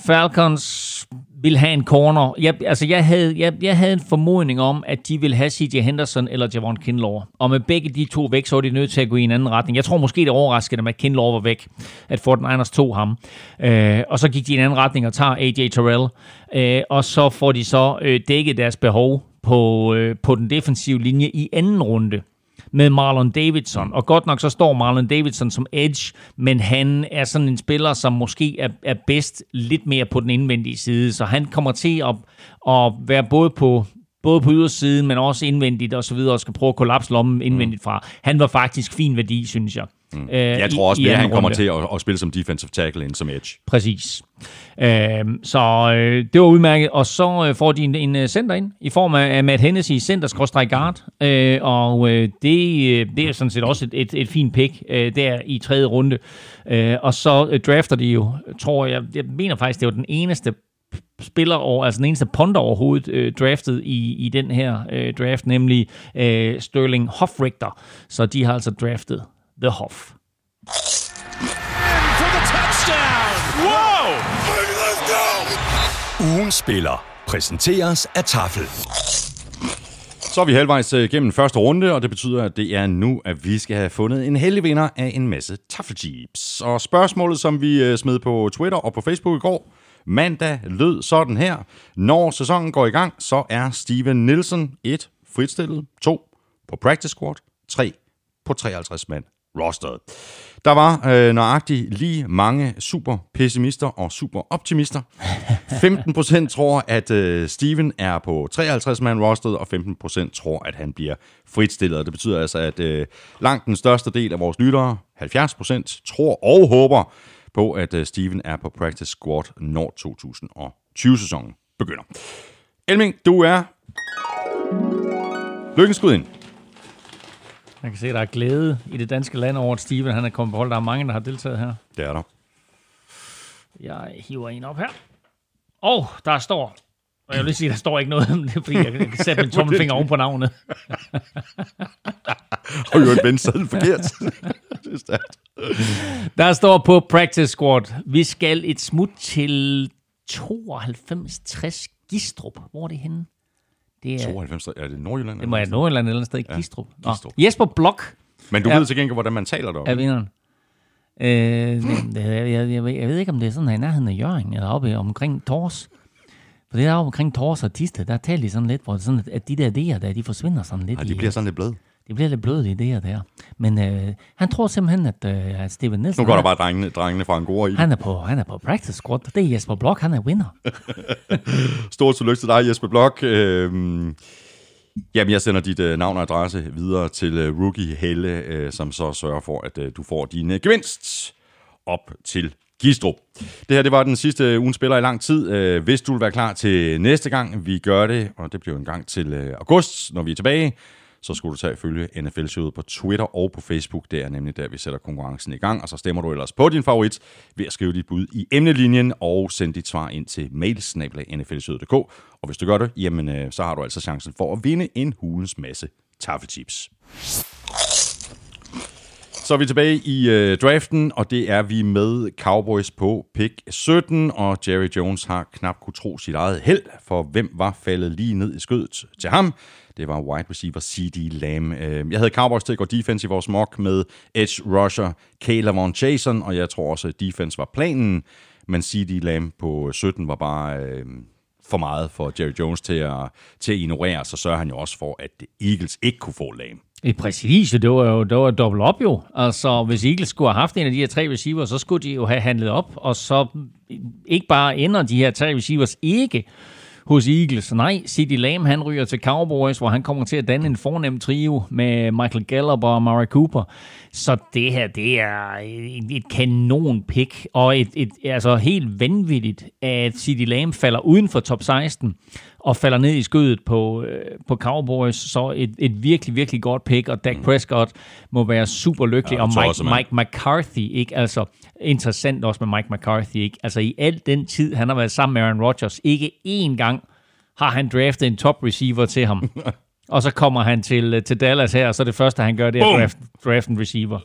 Falcons vil have en corner. Jeg, altså, jeg havde, jeg, jeg havde en formodning om, at de vil have CJ Henderson eller Javon Kinlaw. Og med begge de to væk, så var de nødt til at gå i en anden retning. Jeg tror måske, det overraskede dem, at Kinlaw var væk. At Fort Niners tog ham. Øh, og så gik de i en anden retning og tager AJ Terrell. Øh, og så får de så øh, dækket deres behov på, øh, på den defensive linje i anden runde med Marlon Davidson. Og godt nok så står Marlon Davidson som edge, men han er sådan en spiller, som måske er, er bedst lidt mere på den indvendige side. Så han kommer til at, at være både på både på ydersiden, men også indvendigt og så videre, og skal prøve at kollapse lommen indvendigt fra. Han var faktisk fin værdi, synes jeg. Mm. Jeg tror også mere, han kommer til at, at spille som defensive tackle end som edge. Præcis. Øh, så øh, det var udmærket. Og så øh, får de en, en øh, center ind i form af, af Matt Hennessy, center guard. Øh, og øh, det, øh, det er sådan set også et, et, et fint pick øh, der i tredje runde. Øh, og så øh, drafter de jo, tror jeg, jeg mener faktisk, det var den eneste spiller over, altså den eneste ponder overhovedet øh, draftet i, i den her øh, draft, nemlig øh, Sterling Hofrichter. Så de har altså draftet The Hoff. Ugen spiller præsenteres af Tafel. Så er vi halvvejs øh, gennem første runde, og det betyder, at det er nu, at vi skal have fundet en heldig vinder af en masse taffeljeeps. Og spørgsmålet, som vi øh, smed på Twitter og på Facebook i går, mandag lød sådan her. Når sæsonen går i gang, så er Steven Nielsen 1. Fritstillet, 2. På practice squad, 3. På 53 mand rosteret. Der var øh, nøjagtigt lige mange super pessimister og super optimister. 15% [LAUGHS] tror, at øh, Steven er på 53 mand rosteret, og 15% tror, at han bliver fritstillet. Det betyder altså, at øh, langt den største del af vores lyttere, 70%, tror og håber på, at øh, Steven er på practice squad, når 2020-sæsonen begynder. Elming, du er lykkens skud ind. Jeg kan se, at der er glæde i det danske land over, at Steven han er kommet på hold. Der er mange, der har deltaget her. Det er der. Jeg hiver en op her. Og oh, der står... Og jeg vil sige, der står ikke noget om det, fordi jeg kan sætte min [LAUGHS] tommelfinger oven på navnet. Og jo en venstre forkert. [LAUGHS] det er stærkt. Der står på Practice Squad, vi skal et smut til 9260 Gistrup. Hvor er det henne? Det er, 92, er det Nordjylland? det må være Nordjylland eller andet sted. Ja, Gistrup. Gistrup. Nå, Jesper Blok Men du Ja. ved til gengæld, hvordan man taler der. er vinderen. Øh, jeg, jeg, jeg, ved- jeg ved ikke, om det er sådan her i nærheden af Jørgen, eller oppe omkring Tors. For det er oppe omkring Tors og Tiste, der taler de sådan lidt, hvor det sådan, at de der idéer der, de forsvinder sådan lidt. Ej, de bliver sådan lidt bløde. de bliver lidt bløde idéer der. Men øh, han tror simpelthen, at, øh, at Steven Nielsen, Nu går der bare drengene, drengene fra Angora i. han, er på, han er på practice squad. Det er Jesper Blok, han er vinder. [LAUGHS] Stort tillykke til dig, Jesper Blok. Øhm, jamen, jeg sender dit øh, navn og adresse videre til øh, Rookie Helle, øh, som så sørger for, at øh, du får din øh, gevinst op til Gistrup. Det her, det var den sidste øh, ugen spiller i lang tid. Øh, hvis du vil være klar til næste gang, vi gør det, og det bliver en gang til øh, august, når vi er tilbage, så skulle du tage følge NFL-showet på Twitter og på Facebook. Det er nemlig der, vi sætter konkurrencen i gang, og så stemmer du ellers på din favorit ved at skrive dit bud i emnelinjen og sende dit svar ind til mailsnablag.nflshowet.dk. Og hvis du gør det, jamen, så har du altså chancen for at vinde en hulens masse taffetips. Så er vi tilbage i øh, draften, og det er vi med Cowboys på pick 17, og Jerry Jones har knap kunne tro sit eget held, for hvem var faldet lige ned i skødet til ham? Det var wide receiver C.D. Lamb. Øh, Jeg havde Cowboys til at gå defense i vores mock med edge rusher Kalavon Jason, og jeg tror også, at defense var planen, men C.D. Lamb på 17 var bare... Øh, for meget for Jerry Jones til at, til at ignorere, så sørger han jo også for, at Eagles ikke kunne få Lamb. Et Præcis, det var jo det var dobbelt op jo. Altså, hvis Eagles skulle have haft en af de her tre receivers, så skulle de jo have handlet op, og så ikke bare ender de her tre receivers ikke hos Eagles. Nej, City Lamb, han ryger til Cowboys, hvor han kommer til at danne en fornem trio med Michael Gallup og Mari Cooper. Så det her, det er et, et kanon pick, og et, et, altså helt vanvittigt, at City Lamb falder uden for top 16 og falder ned i skødet på, øh, på Cowboys. Så et, et virkelig, virkelig godt pick, og Dak Prescott må være super lykkelig. Ja, og Mike, mand. Mike McCarthy, ikke? Altså, interessant også med Mike McCarthy, ikke? Altså, i al den tid, han har været sammen med Aaron Rodgers, ikke én gang har han draftet en top receiver til ham. [LAUGHS] og så kommer han til, øh, til Dallas her, og så det første, han gør, det er at draft, draft en receiver.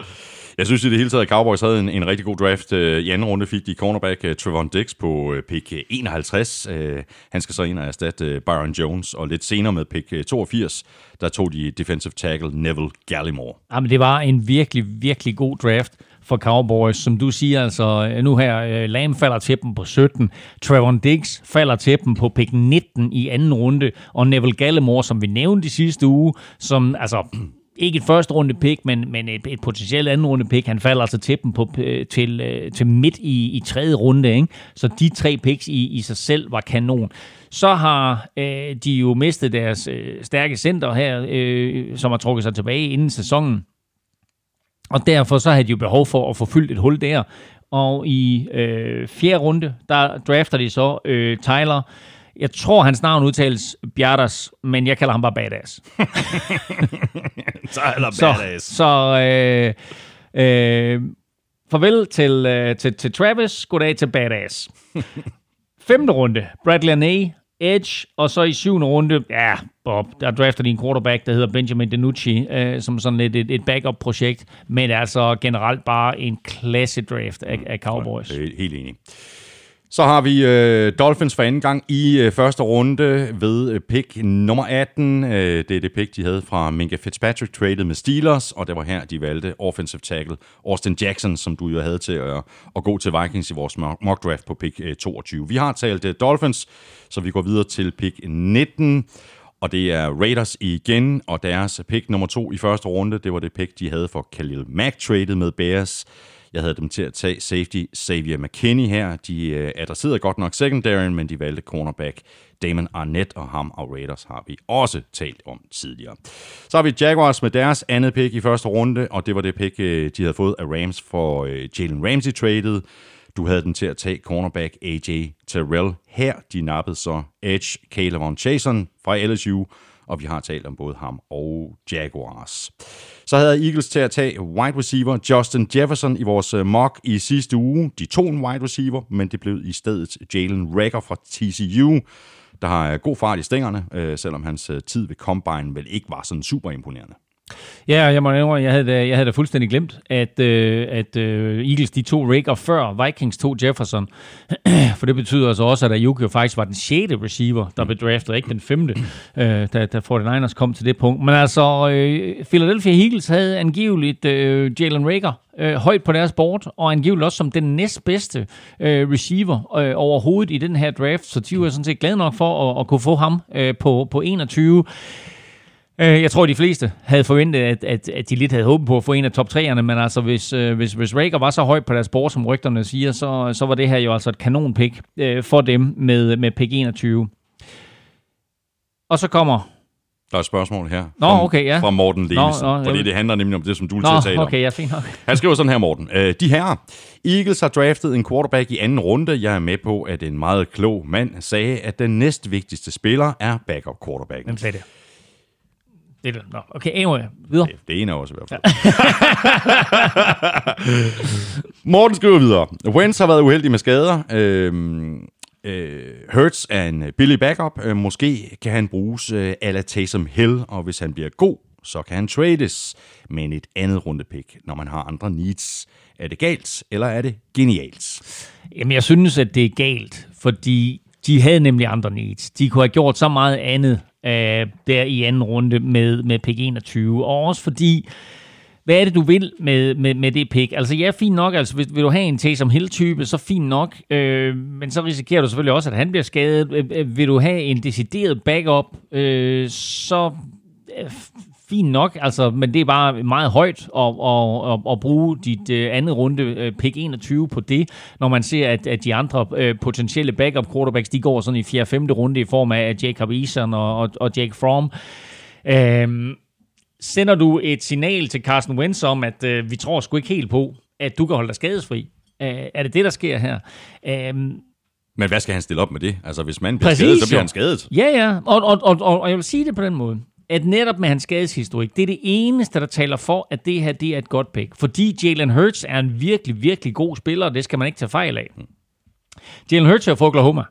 Jeg synes i det hele taget, at Cowboys havde en, en rigtig god draft. Øh, I anden runde fik de cornerback øh, Trevon Diggs på øh, pick 51. Han skal så ind og erstatte Byron Jones. Og lidt senere med pick 82, der tog de defensive tackle Neville Gallimore. Jamen, det var en virkelig, virkelig god draft for Cowboys. Som du siger, altså nu her, Lam falder til dem på 17. Trevon Diggs falder til dem på pick 19 i anden runde. Og Neville Gallimore, som vi nævnte i sidste uge, som altså ikke et første runde pick, men, men et, et potentielt anden runde pick. Han falder altså til dem på, øh, til, øh, til midt i, i tredje runde. Ikke? Så de tre picks i, i sig selv var kanon. Så har øh, de jo mistet deres øh, stærke center her, øh, som har trukket sig tilbage inden sæsonen. Og derfor så har de jo behov for at få fyldt et hul der. Og i øh, fjerde runde, der drafter de så øh, Tyler. Jeg tror, hans navn udtales Bjardas, men jeg kalder ham bare Badass. Tyler [LAUGHS] så, så øh, øh, farvel til, øh, til, til Travis, goddag til Badass. [LAUGHS] Femte runde, Bradley Ney, Edge, og så i syvende runde, ja, Bob, der drafter de en quarterback, der hedder Benjamin DiNucci, øh, som sådan lidt et, et backup-projekt, men altså generelt bare en klasse draft af, af Cowboys. Helt, helt enig. Så har vi øh, Dolphins for anden gang i øh, første runde ved øh, pick nummer 18. Øh, det er det pick, de havde fra Minka Fitzpatrick, traded med Steelers, og det var her, de valgte offensive tackle Austin Jackson, som du jo havde til at, at gå til Vikings i vores mock draft på pick øh, 22. Vi har talt øh, Dolphins, så vi går videre til pick 19. Og det er Raiders igen, og deres pick nummer to i første runde, det var det pick, de havde for Khalil Mack traded med Bears. Jeg havde dem til at tage safety Xavier McKinney her. De øh, adresserede godt nok secondary, men de valgte cornerback Damon Arnett, og ham og Raiders har vi også talt om tidligere. Så har vi Jaguars med deres andet pick i første runde, og det var det pick, øh, de havde fået af Rams for øh, Jalen Ramsey traded. Du havde den til at tage cornerback AJ Terrell her. De nappede så Edge Caleb Chason fra LSU, og vi har talt om både ham og Jaguars. Så havde Eagles til at tage wide receiver Justin Jefferson i vores øh, mock i sidste uge. De tog en wide receiver, men det blev i stedet Jalen Rager fra TCU, der har øh, god fart i stængerne, øh, selvom hans øh, tid ved Combine vel ikke var sådan super imponerende. Ja, jeg må nævne, jeg havde, da, jeg havde da fuldstændig glemt, at, øh, at øh, Eagles de to Rager før Vikings to Jefferson. [CLEARS THROAT] For det betyder altså også, at Ayuk jo faktisk var den sjette receiver, der blev draftet, ikke den 5. [CLEARS THROAT] Øh, da, da 49ers kom til det punkt. Men altså, øh, Philadelphia Eagles havde angiveligt øh, Jalen Rager øh, højt på deres board, og angiveligt også som den næstbedste øh, receiver øh, overhovedet i den her draft. Så de var sådan set glade nok for at, at kunne få ham øh, på, på 21. Øh, jeg tror, de fleste havde forventet, at, at, at de lidt havde håbet på at få en af top 3'erne, men altså, hvis, øh, hvis, hvis Rager var så højt på deres bord, som rygterne siger, så, så var det her jo altså et kanonpick øh, for dem med, med pick 21. Og så kommer... Der er et spørgsmål her Nå, fra, okay, ja. fra Morten Nå, nå, fordi det handler nemlig om det, som du vil Nå, til at tale om. okay, ja, fint nok. [LAUGHS] Han skriver sådan her, Morten. De her Eagles har draftet en quarterback i anden runde. Jeg er med på, at en meget klog mand sagde, at den næstvigtigste spiller er backup quarterbacken. Hvem sagde det? Det er. Nå, okay, anyway, videre. Det, det ene er også i hvert fald. [LAUGHS] Morten skriver videre. Wentz har været uheldig med skader. Øhm, øh, Hurts er en billig backup. Øh, måske kan han bruges øh, a la Taysom Hill, og hvis han bliver god, så kan han trades med et andet rundepick, når man har andre needs. Er det galt, eller er det genialt? Jamen, jeg synes, at det er galt, fordi de havde nemlig andre needs. De kunne have gjort så meget andet øh, der i anden runde med, med pick 21, og også fordi, hvad er det, du vil med, med, med det pick? Altså, ja, fint nok, altså, hvis, vil du have en Taysom Hill-type, så fint nok, øh, men så risikerer du selvfølgelig også, at han bliver skadet. Øh, øh vil du have en decideret backup, øh, så øh, fint nok, altså, men det er bare meget højt at, at, at, at bruge dit øh, andet runde øh, pick 21 på det, når man ser, at, at de andre øh, potentielle backup quarterbacks, de går sådan i 4. 5. runde i form af Jacob Eason og, og, og Jake Fromm. Øhm, sender du et signal til Carson Wentz om, at øh, vi tror sgu ikke helt på, at du kan holde dig skadesfri? Øh, er det det, der sker her? Øhm, Men hvad skal han stille op med det? Altså, hvis man bliver Præcis, skadet, så bliver han skadet. Ja, ja, og, og, og, og, og jeg vil sige det på den måde, at netop med hans skadeshistorik, det er det eneste, der taler for, at det her det er et godt pick. Fordi Jalen Hurts er en virkelig, virkelig god spiller, og det skal man ikke tage fejl af. Jalen Hurts er fra Oklahoma.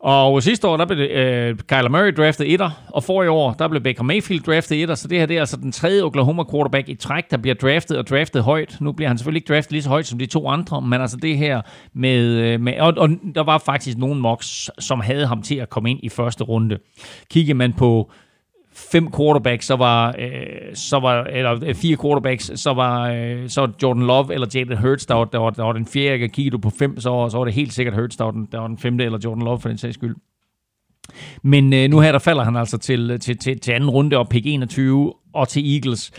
Og sidste år, der blev øh, Kyler Murray draftet etter, og for i år, der blev Baker Mayfield draftet etter, så det her det er altså den tredje Oklahoma quarterback i træk, der bliver draftet og draftet højt. Nu bliver han selvfølgelig ikke draftet lige så højt som de to andre, men altså det her med... Øh, med og, og der var faktisk nogen mocks, som havde ham til at komme ind i første runde. Kigger man på fem quarterbacks, så var, øh, så var eller øh, fire quarterbacks, så var, øh, så var Jordan Love eller Jalen Hurts, der var, der var, der var den fjerde. Kigger du på fem, så, var- så var det helt sikkert Hurts, der var den, der var den femte, eller Jordan Love for den sags skyld. Men øh, nu her, der falder han altså til, til, til, til anden runde og pick 21, og til Eagles.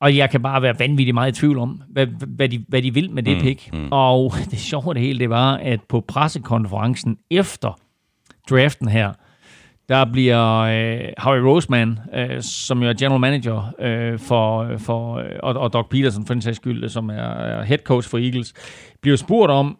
Og jeg kan bare være vanvittigt meget i tvivl om, hvad, hvad, de, hvad de vil med det mm, pick. Mm. Og [LAUGHS] det sjove det hele, det var, at på pressekonferencen efter draften her, der bliver øh, Harry Roseman, øh, som jo er general manager øh, for, for øh, og, og Doc Peterson for den sags skyld, som er, er head coach for Eagles, bliver spurgt om,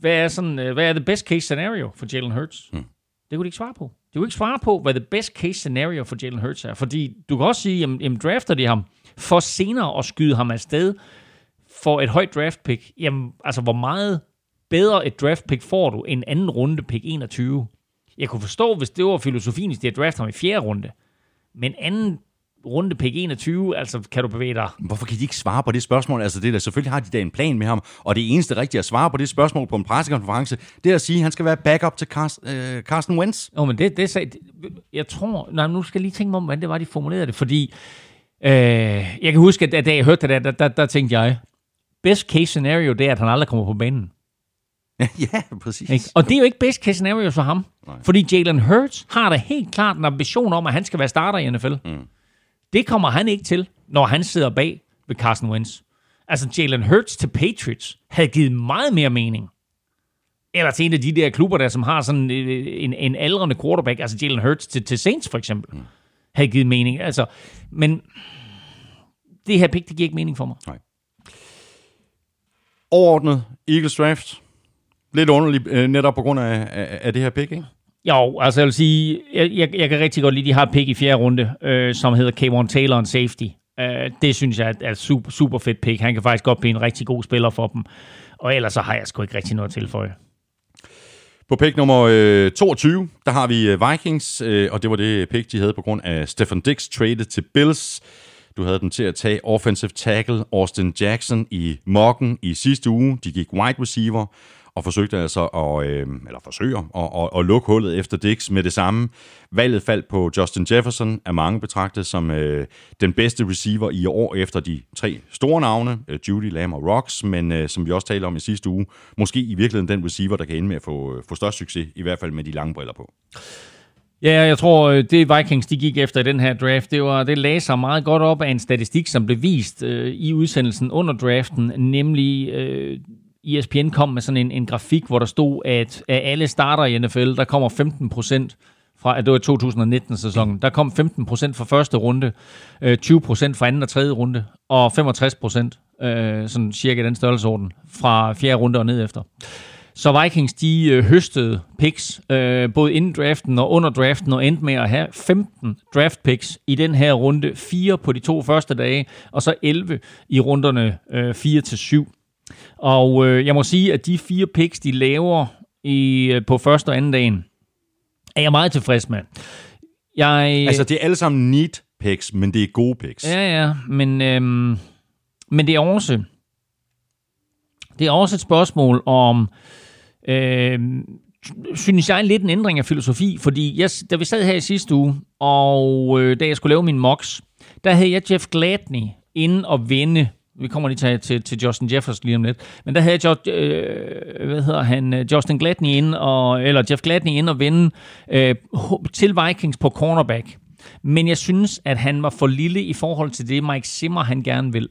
hvad er, sådan, øh, hvad er the best case scenario for Jalen Hurts? Mm. Det kunne de ikke svare på. De kunne ikke svare på, hvad the best case scenario for Jalen Hurts er. Fordi du kan også sige, jamen, jamen drafter de ham for senere at skyde ham afsted for et højt draft pick. Jamen, altså hvor meget bedre et draft pick får du end anden runde pick 21? Jeg kunne forstå, hvis det var filosofien, hvis de havde draftet ham i fjerde runde. Men anden runde pick 21, altså kan du bevæge dig. Hvorfor kan de ikke svare på det spørgsmål? Altså det der, selvfølgelig har de da en plan med ham, og det eneste rigtige at svare på det spørgsmål på en pressekonference, det er at sige, at han skal være backup til Carsten, øh, Carsten Wentz. Jo, men det, det sagde, jeg tror, nej, nu skal jeg lige tænke mig om, hvordan det var, de formulerede det, fordi øh, jeg kan huske, at da jeg hørte det der, der, der, der tænkte jeg, best case scenario, det er, at han aldrig kommer på banen. [LAUGHS] ja, præcis. Ikke? Og det er jo ikke best case scenario for ham. Nej. Fordi Jalen Hurts har da helt klart en ambition om, at han skal være starter i NFL. Mm. Det kommer han ikke til, når han sidder bag ved Carson Wentz. Altså Jalen Hurts til Patriots havde givet meget mere mening. Eller til en af de der klubber, der som har sådan en, en aldrende quarterback, altså Jalen Hurts til, til Saints for eksempel, mm. havde givet mening. Altså, men det her pick, det giver ikke mening for mig. Nej. Overordnet, Eagles draft, lidt underligt, øh, netop på grund af, af, af det her pick, ikke? Jo, altså jeg vil sige, jeg, jeg, jeg kan rigtig godt lide, de har pick i fjerde runde, øh, som hedder K1 Taylor en safety. Øh, det synes jeg er et super, super fedt pick. Han kan faktisk godt blive en rigtig god spiller for dem. Og ellers så har jeg sgu ikke rigtig noget at tilføje. På pick nummer øh, 22, der har vi øh, Vikings, øh, og det var det pick, de havde på grund af Stefan Dix traded til Bills. Du havde dem til at tage offensive tackle Austin Jackson i mokken i sidste uge. De gik wide receiver og forsøgte altså at, øh, eller forsøger at, at, at lukke hullet efter Dix med det samme. Valget faldt på Justin Jefferson, er mange betragtet som øh, den bedste receiver i år efter de tre store navne, øh, Judy, Lamb og Rocks, men øh, som vi også talte om i sidste uge, måske i virkeligheden den receiver, der kan ende med at få, øh, få størst succes, i hvert fald med de lange briller på. Ja, jeg tror, øh, det Vikings de gik efter i den her draft, det, var, det lagde sig meget godt op af en statistik, som blev vist øh, i udsendelsen under draften, nemlig øh, ESPN kom med sådan en, en grafik, hvor der stod, at af alle starter i NFL, der kommer 15 procent fra, at det var 2019-sæsonen, der kom 15 procent fra første runde, øh, 20 procent fra anden og tredje runde, og 65 procent, øh, sådan cirka den størrelsesorden, fra fjerde runde og ned efter. Så Vikings, de øh, høstede picks, øh, både inden draften og under draften, og endte med at have 15 draft picks i den her runde. Fire på de to første dage, og så 11 i runderne øh, 4 til 7. Og øh, jeg må sige, at de fire picks, de laver i, øh, på første og anden dagen, er jeg meget tilfreds med. Jeg, altså, det er alle sammen neat picks, men det er gode picks. Ja, ja, men, øhm, men det er også det er også et spørgsmål om øh, synes jeg, lidt en ændring af filosofi, fordi jeg, da vi sad her i sidste uge, og øh, da jeg skulle lave min mocks, der havde jeg Jeff Gladney inden at vinde vi kommer lige til, til, til Justin Jefferson lige om lidt. Men der havde jo, øh, hvad hedder han, øh, Justin Gladney ind, og, eller Jeff Gladney ind og vinde øh, til Vikings på cornerback. Men jeg synes, at han var for lille i forhold til det, Mike Zimmer han gerne vil.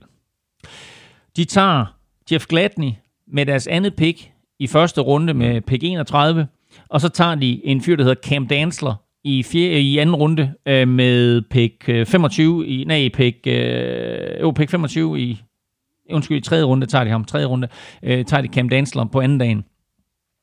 De tager Jeff Gladney med deres andet pick i første runde med pick 31, og så tager de en fyr, der hedder Cam Dansler i, fjerde, i anden runde øh, med pick øh, 25 i, nej, pick, øh, jo, pick 25 i, undskyld, i tredje runde tager de ham, tredje runde øh, tager de Cam Dansler på anden dagen.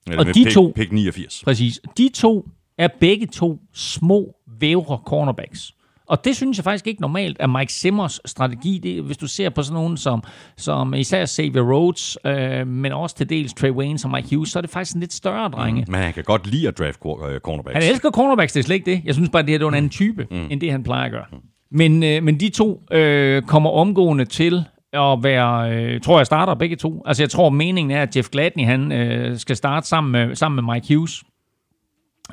Eller og de pick, to, pick 89. Præcis. De to er begge to små vævre cornerbacks. Og det synes jeg faktisk ikke normalt er Mike Simmers strategi. Det, hvis du ser på sådan nogen som, som især Xavier Rhodes, øh, men også til dels Trey Wayne og Mike Hughes, så er det faktisk en lidt større drenge. Mm, men han kan godt lide at draft øh, cornerbacks. Han elsker cornerbacks, det er slet ikke det. Jeg synes bare, det her det er en anden type, mm. end det han plejer at gøre. Mm. Men, øh, men de to øh, kommer omgående til at være, øh, tror jeg starter begge to. Altså jeg tror meningen er, at Jeff Gladney han øh, skal starte sammen med, sammen med Mike Hughes.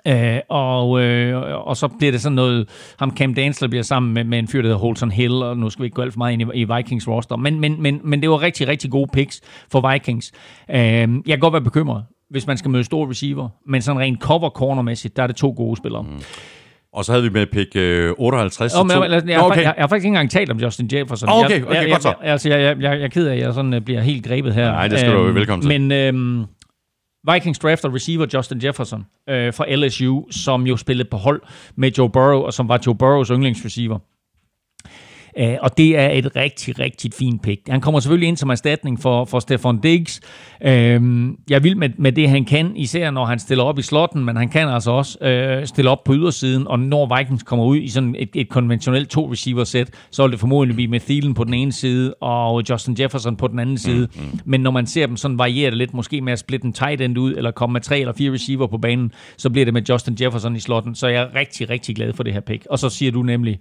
Øh, og, øh, og så bliver det sådan noget, ham Cam Dansler bliver sammen med, med en fyr, der hedder Holton Hill, og nu skal vi ikke gå alt for meget ind i, i Vikings roster, men, men, men, men det var rigtig, rigtig gode picks for Vikings. Øh, jeg kan godt være bekymret, hvis man skal møde store receiver, men sådan rent cover cornermæssigt, der er det to gode spillere. Mm. Og så havde vi med pick øh, 58 Oh, men, til jeg, jeg, jeg, okay. jeg, jeg, har faktisk ikke engang talt om Justin Jefferson. Okay, jeg, okay, jeg, godt så. Jeg, altså, jeg, jeg, jeg, jeg er ked af, at jeg sådan, uh, bliver helt grebet her. Nej, det skal du være velkommen til. Men øhm, Vikings drafter receiver Justin Jefferson øh, fra LSU, som jo spillede på hold med Joe Burrow, og som var Joe Burrows yndlingsreceiver. Uh, og det er et rigtig, rigtig fint pick. Han kommer selvfølgelig ind som erstatning for, for Stefan Diggs. Uh, jeg vil med, med det, han kan, især når han stiller op i slotten, men han kan altså også uh, stille op på ydersiden, og når Vikings kommer ud i sådan et, et konventionelt to-receiver-sæt, så vil det formodentlig blive med Thielen på den ene side, og Justin Jefferson på den anden side. Mm, mm. Men når man ser dem sådan variere det lidt, måske med at splitte en tight end ud, eller komme med tre eller fire receiver på banen, så bliver det med Justin Jefferson i slotten. Så jeg er rigtig, rigtig glad for det her pick. Og så siger du nemlig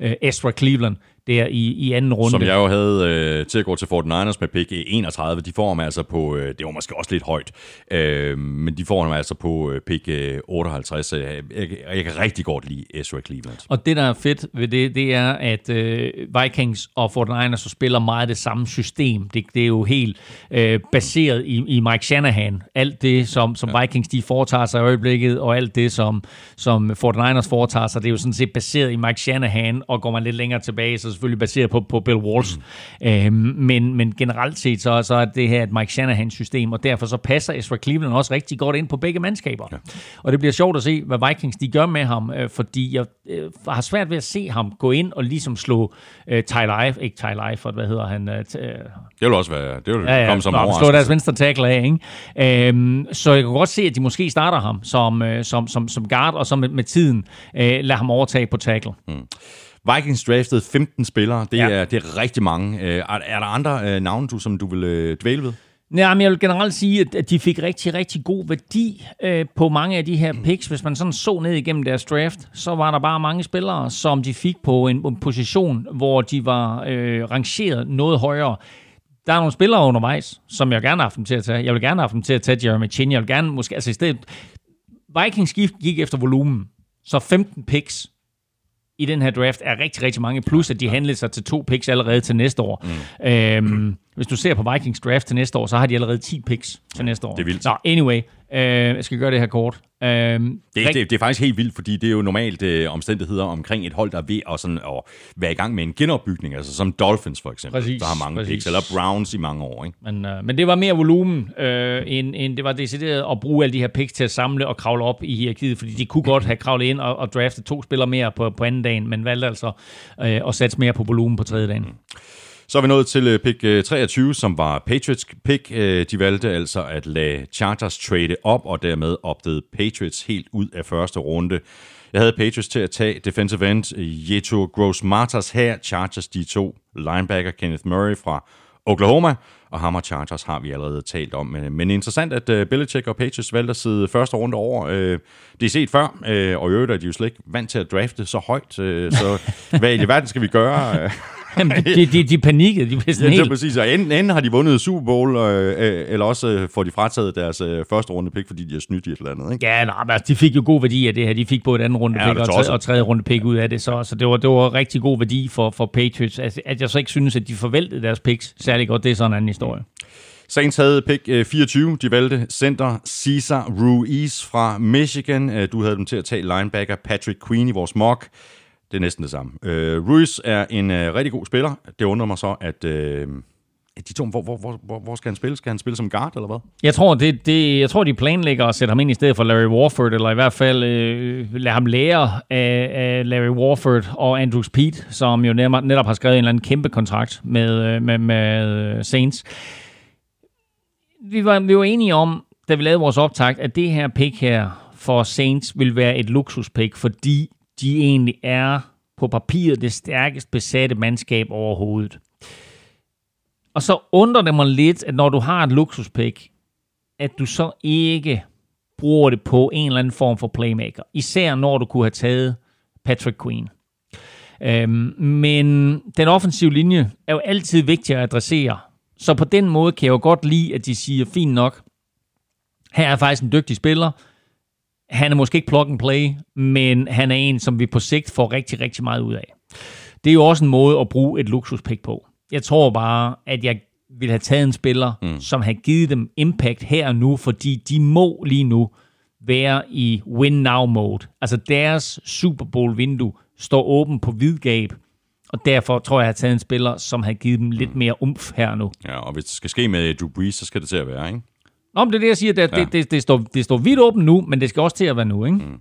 uh, Ezra Cleveland, der i, i anden runde. Som jeg jo havde øh, til at gå til 49ers med pick 31. De får ham altså på, øh, det var måske også lidt højt, øh, men de får ham altså på øh, pick øh, 58. Jeg, jeg, jeg kan rigtig godt lide Ezra Cleveland. Og det, der er fedt ved det, det er, at øh, Vikings og 49ers så spiller meget det samme system. Det, det er jo helt øh, baseret i, i Mike Shanahan. Alt det, som, som ja. Vikings de foretager sig i øjeblikket, og alt det, som, som 49ers foretager sig, det er jo sådan set baseret i Mike Shanahan, og går man lidt længere tilbage, så selvfølgelig baseret på, på Bill Walsh. Mm. Øhm, men, men generelt set, så, så er det her et Mike Shanahan-system, og derfor så passer Ezra Cleveland også rigtig godt ind på begge mandskaber. Ja. Og det bliver sjovt at se, hvad Vikings de gør med ham, øh, fordi jeg øh, har svært ved at se ham gå ind og ligesom slå øh, Ty Life, ikke Ty Life, hvad hedder han? Øh, t- øh, Det vil også være, det vil Ja, ja, komme som Nå, slå overraskelse. deres venstre tackle af, ikke? Øhm, så jeg kan godt se, at de måske starter ham som, øh, som, som, som guard, og så med, med tiden øh, lader ham overtage på tackle. Mm. Vikings draftede 15 spillere. Det, Ja. er, det er rigtig mange. Øh, Er, er der andre øh, navne, du, som du vil øh, dvæle ved? Ja, men jeg vil generelt sige, at- de fik rigtig, rigtig god værdi øh, på mange af de her picks. Hvis man sådan så ned igennem deres draft, så var der bare mange spillere, som de fik på en, en position, hvor de var øh, rangeret noget højere. Der er nogle spillere undervejs, som jeg gerne har haft dem til at tage. Jeg vil gerne have haft dem til at tage Jeremy Chin. Jeg vil gerne måske, altså i stedet, Vikings gik efter volumen. Så 15 picks i den her draft er rigtig, rigtig mange. Plus, at de handlede sig til to picks allerede til næste år. Mm. Øhm, hvis du ser på Vikings draft til næste år, så har de allerede 10 picks til næste år. det er vildt. Nå, anyway. Øh, jeg skal gøre det her kort. Øh, Det, det, det er faktisk helt vildt, fordi det er jo normalt øh, omstændigheder omkring et hold, der er ved at, sådan, at være i gang med en genopbygning, altså som Dolphins for eksempel, Præcis, der har mange præcis. picks, eller Browns i mange år. Ikke? Men, øh, men det var mere volumen, øh, end, end det var decideret at bruge alle de her picks til at samle og kravle op i hierarkiet, fordi de kunne godt have kravlet ind og, og draftet to spillere mere på, på anden dagen, men valgte altså øh, at satse mere på volumen på tredje dagen. Så er vi nået til øh, pick øh, 23, som var Patriots pick. Øh, De valgte altså at lade Chargers trade op, og dermed opdede Patriots helt ud af første runde. Jeg havde Patriots til at tage defensive end Jeto Gross Martas her. Chargers de to linebacker Kenneth Murray fra Oklahoma, og ham og Chargers har vi allerede talt om. Men, interessant, at Belichick og Patriots valgte at sidde første runde over. Det er set før, og i øvrigt er de jo slet ikke vant til at drafte så højt. Så [LAUGHS] hvad i verden skal vi gøre? Jamen, de, de, de panikkede, de blev Ja, sådan det er helt... præcis. Og enten, enten har de vundet Super Bowl, øh, øh, eller også øh, får de frataget deres øh, første runde pick, fordi de har snydt i et eller andet. Ikke? Ja, nej, men altså, de fik jo god værdi af det her. De fik både et andet runde Ja, pick og, tredje, og tredje runde pick ud af det. Så, så det, var, det var rigtig god værdi for, for Patriots. Altså, at jeg så ikke synes, at de forvaltede deres picks særlig godt, det er sådan en anden historie. Saints havde pick øh, 24. De valgte center Cesar Ruiz fra Michigan. Øh, Du havde dem til at tage linebacker Patrick Queen i vores mock. Det er næsten det samme. Øh, Ruiz er en øh, rigtig god spiller. Det undrer mig så, at... Øh, at de to, hvor, hvor, hvor, hvor, skal han spille? Skal han spille som guard, eller hvad? Jeg tror, det, det, jeg tror, de planlægger at sætte ham ind i stedet for Larry Warford, eller i hvert fald øh, lade ham lære af, af Larry Warford og Andrew Speed, som jo netop, netop har skrevet en eller anden kæmpe kontrakt med, øh, med, med øh, Saints. Vi var, vi var enige om, da vi lavede vores optakt, at det her pick her for Saints vil være et luksuspick, fordi de egentlig er på papiret det stærkest besatte mandskab overhovedet. Og så undrer det mig lidt, at når du har et luksuspæk, at du så ikke bruger det på en eller anden form for playmaker. Især når du kunne have taget Patrick Queen. Øhm, men den offensive linje er jo altid vigtig at adressere. Så på den måde kan jeg jo godt lide, at de siger, fint nok, her er faktisk en dygtig spiller. Han er måske ikke plug and play, men han er en, som vi på sigt får rigtig, rigtig meget ud af. Det er jo også en måde at bruge et luksuspick på. Jeg tror bare, at jeg ville have taget en spiller, mm. som har givet dem impact her og nu, fordi de må lige nu være i win-now-mode. Altså deres Super Bowl-vindue står åben på vidgab, og derfor tror jeg, at jeg har taget en spiller, som har givet dem lidt mere umf her nu. Ja, og hvis det skal ske med Drew Brees, så skal det til at være, ikke? Nå, men det er det, jeg siger. Det, Ja. ja. det, det, det, står, det står vidt åbent nu, men det skal også til at være nu, ikke? Mm.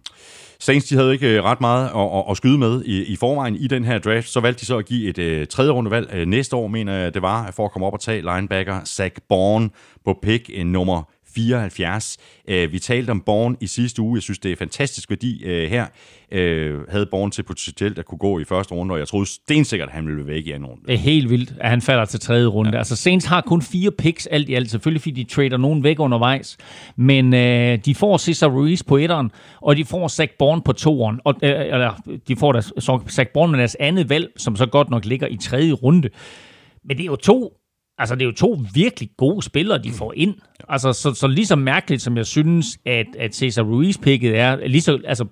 Saints, de havde ikke øh, ret meget at, at, at skyde med i, i forvejen i den her draft. Så valgte de så at give et øh, tredje rundevalg øh, næste år, mener jeg, det var, for at komme op og tage linebacker Zach Bourne på pick øh, nummer 74. Øh, vi talte om Bourne i sidste uge. Jeg synes, det er fantastisk værdi øh, her. Øh, havde Bourne til potentielt at kunne gå i første runde, og jeg troede stensikkert, at han ville væk i anden runde. Det er helt vildt, at han falder til tredje runde. Ja. Altså Saints har kun fire picks alt i alt, selvfølgelig fordi de trader nogen væk undervejs. Men øh, de får Cesar Ruiz på etteren, og de får Zach Bourne på toeren. Og, øh, eller de får deres, Zach Bourne med deres andet valg, som så godt nok ligger i tredje runde. Men det er jo to Altså, det er jo to virkelig gode spillere, de får ind. Altså, så, så lige så mærkeligt, som jeg synes, at, at Cesar Ruiz-picket er, lige så, altså,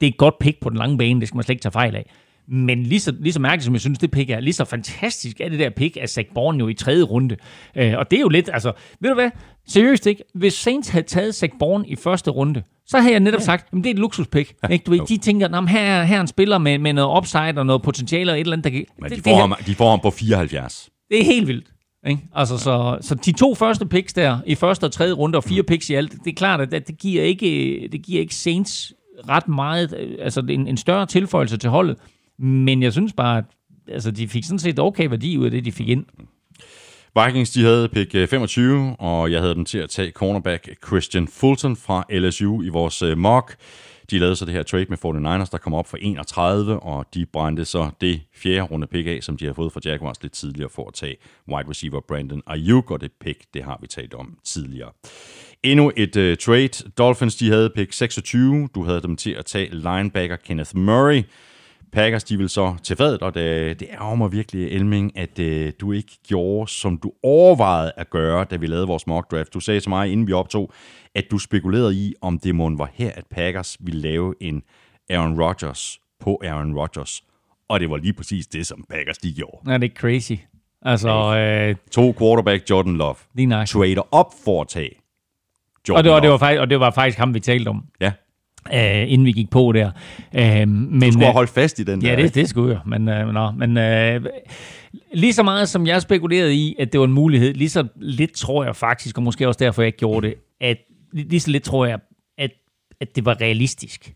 det er et godt pick på den lange bane, det skal man slet ikke tage fejl af. Men lige så, lige så mærkeligt, som jeg synes, det pick er, lige så fantastisk er det der pick af Zach Bourne jo i tredje runde. Øh, og det er jo lidt, altså, ved du hvad? Seriøst ikke? Hvis Saints havde taget Zach Bourne i første runde, så havde jeg netop sagt, at det er et luksuspick. Ja, ikke? Du ved, de tænker, at her, er- her er en spiller med, med noget upside og noget potentiale og et eller andet, der kan... Men det, de det får, her- ham, de får ham på 74. det er helt vildt. Ikke? Altså, så, så de to første picks der, i første og tredje runde, og fire picks i alt, det er klart, at det, giver, ikke, det giver ikke Saints ret meget, altså en, en større tilføjelse til holdet. Men jeg synes bare, at altså, de fik sådan set okay værdi ud af det, de fik ind. Vikings, de havde pick øh, 25, og jeg havde dem til at tage cornerback Christian Fulton fra LSU i vores øh, mock. De lavede så det her trade med 49ers, der kom op for 31, og de brændte så det fjerde runde pick af, som de har fået fra Jaguars lidt tidligere for at tage wide receiver Brandon Ayuk, og det pick, det har vi talt om tidligere. Endnu et uh, trade. Dolphins, de havde pick 26. Du havde dem til at tage linebacker Kenneth Murray. Packers, de vil så til fadet, og det, det ærger mig virkelig, Elming, at øh, du ikke gjorde, som du overvejede at gøre, da vi lavede vores mock draft. Du sagde til mig, inden vi optog, at du spekulerede i, om det måtte var her, at Packers ville lave en Aaron Rodgers på Aaron Rodgers. Og det var lige præcis det, som Packers de gjorde. Ja, det er crazy. Altså, øh, To quarterback Jordan Love. lige nok. Trader op for at tage Jordan Og det, var, det Love. var faktisk, og det var faktisk ham, vi talte om, Ja, øh, inden vi gik på der. Øh, men, du skulle øh, have holdt fast i den der. Ja, det, det skulle jeg. Men, øh, nå, men øh, lige så meget som jeg spekulerede i, at det var en mulighed, lige så lidt tror jeg faktisk, og måske også derfor, jeg ikke gjorde det, at lige lige så lidt tror jeg, at, at det var realistisk.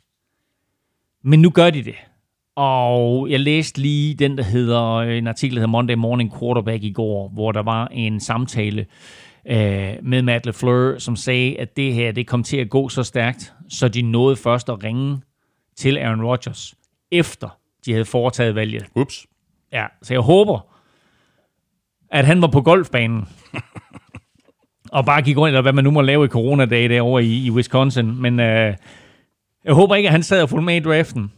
Men nu gør de det. Og jeg læste lige den, der hedder, en artikel, der hedder Monday Morning Quarterback i går, hvor der var en samtale øh, med Matt LeFleur, som sagde, at det her det kom til at gå så stærkt, så de nåede først at ringe til Aaron Rodgers, efter de havde foretaget valget. Ups. Ja, så jeg håber, at han var på golfbanen, [LAUGHS] og bare gik rundt, eller hvad man nu må lave i coronadage derovre i, i Wisconsin. Men øh, jeg håber ikke, at han sad og fulgte med i draften,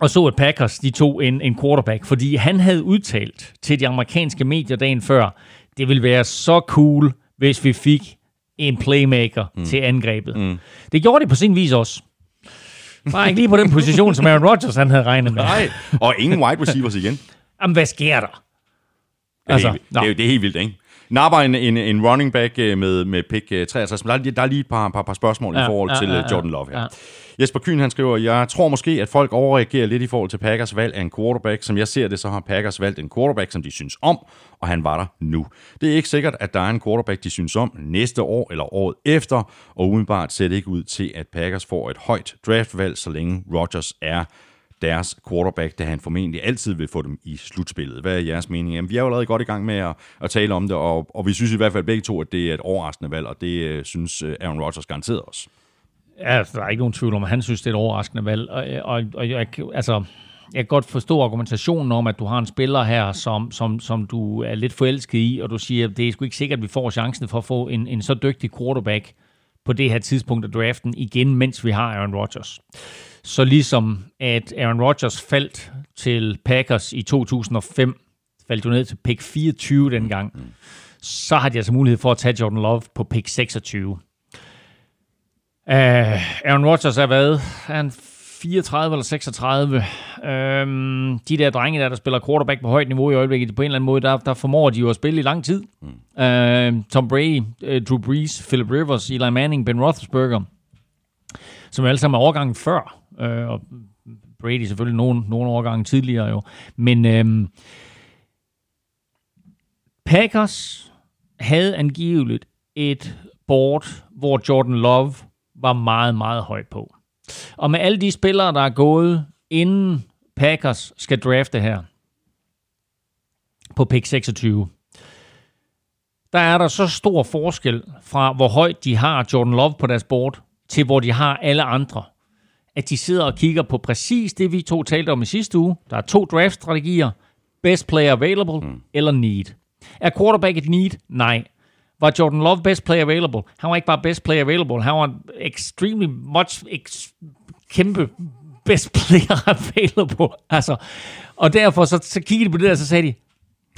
og så, at Packers de tog en, en quarterback, fordi han havde udtalt til de amerikanske medier dagen før, det ville være så cool, hvis vi fik en playmaker mm. til angrebet. Mm. Det gjorde de på sin vis også. Bare ikke lige på den position, som Aaron Rodgers han havde regnet med. Nej, og ingen wide receivers igen. Jamen, hvad sker der? Det er, Altså, helt, det, er, det er helt vildt, ikke? Napper en, en, en running back øh, med, med pick øh, 63, men der er, lige- der er lige et par, par, par spørgsmål ja, i forhold ja, til øh, ja, Jordan Love her. ja. Jesper Kyn, han skriver, jeg tror måske, at folk overreagerer lidt i forhold til Packers valg af en quarterback. Som jeg ser det, så har Packers valgt en quarterback, som de synes om, og han var der nu. Det er ikke sikkert, at der er en quarterback, de synes om næste år eller året efter, og umiddelbart ser det ikke ud til, at Packers får et højt draftvalg, så længe Rodgers er deres quarterback, da han formentlig altid vil få dem i slutspillet. Hvad er jeres mening? Jamen, vi er jo allerede godt i gang med at, at tale om det, og, og vi synes i hvert fald begge to, at det er et overraskende valg, og det øh, synes øh, Aaron Rodgers garanteret også. Ja, der er ikke nogen tvivl om, at han synes, det er et overraskende valg. Og, og, og jeg, altså, jeg kan godt forstå argumentationen om, at du har en spiller her, som, som, som du er lidt forelsket i, og du siger, at det er sgu ikke sikkert, at vi får chancen for at få en, en så dygtig quarterback på det her tidspunkt af draften igen, mens vi har Aaron Rodgers. Så ligesom at Aaron Rodgers faldt til Packers i 2005, faldt jo ned til pick 24 dengang, så har de altså mulighed for at tage Jordan Love på pick 26. Uh, Aaron Rodgers er hvad? Er han 34 eller 36? Um, de der drenge der, der spiller quarterback på højt niveau i øjeblikket, på en eller anden måde, der, der formår de jo at spille i lang tid. Mm. Uh, Tom Brady, uh, Drew Brees, Philip Rivers, Eli Manning, Ben Roethlisberger. som alle sammen er overgangen før. Øh, og Brady selvfølgelig nogle, nogle årgange tidligere jo. Men øh, Packers havde angiveligt et board, hvor Jordan Love var meget, meget højt på. Og med alle de spillere, der er gået, inden Packers skal drafte her, på pick 26, der er der så stor forskel fra, hvor højt de har Jordan Love på deres board, til hvor de har alle andre, at de sidder og kigger på præcis det, vi to talte om i sidste uge. Der er to draft-strategier. Best player available mm. eller need. Er quarterback et need? Nej. Var Jordan Love best player available? Han var ikke bare best player available. Han var extremely much ex- kæmpe best player [LAUGHS] available. Altså, og derfor så, så kiggede de på det der, så sagde de,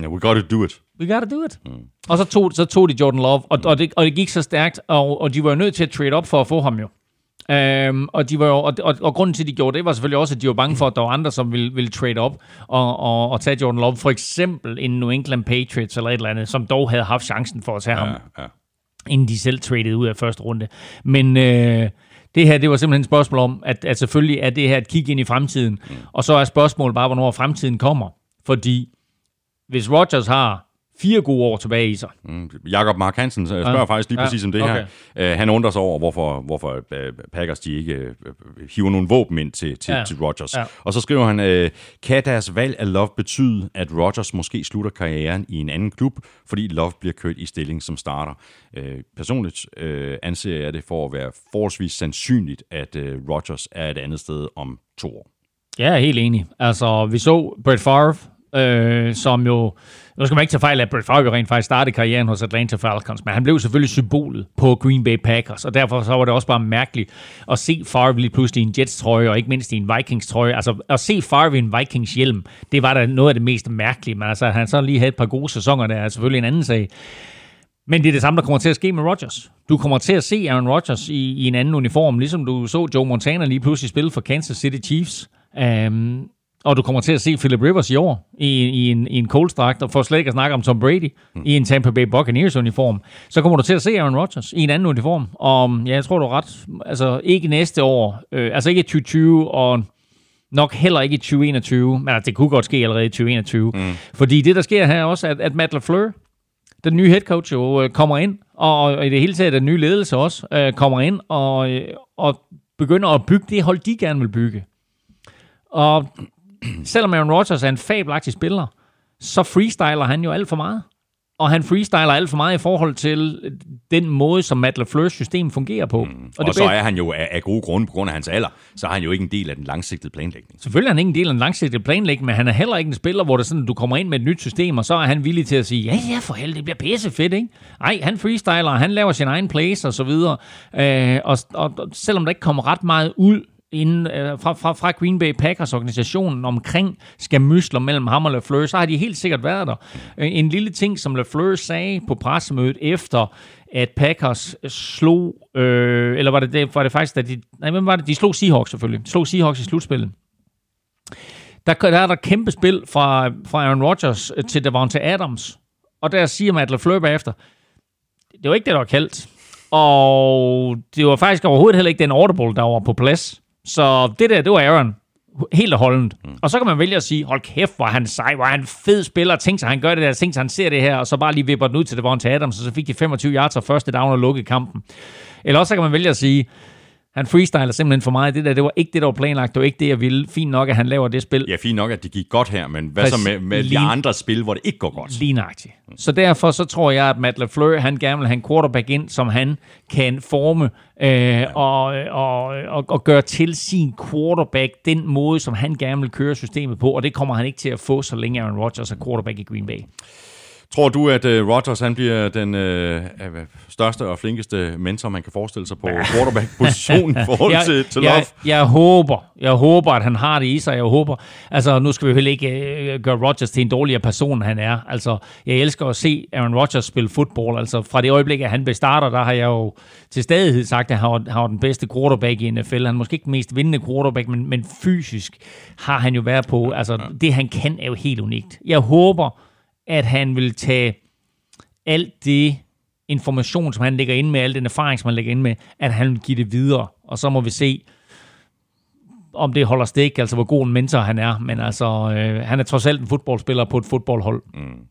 Yeah, we gotta do it. we gotta do it. Mm. Og så tog, så tog de Jordan Love, og, og, det, og det gik så stærkt, og, og de var jo nødt til at trade op for at få ham jo. Um, og, de var jo, og, og, og grunden til, at de gjorde det, var selvfølgelig også, at de var bange for, at der var andre, som ville, ville trade op og, og, og tage Jordan Love. For eksempel en New England Patriots eller et eller andet, som dog havde haft chancen for at tage ja, ham, Ja, ja. inden de selv traded ud af første runde. Men øh, det her, det var simpelthen et spørgsmål om, at, at selvfølgelig er det her et kig ind i fremtiden. Mm. Og så er spørgsmålet bare, hvornår fremtiden kommer. Fordi hvis Rodgers har fire gode år tilbage i sig, Mm. Jakob Mark Hansen øh, spørger Ja. faktisk lige Ja, præcis om det okay. her. Uh, han undrer sig over, hvorfor, hvorfor uh, Packers de ikke uh, hiver nogle våben ind til, til, Ja. ja. til Rodgers. Ja. Og så skriver han, uh, kan deres valg af Love betyde, at Rodgers måske slutter karrieren i en anden klub, fordi Love bliver kørt i stilling som starter? Uh, personligt uh, anser jeg det for at være forholdsvis sandsynligt, at uh, Rodgers er et andet sted om to år. Jeg er helt enig. Altså, vi så Brett Favre, øh, som jo... Nu skal man ikke tage fejl af, at Brett Favre rent faktisk startede karrieren hos Atlanta Falcons, men han blev selvfølgelig symbolet på Green Bay Packers, og derfor så var det også bare mærkeligt at se Favre lige pludselig i en Jets-trøje, og ikke mindst i en Vikings-trøje. Altså, at se Favre i en Vikings-hjelm, det var da noget af det mest mærkelige, men altså, at han så lige havde et par gode sæsoner, der er selvfølgelig en anden sag. Men det er det samme, der kommer til at ske med Rodgers. Du kommer til at se Aaron Rodgers i, i en anden uniform, ligesom du så Joe Montana lige pludselig spille for Kansas City Chiefs. Um, og du kommer til at se Philip Rivers i år i, i, en, i en Colts-dragt, og for slet ikke at snakke om Tom Brady mm. i en Tampa Bay Buccaneers-uniform. Så kommer du til at se Aaron Rodgers i en anden uniform. Og ja, jeg tror, du er ret. Altså ikke næste år. Øh, altså ikke i 2020, og nok heller ikke i 2021. Men altså, det kunne godt ske allerede i 2021. Mm. Fordi det, der sker her er også, at, at Matt LaFleur, den nye head coach jo øh, kommer ind, og, og i det hele taget den nye ledelse også, øh, kommer ind og, øh, og begynder at bygge det hold, de gerne vil bygge. Og [CLEARS THROAT] selvom Aaron Rodgers er en fabelagtig spiller, så freestyler han jo alt for meget. Og han freestyler alt for meget i forhold til den måde, som Matt LaFleurs system fungerer på. Mm. Og, og så er han jo af, af gode grunde, på grund af hans alder, så er han jo ikke en del af den langsigtede planlægning. Selvfølgelig er han ikke en del af en langsigtet planlægning, men han er heller ikke en spiller, hvor det sådan, du kommer ind med et nyt system, og så er han villig til at sige, ja, ja, for helvede, det bliver pisse fedt, ikke? Ej, han freestyler, han laver sin egen plays og så videre. Øh, og, og, og selvom der ikke kommer ret meget ud inden, øh, fra, fra, fra Green Bay Packers organisationen omkring skamysler mellem ham og LaFleur, så har de helt sikkert været der. Øh, en lille ting, som LaFleur sagde på pressemødet efter, at Packers slog, øh, eller var det, det, var det faktisk, at de, nej, hvem var det? De slog Seahawks selvfølgelig. De slog Seahawks i slutspillet. Der, der er der kæmpe spil fra, fra Aaron Rodgers øh, til Davante Adams. Og der siger Matt LaFleur bagefter, det var ikke det, der var kaldt. Og det var faktisk overhovedet heller ikke den audible, der var på plads. Så det der, det var Aaron. Helt og holdent. Mm. Og så kan man vælge at sige, hold kæft, hvor han sej, hvor han fed spiller. Tænk sig, han gør det der, tænk sig, han ser det her, og så bare lige vipper den ud til Devonta Adams, og så fik de 25 yards og første down og lukke kampen. Eller også så kan man vælge at sige, han freestyler simpelthen for meget. Det der, det var ikke det, der var planlagt. Det var ikke det, jeg ville. Fint nok, at han laver det spil. Ja, fint nok, at det gik godt her, men hvad så Præcis. med, med de Lige- andre spil, hvor det ikke går godt? Lige nøjagtigt. Så derfor så tror jeg, at Matt LaFleur, han gerne vil have en quarterback ind, som han kan forme øh, og, og, og, og gøre til sin quarterback den måde, som han gerne vil køre systemet på, og det kommer han ikke til at få, så længe Aaron Rodgers er quarterback i Green Bay. Tror du, at uh, Rodgers han bliver den uh, største og flinkeste mentor, man kan forestille sig på quarterback-positionen i [LAUGHS] forhold jeg, til, til Love? jeg, jeg håber, jeg håber, at han har det i sig. Jeg håber, altså nu skal vi heller ikke øh, gøre Rodgers til en dårligere person, han er. Altså, jeg elsker at se Aaron Rodgers spille fodbold. Altså, fra det øjeblik, at han blev starter, der har jeg jo til stadighed sagt, at han var, han var den bedste quarterback i NFL. Han er måske ikke den mest vindende quarterback, men, men fysisk har han jo været på. Altså, det han kan er jo helt unikt. Jeg håber, at han vil tage alt det information, som han ligger ind med, al den erfaring, som han ligger ind med, at han vil give det videre. Og så må vi se, om det holder stik, altså hvor god en mentor han er. Men altså, øh, han er trods alt en fodboldspiller på et fodboldhold. Mm.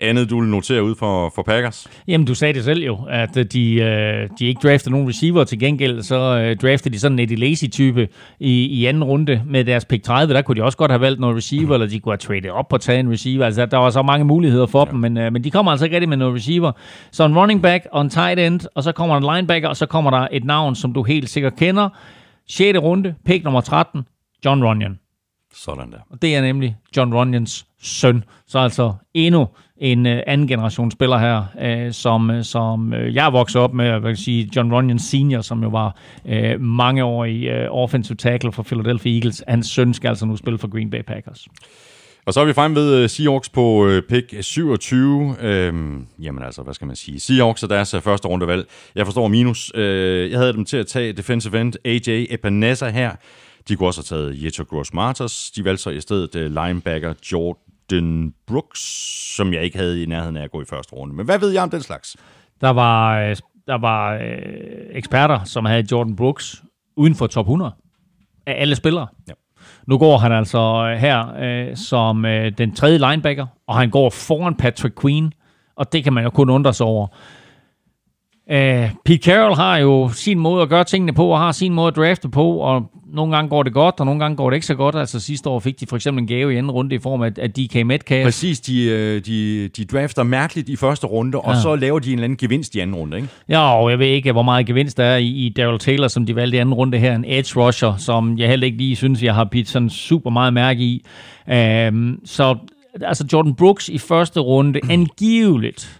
Andet, du vil notere ud for, for Packers? Jamen, du sagde det selv jo, at øh, de, øh, de ikke draftede nogen receiver til gengæld, så øh, draftede de sådan en Eddie Lacy-type i, i anden runde med deres pick 30. Der kunne de også godt have valgt noget receiver, eller de kunne have traded op på at tage en receiver. Altså, der var så mange muligheder for ja. dem, men, øh, men de kommer altså ikke rigtig med noget receiver. Så en running back og en tight end, og så kommer en linebacker, og så kommer der et navn, som du helt sikkert kender. 6. runde, pick nummer 13, John Runyon. Sådan der. Og det er nemlig John Runyons søn. Så altså endnu en uh, anden generation spiller her, uh, som, uh, som uh, jeg vokset op med, jeg vil sige John Runyon Senior, som jo var uh, mange år i uh, offensive tackle for Philadelphia Eagles. Hans søn skal altså nu spille for Green Bay Packers. Og så er vi fremme ved Seahawks på pick 27. Øhm, jamen altså, hvad skal man sige? Seahawks er deres første rundevalg. Jeg forstår minus. Øh, jeg havde dem til at tage defensive end AJ Epinesa her. De kunne også have taget Jeter Gross Marters. De valgte så i stedet linebacker Jordan Brooks, som jeg ikke havde i nærheden af at gå i første runde. Men hvad ved jeg om den slags? Der var, øh, der var øh, eksperter, som havde Jordan Brooks uden for top 100 af alle spillere. Ja. Nu går han altså øh, her øh, som øh, den tredje linebacker, og han går foran Patrick Queen, og det kan man jo kun undre sig over. Uh, Pete Carroll har jo sin måde at gøre tingene på, og har sin måde at drafte på, og nogle gange går det godt, og nogle gange går det ikke så godt. Altså sidste år fik de for eksempel en gave i anden runde i form af, af DK Metcalf. Præcis, de, øh, de, de drafter mærkeligt i første runde, og ja. så laver de en eller anden gevinst i anden runde, ikke? Ja, og jeg ved ikke, hvor meget gevinst der er i, i Daryl Taylor, som de valgte i anden runde her. En edge rusher, som jeg heller ikke lige synes, jeg har bidt sådan super meget mærke i. Um, så altså Jordan Brooks i første runde, angiveligt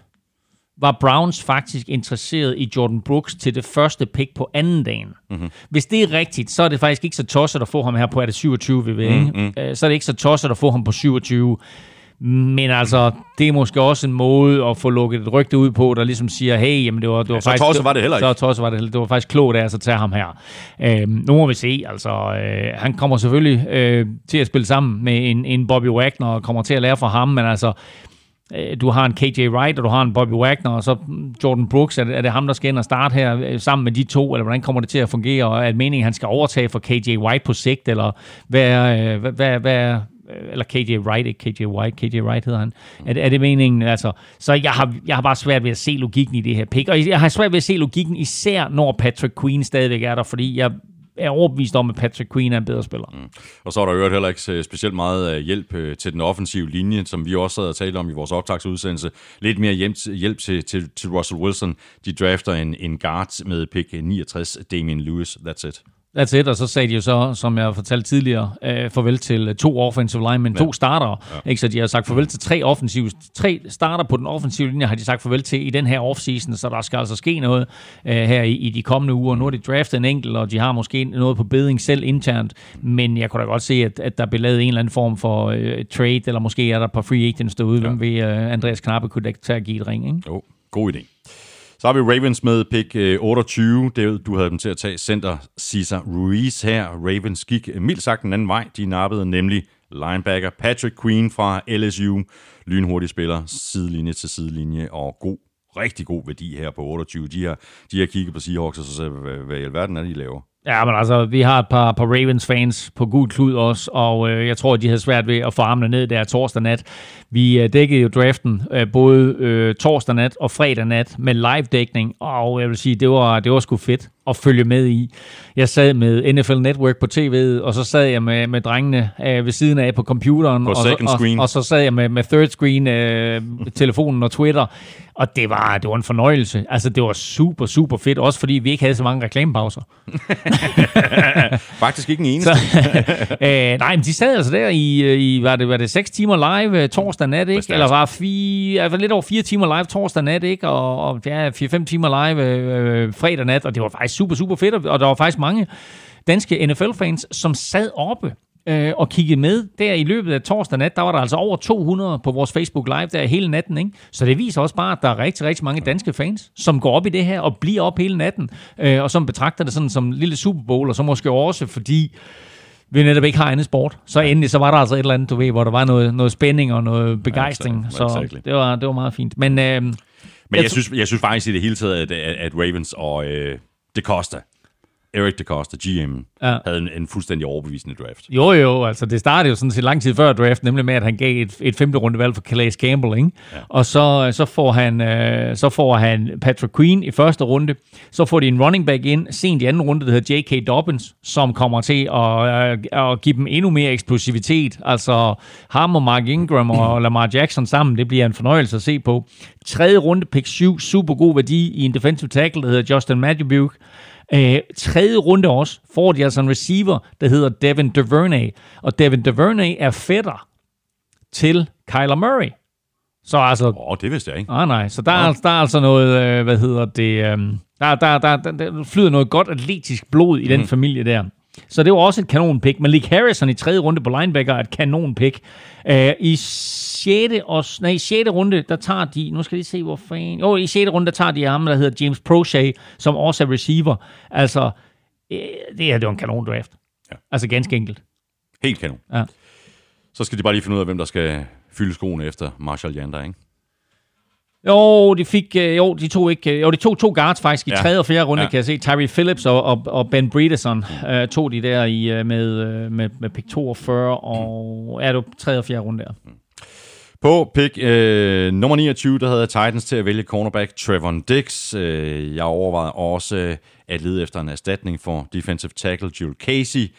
var Browns faktisk interesseret i Jordan Brooks til det første pick på anden dagen. Mm-hmm. Hvis det er rigtigt, så er det faktisk ikke så tosset at få ham her på, er det 27, vi ved, mm-hmm. Så er det ikke så tosset at få ham på 27. Men altså, det er måske også en måde at få lukket et rygte ud på, der ligesom siger, hey, jamen det var, det var ja, faktisk... Så tosset var det heller ikke. Så tosset var det heller Det var faktisk klogt af os at tage ham her. Øhm, nu må vi se, altså, øh, han kommer selvfølgelig øh, til at spille sammen med en, en Bobby Wagner, og kommer til at lære fra ham, men altså, Øh, Øh, du har en KJ Wright, og du har en Bobby Wagner, og så Jordan Brooks. Er det, er det ham, der skal ind og starte her øh, sammen med de to, eller hvordan kommer det til at fungere? Og er meningen, at han skal overtage for KJ White på sigt, eller hvad er, øh, hvad, hvad, hvad eller KJ Wright, ikke KJ White, KJ Wright hedder han. Er det, er det meningen? Altså, så jeg har, jeg har bare svært ved at se logikken i det her pick, og jeg har svært ved at se logikken, især når Patrick Queen stadigvæk er der, fordi jeg er overbevist om, at Patrick Queen er en bedre spiller. Mm. Og så er der jo heller ikke øh, specielt meget øh, hjælp øh, til den offensive linje, som vi også havde talt om i vores optagsudsendelse. Lidt mere hjælp til, til, til Russell Wilson. De drafter en, en guard med pick 69, Damien Lewis. That's it. That's it, og så sagde de jo så, som jeg fortalte tidligere, øh, farvel til to offensive linemen, ja. to starter. Ja. Ikke? Så de har sagt farvel til tre offensive, tre starter på den offensive linje har de sagt farvel til i den her offseason, så der skal altså ske noget øh, her i, i de kommende uger. Nu har de draftet en enkelt, og de har måske noget på beding selv internt, men jeg kunne da godt se, at, at der bliver lavet en eller anden form for øh, trade, eller måske er der på free agents derude, ja. ved øh, Andreas Knappe kunne tage at give et ring. Ikke? Jo, god idé. Så har vi Ravens med pick øh, 28. Det, du havde dem til at tage center Cesar Ruiz her. Ravens gik øh, mildt sagt en anden vej. De nappede nemlig linebacker Patrick Queen fra LSU. Lynhurtig spiller, sidelinje til sidelinje og god rigtig god værdi her på 28. De har, de har kigget på Seahawks og så sagde, hvad, hvad i alverden er de laver? Ja, men altså, vi har et par, par Ravens-fans på gul klud også, og øh, jeg tror, de havde svært ved at få armene ned der torsdag nat. Vi øh, dækkede jo draften øh, både øh, torsdag nat og fredag nat med live-dækning, og jeg vil sige, det var, det var sgu fedt at følge med i. Jeg sad med NFL Network på tv'et, og så sad jeg med, med drengene øh, ved siden af på computeren. På og, screen. Og, og så sad jeg med, med third screen, øh, telefonen og Twitter, og det var, det var en fornøjelse. Altså, det var super, super fedt, også fordi vi ikke havde så mange reklamepauser. [LAUGHS] Faktisk ikke en eneste. så, [LAUGHS] øh, nej, men de sad altså der i, i var, det, var det 6 timer live øh, torsdag nat, ikke? Eller var fire, altså lidt over 4 timer live torsdag nat, ikke? Og, og ja, 4-5 timer live øh, fredag nat, og det var faktisk super, super fedt, og der var faktisk mange danske NFL-fans, som sad oppe øh, og kiggede med der i løbet af torsdag nat. Der var der altså over 200 på vores Facebook Live der hele natten. Ikke? Så det viser også bare, at der er rigtig, rigtig mange danske fans, som går op i det her og bliver op hele natten, øh, og som betragter det sådan som en lille Super Bowl, og så måske også fordi vi netop ikke har andet sport. Så endelig, så var der altså et eller andet, du ved, hvor der var noget, noget spænding og noget begejstring. Ja, exactly. Så exactly. det var, det var meget fint. Men... Øh, Men Jeg jeg, synes, jeg synes faktisk i det hele taget, at, at, Ravens og øh, DeCosta, Eric DeCosta, GM, Ja. havde en, en fuldstændig overbevisende draft. Jo, jo, altså det startede jo sådan set lang tid før draft, nemlig med, at han gav et, et femte rundevalg for Calais Campbell, ikke? Ja. Og så, så, får han, øh, så får han Patrick Queen i første runde, så får de en running back ind sent i anden runde, der hedder J.K. Dobbins, som kommer til at, øh, at give dem endnu mere eksplosivitet. Altså ham og Mark Ingram og [CLEARS THROAT] Lamar Jackson sammen, det bliver en fornøjelse at se på. Tredje runde, pick 7, super god værdi i en defensive tackle, der hedder Justin Matthew Øh, tredje runde også får de altså en receiver, der hedder Devin DuVernay. Og Devin DuVernay er fætter til Kyler Murray. Så altså, Åh, oh, det vidste jeg ikke. ah, nej, så der, er, der er altså noget, øh, hvad hedder det, øh, der, der, der, der, der flyder noget godt atletisk blod i den Mhm. familie der. Så det var også et kanonpick. Malik Harrison i tredje runde på linebacker er et kanonpick. Øh, I 6. Og, nej, 6. runde, der tager de, nu skal de se, hvor fanden... Jo, i 6. runde, der tager de ham, der hedder James Prochet, som også er receiver. Altså, øh, det her, det var en kanon draft. Ja. Altså ganske enkelt. Helt kanon. Ja. Så skal de bare lige finde ud af, hvem der skal fylde skoene efter Marshall Yander, ikke? Jo, de fik, øh, jo, de tog ikke, øh, jo, de tog to guards faktisk i Ja. tredje og fjerde runde, Ja. kan jeg se. Tyree Phillips og, og, og Ben Bredeson øh, tog de der i, øh, med, med, med pick 42 og, ja, det tredje og fjerde runde der. På pick øh, nummer 29, der havde jeg Titans til at vælge cornerback Trevon Dix. Øh, jeg overvejede også at lede efter en erstatning for defensive tackle Jules Casey.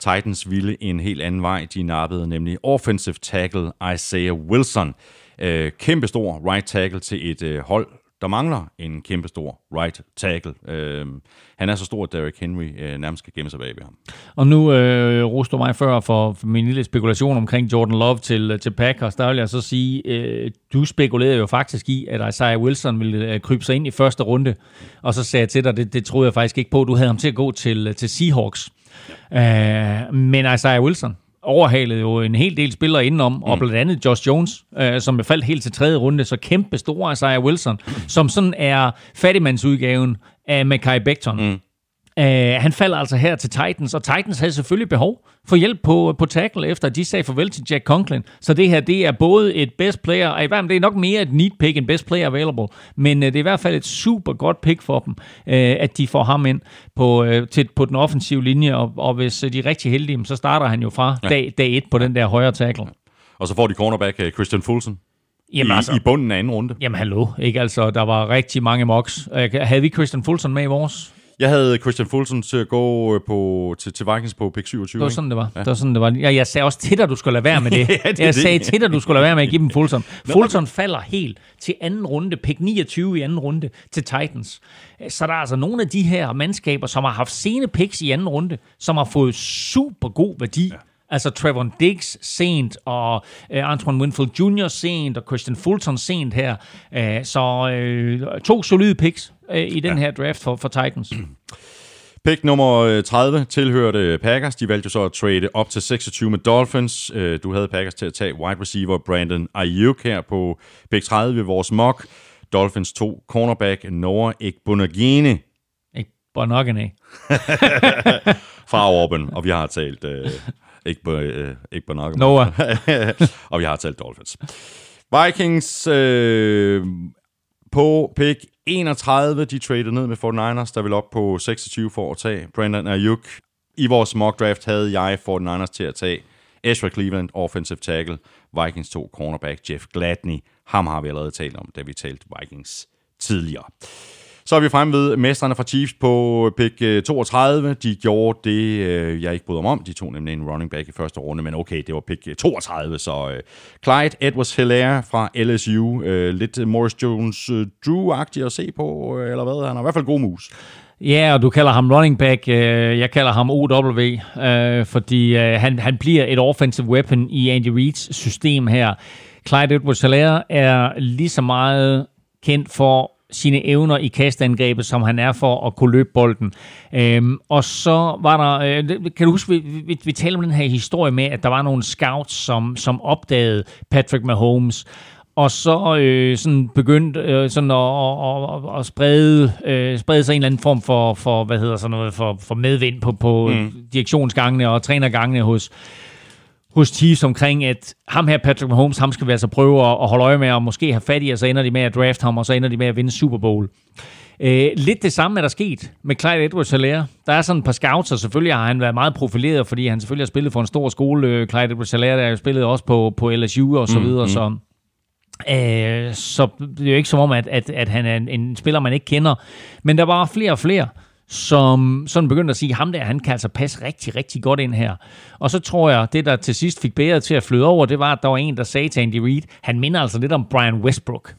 Titans ville en helt anden vej. De nappede nemlig offensive tackle Isaiah Wilson. Øh, kæmpestor right tackle til et øh, hold, der mangler en kæmpestor right tackle. Øh, han er så stor, at Derrick Henry øh, nærmest skal gemme sig bag ved ham. Og nu øh, roste du mig før for, for min lille spekulation omkring Jordan Love til, øh, til Packers. Der vil jeg så sige, øh, du spekulerede jo faktisk i, at Isaiah Wilson ville øh, krybe sig ind i første runde. Og så sagde jeg til dig, det, det troede jeg faktisk ikke på. Du havde ham til at gå til, øh, til Seahawks. Ja. Øh, men Isaiah Wilson overhalede jo en hel del spillere indenom, mm. og blandt andet Josh Jones, øh, som er faldt helt til tredje runde, så kæmpe store Isaiah Wilson, som sådan er fattigmandsudgaven af Mackay Becton. Mm. Uh, han falder altså her til Titans, og Titans havde selvfølgelig behov for hjælp på, på tackle, efter at de sagde farvel til Jack Conklin. Så det her, det er både et best player, og i hvert fald, det er nok mere et neat pick end best player available, men uh, det er i hvert fald et super godt pick for dem, uh, at de får ham ind på, uh, til, på den offensive linje, og, og hvis de er rigtig heldige, så starter han jo fra ja. dag, dag et på den der højre tackle. Og så får de cornerback Christian Fulton Jamen i, altså, i bunden af anden runde. jamen hallo, ikke altså, der var rigtig mange mocks. Havde vi Christian Fulton med i vores? Jeg havde Christian Fulton til at gå øh, på, til, til Vikings på pick 27. Det var sådan, det var. Ja. Det var sådan, det var. Jeg, jeg sagde også til dig, du skulle lade være med [LAUGHS] det. Ja, det jeg det. sagde til dig, du skulle lade være med at give dem Fulton. [LAUGHS] Fulton falder helt til anden runde, pick 29 i anden runde til Titans. Så der er altså nogle af de her mandskaber, som har haft sene picks i anden runde, som har fået super god værdi. Ja. Altså Trevor Diggs sent, og uh, Antoine Winfield Jr. sent, og Christian Fulton sent her. Uh, så uh, to solide picks uh, i den ja. her draft for, for Titans. [CLEARS THROAT] Pick nummer øh, 30 tilhørte Packers. De valgte jo så at trade op til 26 med Dolphins. Øh, Du havde Packers til at tage wide receiver Brandon Ayuk her på pick 30 ved vores mock. Dolphins to cornerback Noah Ekbunagene Ikke Bonogany. [LAUGHS] fra Auburn, og vi har talt øh, øh, ikke Bonogany. Noah. [LAUGHS] og vi har talt Dolphins. Vikings øh, på pick 31, de traded ned med 49ers, der vil op på 26 for at tage Brandon Ayuk. I vores mock draft havde jeg 49ers til at tage Ezra Cleveland, offensive tackle, Vikings to cornerback Jeff Gladney. Ham har vi allerede talt om, da vi talte Vikings tidligere. Så er vi fremme ved mestrene fra Chiefs på pick øh, 32. De gjorde det, øh, jeg ikke bryder mig om. De tog nemlig en running back i første runde, men okay, det var pick øh, 32. Så Clyde Edwards Hilaire fra LSU. Lidt Morris Jones Drew-agtig at se på, eller hvad? Han har i hvert fald god mus. Ja, og du kalder ham running back. Jeg kalder ham OW, fordi han, han bliver et offensive weapon i Andy Reids system her. Clyde edwards helaire er lige så meget kendt for sine evner i kastangrebet, som han er for at kunne løbe bolden. Øhm, og så var der, øh, kan du huske, vi, vi, vi talte om den her historie med, at der var nogle scouts, som, som opdagede Patrick Mahomes, og så øh, sådan begyndte øh, sådan at, at, at, at sprede, øh, sprede sig en eller anden form for, for hvad hedder sådan noget, for, for medvind på, på mm. direktionsgangene og trænergangene hos, hos Chiefs omkring, at ham her, Patrick Mahomes, ham skal vi altså prøve at, at holde øje med, og måske have fat i, og så ender de med at draft ham, og så ender de med at vinde Super Bowl. Øh, lidt det samme er der sket med Clyde edwards helaire Der er sådan et par scouts, og selvfølgelig har han været meget profileret, fordi han selvfølgelig har spillet for en stor skole. Øh, Clyde edwards helaire der har spillet også på, på LSU og så mm, videre, mm. så... Øh, så det er jo ikke som om, at, at, at han er en, en spiller, man ikke kender. Men der var flere og flere, som sådan begyndte at sige, ham der, han kan altså passe rigtig, rigtig godt ind her. Og så tror jeg, det der til sidst fik bæret til at flyde over, det var, at der var en, der sagde til Andy Reid, han minder altså lidt om Brian Westbrook.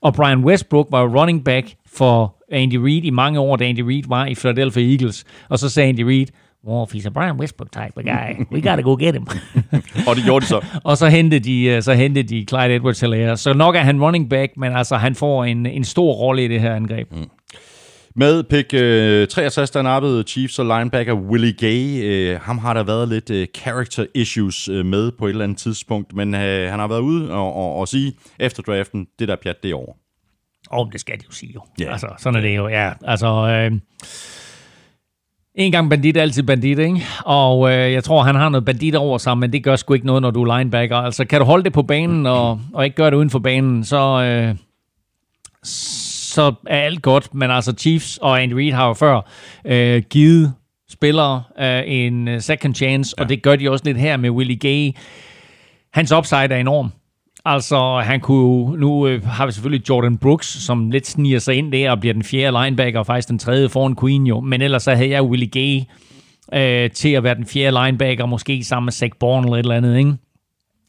Og Brian Westbrook var running back for Andy Reid i mange år, da Andy Reid var i Philadelphia Eagles. Og så sagde Andy Reid, well, if he's a Brian Westbrook type of guy, we gotta go get him. og det gjorde de så. [LAUGHS] og så hentede de, øh, så hentede de Clyde edwards helaire Så nok er han running back, men altså han får en, en stor rolle i det her angreb. Mm. Med pick øh, 63, der nappede Chiefs og linebacker Willie Gay. Øh, ham har der været lidt øh, character issues øh, med på et eller andet tidspunkt, men øh, han har været ude og, og, og sige efter draften, det der pjat, det er over. Åh, oh, det skal de jo sige jo. Yeah. Altså, sådan er det jo, ja. Altså, øh, en gang bandit, altid bandit, ikke? Og øh, jeg tror, han har noget bandit over sig, men det gør sgu ikke noget, når du er linebacker. Altså, kan du holde det på banen og, og ikke gøre det uden for banen, så, øh, så er alt godt. Men altså, Chiefs og Andy Reid har jo før øh, givet spillere øh, en second chance, ja. og det gør de også lidt her med Willie Gay. Hans upside er enorm. Altså, han kunne nu øh, har vi selvfølgelig Jordan Brooks, som lidt sniger sig ind der og bliver den fjerde linebacker, og faktisk den tredje foran Queen jo. Men ellers så havde jeg Willie Gay øh, til at være den fjerde linebacker, måske sammen med Zach Bourne eller et eller andet, ikke?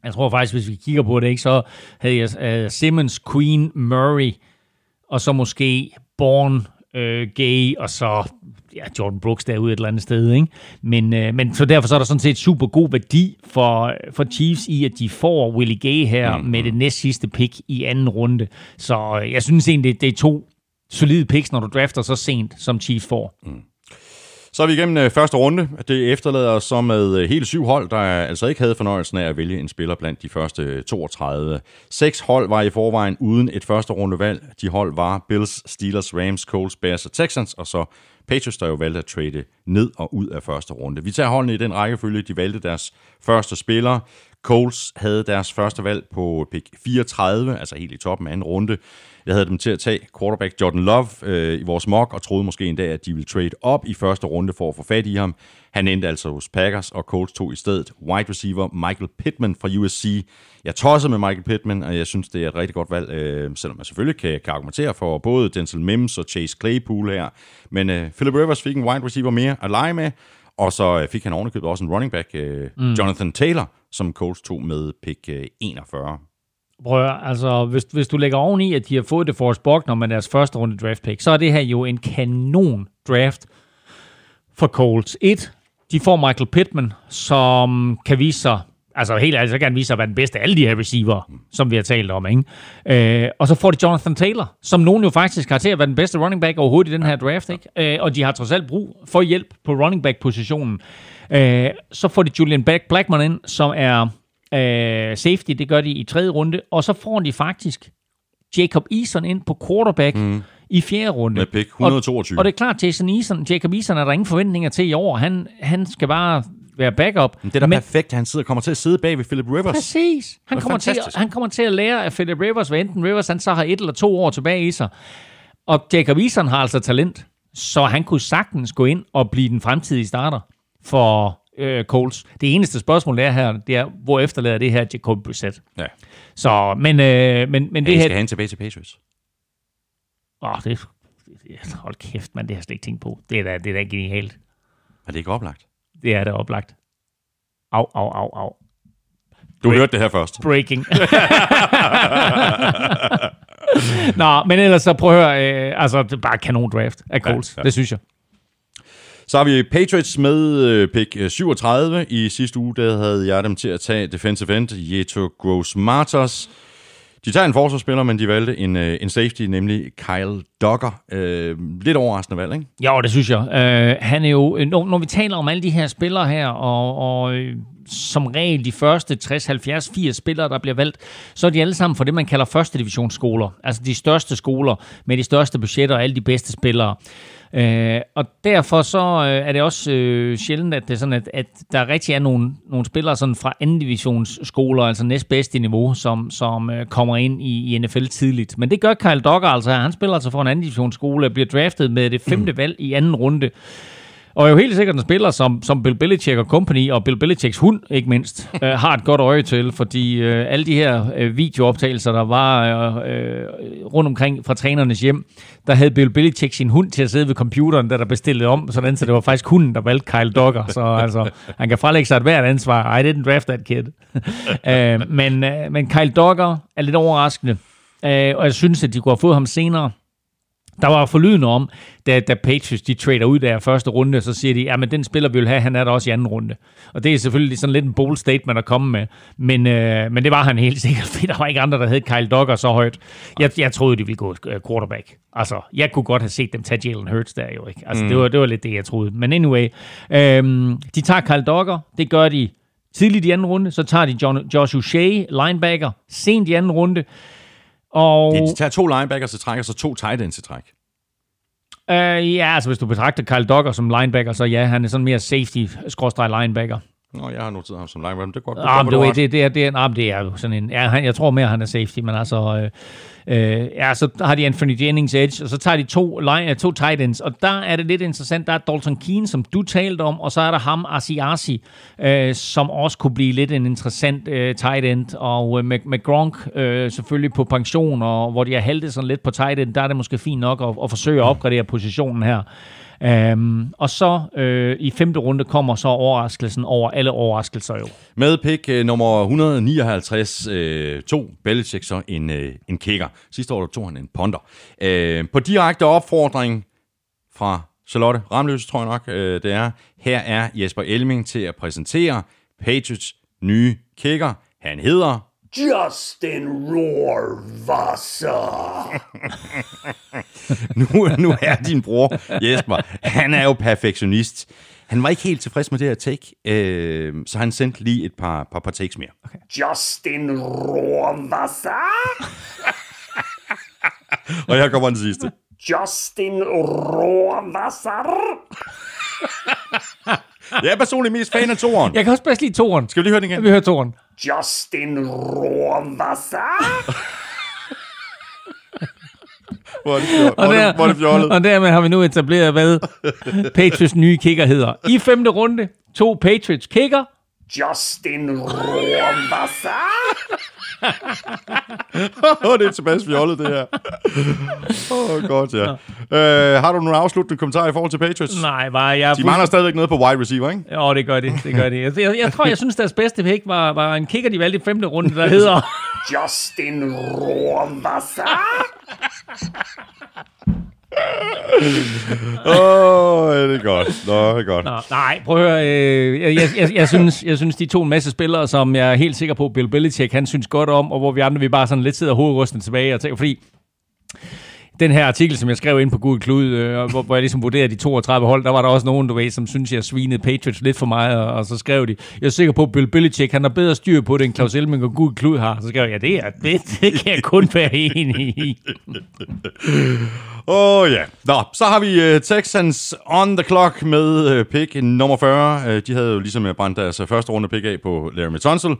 Jeg tror faktisk, hvis vi kigger på det, ikke, så havde jeg øh, Simmons, Queen, Murray, og så måske Bourne, øh, Gay, og så ja, Jordan Brooks derude et eller andet sted. Ikke? Men, øh, men så derfor så er der sådan set super god værdi for, for Chiefs i, at de får Willie Gay her mm. med det næst sidste pick i anden runde. Så øh, jeg synes egentlig, det, det er to solide picks, når du drafter så sent, som Chiefs får. Mm. Så er vi igennem øh, første runde. Det efterlader os så med øh, hele syv hold, der altså ikke havde fornøjelsen af at vælge en spiller blandt de første øh, 32. Seks hold var i forvejen uden et første rundevalg. De hold var Bills, Steelers, Rams, Colts, Bears og Texans, og så Patriots, der jo valgte at trade ned og ud af første runde. Vi tager holdene i den rækkefølge, de valgte deres første spiller. Coles havde deres første valg på pick 34, altså helt i toppen af anden runde. Jeg havde dem til at tage quarterback Jordan Love øh, i vores mock, og troede måske endda, at de ville trade op i første runde for at få fat i ham. Han endte altså hos Packers, og Colts tog i stedet wide receiver Michael Pittman fra USC. Jeg tosser med Michael Pittman, og jeg synes, det er et rigtig godt valg, øh, selvom man selvfølgelig kan, kan argumentere for både Denzel Mims og Chase Claypool her. Men øh, Philip Rivers fik en wide receiver mere at lege med, og så øh, fik han ovenikøbet også en running back, øh, mm. Jonathan Taylor, som Colts tog med pick øh, 41. Prøv altså, hvis, hvis du lægger oveni, at de har fået det Forrest Buckner med deres første runde draft pick, så er det her jo en kanon draft for Colts. Et, de får Michael Pittman, som kan vise sig, altså helt ærligt, så kan han vise sig at være den bedste af alle de her receiver, som vi har talt om. Ikke? Øh, og så får de Jonathan Taylor, som nogen jo faktisk har til at være den bedste running back overhovedet i den her draft. Ikke? Øh, og de har trods alt brug for hjælp på running back-positionen. Øh, så får de Julian Blackman ind, som er øh, safety, det gør de i tredje runde, og så får de faktisk Jacob Eason ind på quarterback mm. i fjerde runde. Med pick 122. Og, og det er klart, Jason Eason, Jacob Eason er der ingen forventninger til i år. Han, han skal bare være backup. Men det er da men, perfekt, han sidder, kommer til at sidde bag ved Philip Rivers. Præcis. Han kommer, til, han kommer til at lære af Philip Rivers, hvad enten Rivers han så har et eller to år tilbage i sig. Og Jacob Eason har altså talent, så han kunne sagtens gå ind og blive den fremtidige starter for øh, Coles. Det eneste spørgsmål er her, det er, hvor efterlader det her Jacob Brissett? Ja. Så, men, øh, men, men det her... skal han tilbage til Patriots? Åh, oh, det, det, hold kæft, man, det har jeg slet ikke tænkt på. Det er da, det er da genialt. Er det ikke oplagt? Det er da oplagt. Au, au, au, au. Du Break, hørte det her først. Breaking. [LAUGHS] Nå, men ellers så prøv at høre, øh, altså det er bare kanon draft af Coles. Ja, ja. Det synes jeg. Så har vi Patriots med øh, pick øh, 37. I sidste uge der havde jeg dem til at tage defensive end Jeto Gross Martos. De tager en forsvarsspiller, men de valgte en, øh, en safety, nemlig Kyle Dogger. Øh, lidt overraskende valg, ikke? Ja, det synes jeg. Øh, han er jo, når, når vi taler om alle de her spillere her, og, og som regel de første 60, 70, 80 spillere, der bliver valgt, så er de alle sammen fra det, man kalder første divisionsskoler. Altså de største skoler med de største budgetter og alle de bedste spillere. Øh, og derfor så øh, er det også øh, sjældent, at det er sådan, at, at der rigtig er nogle, nogle spillere sådan fra anden divisionsskoler, altså næstbedste niveau, som, som øh, kommer ind i, i NFL tidligt. Men det gør Kyle Dogger altså. Han spiller altså for en anden divisionsskole og bliver draftet med det femte valg i anden runde. Og er jo helt sikkert en spiller, som, som Bill Belichick og company, og Bill Belichicks hund ikke mindst, [LAUGHS] øh, har et godt øje til, fordi øh, alle de her øh, videooptagelser, der var øh, øh, rundt omkring fra trænernes hjem, der havde Bill Belichick sin hund til at sidde ved computeren, der der bestillede om, sådan så det var faktisk hunden, der valgte Kyle Dogger. Så altså, han kan frelægge sig et hvert ansvar. I didn't draft that kid. [LAUGHS] øh, men, øh, men Kyle Dogger er lidt overraskende, øh, og jeg synes, at de kunne have fået ham senere. Der var forlydende om, da, da Patriots de trader ud der første runde, så siger de, ja, men den spiller vi vil have, han er der også i anden runde. Og det er selvfølgelig sådan lidt en bold statement at komme med, men, øh, men det var han helt [LAUGHS] sikkert, fordi der var ikke andre, der hed Kyle Dogger så højt. Jeg, jeg troede, de ville gå øh, quarterback. Altså, jeg kunne godt have set dem tage Jalen Hurts der jo, ikke? Altså, mm. det, var, det var lidt det, jeg troede. Men anyway, øhm, de tager Kyle Dogger, det gør de tidligt i anden runde, så tager de John, Josh Uche, linebacker, sent i anden runde, og, De tager to linebackers til træk, og så to tight ends til træk. øh, ja, altså hvis du betragter Kyle Dogger som linebacker, så ja, han er sådan mere safety-linebacker. Nå, jeg har noteret ham som linebacker, men det går godt. Ah, men du ved, det, det, er, det, er, ah, det er jo sådan en... Ja, han, jeg tror mere, han er safety, men altså... Øh, øh, ja, så har de Anthony Jennings edge, og så tager de to, line, øh, to tight ends, og der er det lidt interessant. Der er Dalton Keane, som du talte om, og så er der ham, Asiasi, øh, som også kunne blive lidt en interessant øh, tight end, og øh, med, med Gronk øh, selvfølgelig på pension, og hvor de har haltet sådan lidt på tight end, der er det måske fint nok at, at forsøge at opgradere positionen her. Um, og så øh, i femte runde kommer så overraskelsen over alle overraskelser jo. Med pick øh, nummer 159 øh, tog Belichick så en, øh, en kicker. Sidste år der tog han en ponder. Øh, på direkte opfordring fra Charlotte Ramløs, tror jeg nok, øh, det er. Her er Jesper Elming til at præsentere Patriots nye kicker. Han hedder Justin Rohrwasser. [LAUGHS] nu, nu er din bror Jesper, han er jo perfektionist. Han var ikke helt tilfreds med det her take, øh, så han sendte lige et par, par, par takes mere. Okay. Justin Rohrwasser. Og her kommer den sidste. Justin Rohrwasser. [LAUGHS] Jeg er personligt mest fan af toeren. Jeg kan også bedst lide toren. Skal vi lige høre den igen? Vi hører toren. Justin Rohrwasser. [LAUGHS] Hvor er det? Hvor Og, er det, hvor er det fjollet? og dermed har vi nu etableret, hvad Patriots nye kicker hedder. I femte runde, to Patriots kicker. Justin Rohrwasser. Åh, det er tilbage fjollet, det her. Åh, oh, godt, ja. Øh, har du nogle afsluttende kommentarer i forhold til Patriots? Nej, var jeg... De mangler stadigvæk noget på wide receiver, ikke? Jo, det gør de. Det gør de. Jeg, jeg, jeg tror, jeg synes, deres bedste pick var, var en kicker, de valgte i femte runde, der hedder... Justin Rohrwasser. [LAUGHS] Åh, oh, det er godt. Nå, det er godt. Nå, nej, prøv at høre. Øh, jeg, jeg, jeg, jeg, synes, jeg synes, de to en masse spillere, som jeg er helt sikker på, Bill Belichick, han synes godt om, og hvor vi andre, vi bare sådan lidt sidder hovedrystende tilbage og tænker, fordi den her artikel, som jeg skrev ind på Google Klud, øh, hvor, hvor jeg ligesom vurderede de 32 hold, der var der også nogen, du ved, som synes, jeg svinede Patriots lidt for meget, og, og så skrev de, jeg er sikker på, at Bill Belichick, han har bedre styr på det, end Claus Elming og Google Klud har. Så skrev jeg, ja, det, er, det, det kan jeg kun være enig i. [LAUGHS] Åh oh, ja. Nå, så har vi uh, Texans on the clock med uh, pick nummer 40. Uh, øh, de havde jo ligesom brændt deres første runde pick af på Larry Tunsil.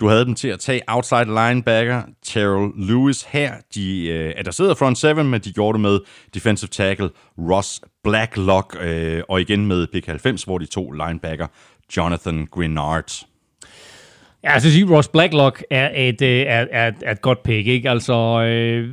Du havde dem til at tage outside linebacker Terrell Lewis her. De øh, adresserede front seven, men de gjorde det med defensive tackle Ross Blacklock. øh, og igen med pick 90, hvor de to linebacker Jonathan Grenard. Ja, altså, jeg synes, Ross Blacklock er et, øh, er, er, er et godt pick, ikke? Altså, øh,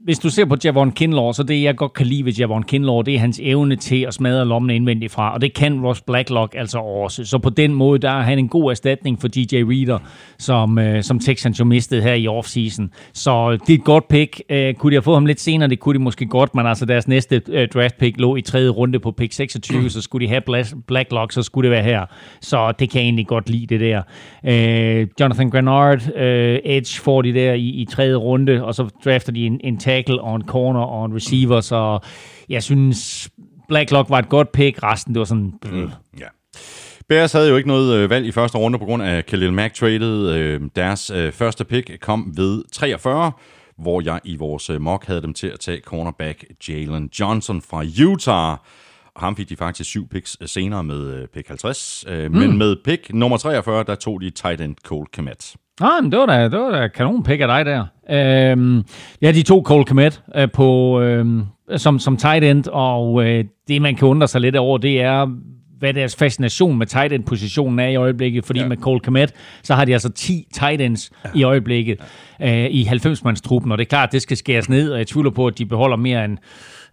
hvis du ser på Javon Kinlaw, så det jeg godt kan lide ved Javon Kinlaw, det er hans evne til at smadre lommen indvendigt fra, og det kan Ross Blacklock altså også. Så på den måde, der er han en god erstatning for DJ Reader, som, øh, som Texans jo mistede her i offseason. Så øh, det er et godt pick. Øh, kunne de have fået ham lidt senere? Det kunne de måske godt, men altså deres næste øh, draft pick lå i tredje runde på pick 26, mm. så skulle de have Bla- Blacklock, så skulle det være her. Så det kan jeg egentlig godt lide, det der. Øh, Jonathan Grenard, øh, Edge får de der i, i tredje runde, og så drafter de en, en tackle og en corner og en receiver, så jeg synes, Blacklock var et godt pick. Resten, det var sådan... Mm. Ja. Bears havde jo ikke noget øh, valg i første runde på grund af Khalil Mack traded. Øh, deres øh, første pick kom ved 43, hvor jeg i vores øh, mock havde dem til at tage cornerback Jalen Johnson fra Utah. Og ham fik de faktisk syv picks senere med øh, pick 50. Øh, mm. Men med pick nummer 43, der tog de tight end Cole Komet. Ah, men det var da, det var da kanon pick af dig der. Øhm, ja, de to Cole Komet øh, på, øhm, som, som tight end, og øh, det man kan undre sig lidt over, det er, hvad deres fascination med tight end positionen er i øjeblikket, fordi ja. med Cole Komet, så har de altså 10 tight ends ja. i øjeblikket øh, i 90-mandstruppen, og det er klart, det skal skæres ned, og jeg tvivler på, at de beholder mere end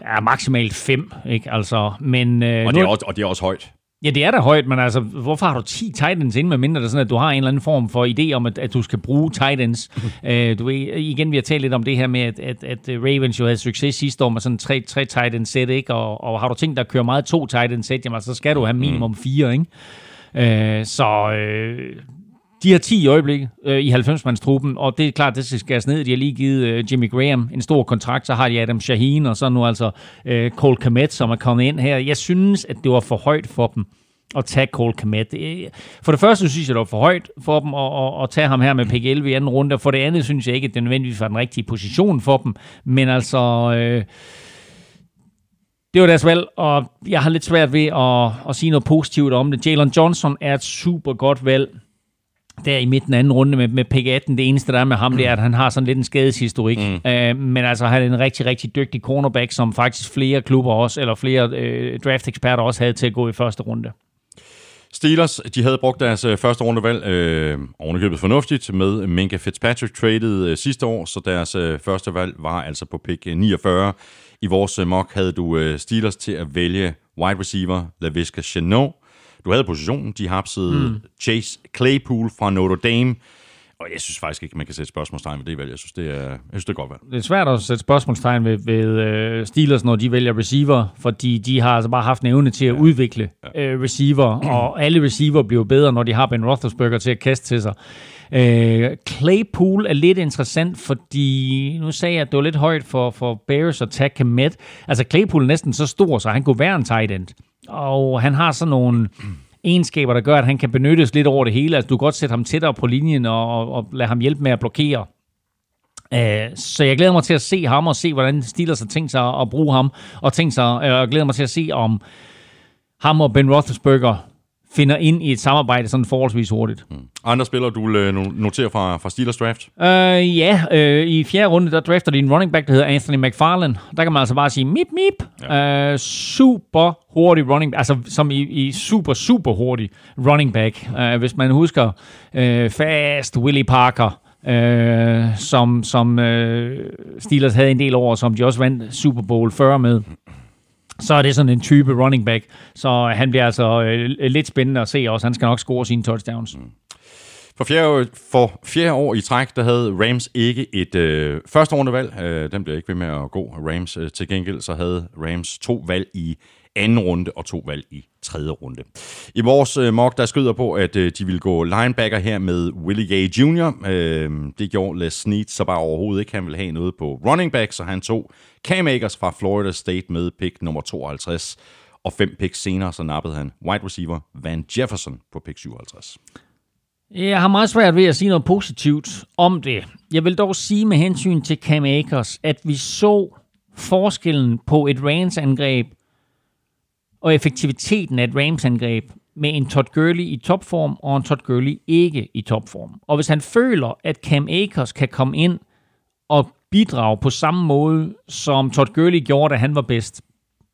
ja, maksimalt 5, ikke? Altså, men, øh, Og det, er også, og det er også højt. Ja, det er da højt, men altså, hvorfor har du 10 tight ends inde, med mindre det sådan, at du har en eller anden form for idé om, at, at du skal bruge tight ends. [LAUGHS] øh, du ved, igen, vi har talt lidt om det her med, at, at, at Ravens jo havde succes sidste år med sådan tre, tre tight end sæt, ikke? Og, og har du tænkt dig at køre meget to tight end sæt, jamen, så skal du have minimum fire, ikke? Øh, så øh, de har 10 i øjeblikket øh, i 90-mandstruppen, og det er klart, det skal skæres ned. De har lige givet øh, Jimmy Graham en stor kontrakt, så har de Adam Shaheen, og så nu altså øh, Cole Komet, som er kommet ind her. Jeg synes, at det var for højt for dem at tage Cole Komet. Øh, for det første synes jeg, det var for højt for dem at, at, at tage ham her med pick 11 i anden runde, og for det andet synes jeg ikke, at det nødvendigvis var den rigtige position for dem. Men altså... Øh, det var deres valg, og jeg har lidt svært ved at, at sige noget positivt om det. Jalen Johnson er et super godt valg der i midten af anden runde med, med pick 18. Det eneste, der er med ham, det er, at han har sådan lidt en skadeshistorik. Mm. Øh, men altså, han er en rigtig, rigtig dygtig cornerback, som faktisk flere klubber også, eller flere øh, draft-eksperter også havde til at gå i første runde. Steelers, de havde brugt deres øh, første rundevalg øh, ovenikøbet fornuftigt med Minka Fitzpatrick traded øh, sidste år, så deres øh, første valg var altså på pick øh, 49. I vores øh, mock havde du øh, Steelers til at vælge wide receiver LaVisca Chenault. Du havde positionen, de hapsede mm. Chase Claypool fra Notre Dame, og jeg synes faktisk ikke, man kan sætte spørgsmålstegn ved det valg. Jeg synes, det er, jeg synes, det er godt valg. Det er svært at sætte spørgsmålstegn ved, ved øh, Steelers, når de vælger receiver, fordi de har altså bare haft en evne til at udvikle øh, receiver, og alle receiver bliver bedre, når de har Ben Roethlisberger til at kaste til sig. Øh, Claypool er lidt interessant, fordi nu sagde jeg, at det var lidt højt for, for Bears at tage Komet. Altså Claypool er næsten så stor, så han kunne være en tight end. Og han har sådan nogle egenskaber, der gør, at han kan benyttes lidt over det hele. Altså du kan godt sætte ham tættere på linjen og, og, og lade ham hjælpe med at blokere. Øh, så jeg glæder mig til at se ham og se, hvordan Steelers har tænkt sig at bruge ham, og tænkt sig, øh, jeg glæder mig til at se, om ham og Ben Roethlisberger finder ind i et samarbejde sådan forholdsvis hurtigt. Mm. Andre spillere, du vil øh, no- notere fra, fra Steelers draft? Øh, ja, øh, i fjerde runde, der drafter de en running back, der hedder Anthony McFarlane. Der kan man altså bare sige mip, mip. Ja. Øh, super hurtig running back, altså som i, i super, super hurtig running back. Øh, hvis man husker øh, fast Willie Parker, øh, som, som øh, Steelers havde en del over, som de også vandt Super Bowl 40 med så er det sådan en type running back. Så øh, han bliver altså øh, lidt spændende at se også. Han skal nok score sine touchdowns. Mm. For fjerde, år, for fjerde år i træk, der havde Rams ikke et øh, første rundevalg. Øh, den bliver ikke ved med at gå. Rams øh, til gengæld, så havde Rams to valg i anden runde og to valg i tredje runde. I vores øh, mock, der skyder på, at øh, de ville gå linebacker her med Willie Gay Jr. Øh, det gjorde Les Snead så bare overhovedet ikke. Han ville have noget på running back, så han tog Cam Akers fra Florida State med pick nummer 52. Og fem picks senere, så nappede han wide receiver Van Jefferson på pick 57. Jeg har meget svært ved at sige noget positivt om det. Jeg vil dog sige med hensyn til Cam Akers, at vi så forskellen på et Rams-angreb og effektiviteten af et Rams-angreb med en Todd Gurley i topform og en Todd Gurley ikke i topform. Og hvis han føler, at Cam Akers kan komme ind og bidrage på samme måde, som Todd Gurley gjorde, da han var bedst,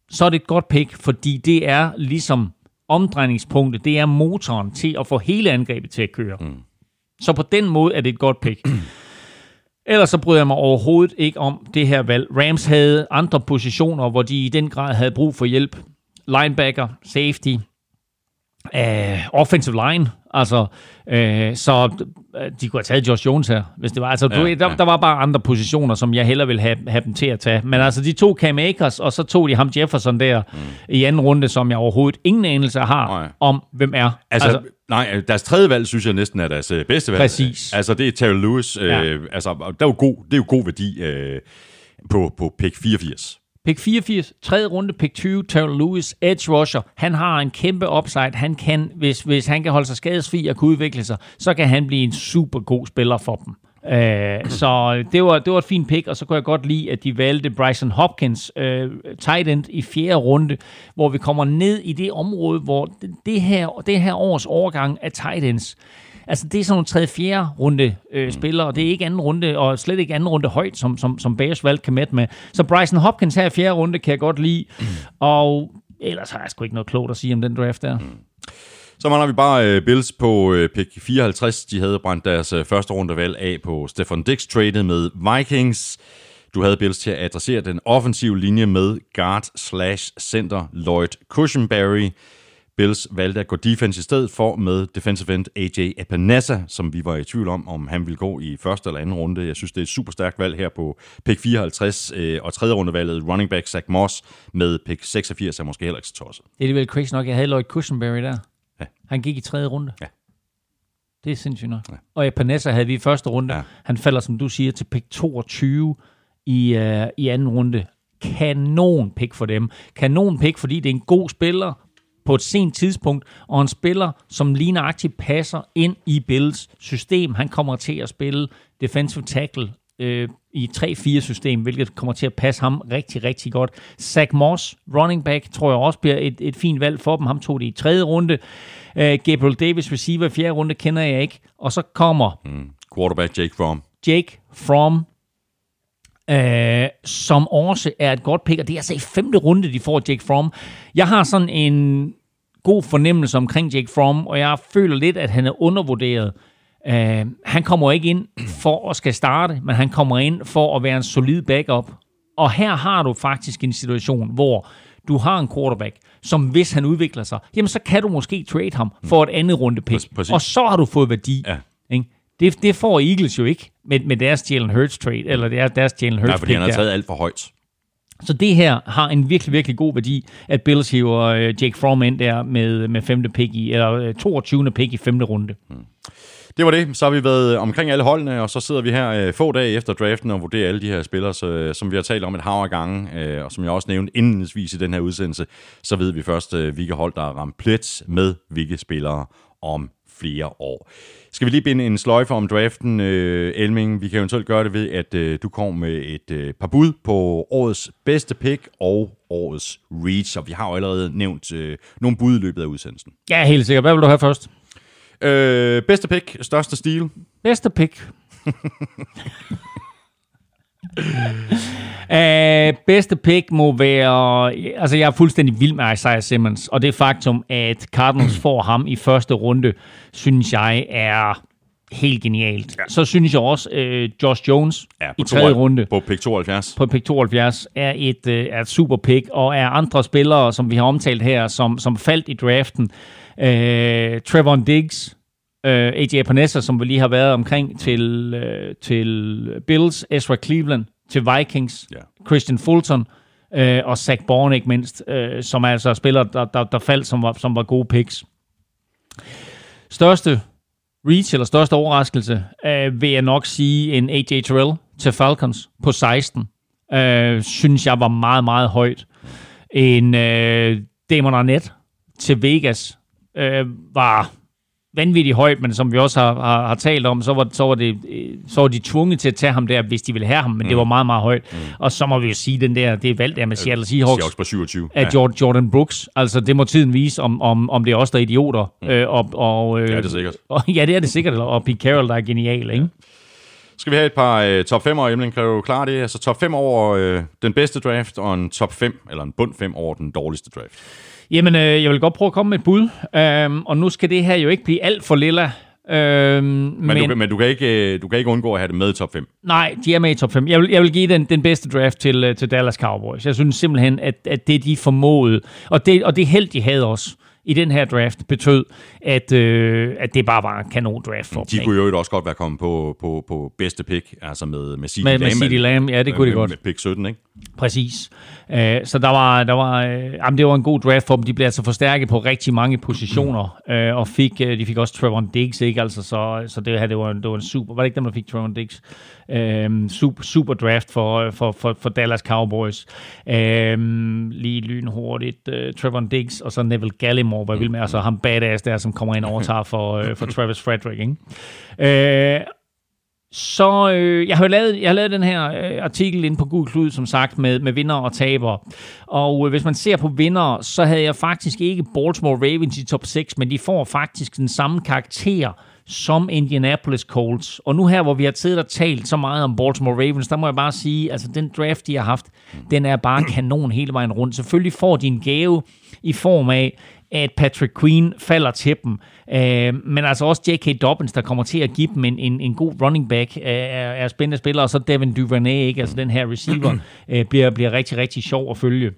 så er det et godt pick, fordi det er ligesom omdrejningspunktet, det er motoren til at få hele angrebet til at køre. Mm. Så på den måde er det et godt pick. [CLEARS THROAT] Ellers så bryder jeg mig overhovedet ikke om det her valg. Rams havde andre positioner, hvor de i den grad havde brug for hjælp. Linebacker, safety, uh, offensive line. Altså, uh, så øh, de kunne have taget Josh Jones her, hvis det var. Altså, ja, Ja, der, ja. der var bare andre positioner, som jeg hellere ville have, have dem til at tage. Men altså, de to Cam Akers, og så tog de ham Jefferson der mm. i anden runde, som jeg overhovedet ingen anelse har Nej. om, hvem er. Altså, altså, nej, deres tredje valg, synes jeg næsten er deres øh, bedste valg. Præcis. Altså, det er Terry Lewis. Øh, Ja. Altså, der er jo god, det er jo god værdi øh, på, på pick 84. Pick 84, tredje runde, pick 20, Terrell Lewis, edge rusher. Han har en kæmpe upside. Han kan, hvis, hvis han kan holde sig skadesfri og kan udvikle sig, så kan han blive en super god spiller for dem. Uh, så det var, det var et fint pick, og så kunne jeg godt lide, at de valgte Bryson Hopkins, uh, tight end, i fjerde runde, hvor vi kommer ned i det område, hvor det, det, her, det her års overgang af tight ends, Altså, det er sådan nogle tredje, fjerde runde øh, spillere, og det er ikke anden runde, og slet ikke anden runde højt, som, som, som Bears valgte Kamet med. Så Bryson Hopkins her i fjerde runde kan jeg godt lide, og ellers har jeg sgu ikke noget klogt at sige om den draft der. Så mangler vi bare øh, Bills på øh, pick 54. De havde brændt deres øh, første rundevalg af på Stefan Dix traded med Vikings. Du havde Bills til at adressere den offensive linje med guard slash center Lloyd Cushenberry. Bills valgte at gå defense i stedet for med defensive end AJ Epinesa, som vi var i tvivl om, om han ville gå i første eller anden runde. Jeg synes, det er et super stærkt valg her på pick 54, øh, og tredje rundevalget running back Zach Moss med pick 86 er måske heller ikke så tosset. Det er alligevel crazy nok, jeg havde Lloyd Cushenberry der. Ja. Han gik i tredje runde. Ja. Det er sindssygt nok. Ja. Og Epinesa havde vi i første runde. Ja. Han falder, som du siger, til pick 22 i, uh, i anden runde. Kanon pick for dem. Kanon pick, fordi det er en god spiller på et sent tidspunkt, og en spiller, som lige nøjagtigt passer ind i Bills system. Han kommer til at spille defensive tackle øh, i 3-4-system, hvilket kommer til at passe ham rigtig, rigtig godt. Zach Moss, running back, tror jeg også bliver et, et fint valg for dem. Ham tog det i tredje runde. Øh, Gabriel Davis, receiver i fjerde runde, kender jeg ikke. Og så kommer Mm. Quarterback Jake Fromm. Jake From, øh, som også er et godt pick, og det er altså i femte runde, de får Jake From. Jeg har sådan en god fornemmelse omkring Jake From, og jeg føler lidt, at han er undervurderet. Øh, han kommer ikke ind for at skal starte, men han kommer ind for at være en solid backup. Og her har du faktisk en situation, hvor du har en quarterback, som hvis han udvikler sig, jamen så kan du måske trade ham for et andet runde pick. Præ- præcis. Og så har du fået værdi. Ja. Ikke? Det, det får Eagles jo ikke med, med deres Jalen Hurts trade, eller deres, deres Jalen Hurts Nej, fordi han har taget alt for højt. Så det her har en virkelig, virkelig god værdi, at Bills hiver øh, Jake Fromm ind der med, med femte pick i, eller øh, 22. pick i femte runde. Det var det. Så har vi været omkring alle holdene, og så sidder vi her øh, få dage efter draften og vurderer alle de her spillere, så, øh, som vi har talt om et hav af gange, øh, og som jeg også nævnte indledningsvis i den her udsendelse, så ved vi først, øh, hvilke hold, der er ramt plet med hvilke spillere om flere år. Skal vi lige binde en sløjfe om draften, øh, Elming? Vi kan eventuelt gøre det ved, at øh, du kommer med et øh, par bud på årets bedste pick og årets reach, og vi har jo allerede nævnt øh, nogle bud i løbet af udsendelsen. Ja, helt sikkert. Hvad vil du have først? Øh, bedste pick, største stil. Bedste pick. [LAUGHS] Uh, [LAUGHS] bedste pick må være... Altså, jeg er fuldstændig vild med Isaiah Simmons, og det faktum, at Cardinals [CLEARS THROAT] får ham i første runde, synes jeg er helt genialt. Ja. Så synes jeg også, uh, Josh Jones Ja, i tredje runde På pick 72. på pick 72 er et, øh, er et super pick, og er andre spillere, som vi har omtalt her, som, som faldt i draften. Øh, Trevor Diggs, øh, AJ Epinesa, som vi lige har været omkring til, øh, til Bills, Ezra Cleveland, til Vikings, Ja. Christian Fulton, øh, og Zach Bourne ikke mindst, øh, som er altså spillere, der, der, der faldt, som var, som var gode picks. Største reach, eller største overraskelse, øh, vil jeg nok sige en AJ Terrell til Falcons på 16. Øh, synes jeg var meget, meget højt. En øh, Damon Arnett til Vegas øh, var vanvittigt højt, men som vi også har, har, har talt om, så var, så, var det, øh, så var de tvunget til at tage ham der, hvis de ville have ham, men mm. det var meget, meget højt. Mm. Og så må vi jo sige, den der, det er valgt der med Seattle Seahawks, Seahawks på 27. af Jordan, Jordan Brooks. Altså, det må tiden vise, om, om, om det er os, der er idioter. Mm. Øh, og, og, øh, Ja, det er sikkert. Og, [LAUGHS] ja, det er det sikkert. Og Pete Carroll, der er genial, ikke? Skal vi have et par øh, top 5 over, Emling? Kan du klare det? Altså top 5 over øh, den bedste draft, og en top 5, eller en bund 5 over den dårligste draft. Jamen, øh, jeg vil godt prøve at komme med et bud. Øhm, og nu skal det her jo ikke blive alt for lilla. Øhm, men, Men, du, men du, kan ikke, øh, du kan ikke undgå at have det med i top 5. Nej, de er med i top 5. Jeg vil, jeg vil give den, den bedste draft til, øh, til Dallas Cowboys. Jeg synes simpelthen, at, at det de formåede, og det, og det held, de havde også i den her draft, betød, at, øh, at det bare var en kanon draft for De dem. kunne jo også godt være kommet på, på, på bedste pick, altså med, med CD Med, Lamb. med CD Lamb, ja, det kunne de godt. Med pick 17, ikke? Præcis. Øh, så der var, der var, øh, jamen det var en god draft for dem. De blev altså forstærket på rigtig mange positioner, øh, og fik, øh, de fik også Trevor Diggs, ikke? Altså, så, så det her, det var, det var en super, var det ikke dem, der fik Trevor Diggs? Øh, super, super draft for, for, for, for Dallas Cowboys. Øh, lige lynhurtigt, øh, Trevor Diggs, og så Neville Gallimore, var vild med, altså ham badass der, som kommer ind og overtager for, øh, for Travis Frederick, ikke? Øh, så øh, jeg har lavet, jeg har lavet den her øh, artikel ind på Google Klud, som sagt, med, med vinder og tabere. Og øh, hvis man ser på vinder, så havde jeg faktisk ikke Baltimore Ravens i top 6, men de får faktisk den samme karakter som Indianapolis Colts. Og nu her, hvor vi har siddet og talt så meget om Baltimore Ravens, der må jeg bare sige, altså den draft, de har haft, den er bare kanon hele vejen rundt. Selvfølgelig får de en gave i form af, at Patrick Queen falder til dem. Øh, men altså også J.K. Dobbins, der kommer til at give dem en, en, en god running back øh, er, er spændende spillere, og så Devin Duvernay, ikke? altså den her receiver, [CLEARS THROAT] øh, bliver, bliver rigtig, rigtig sjov at følge.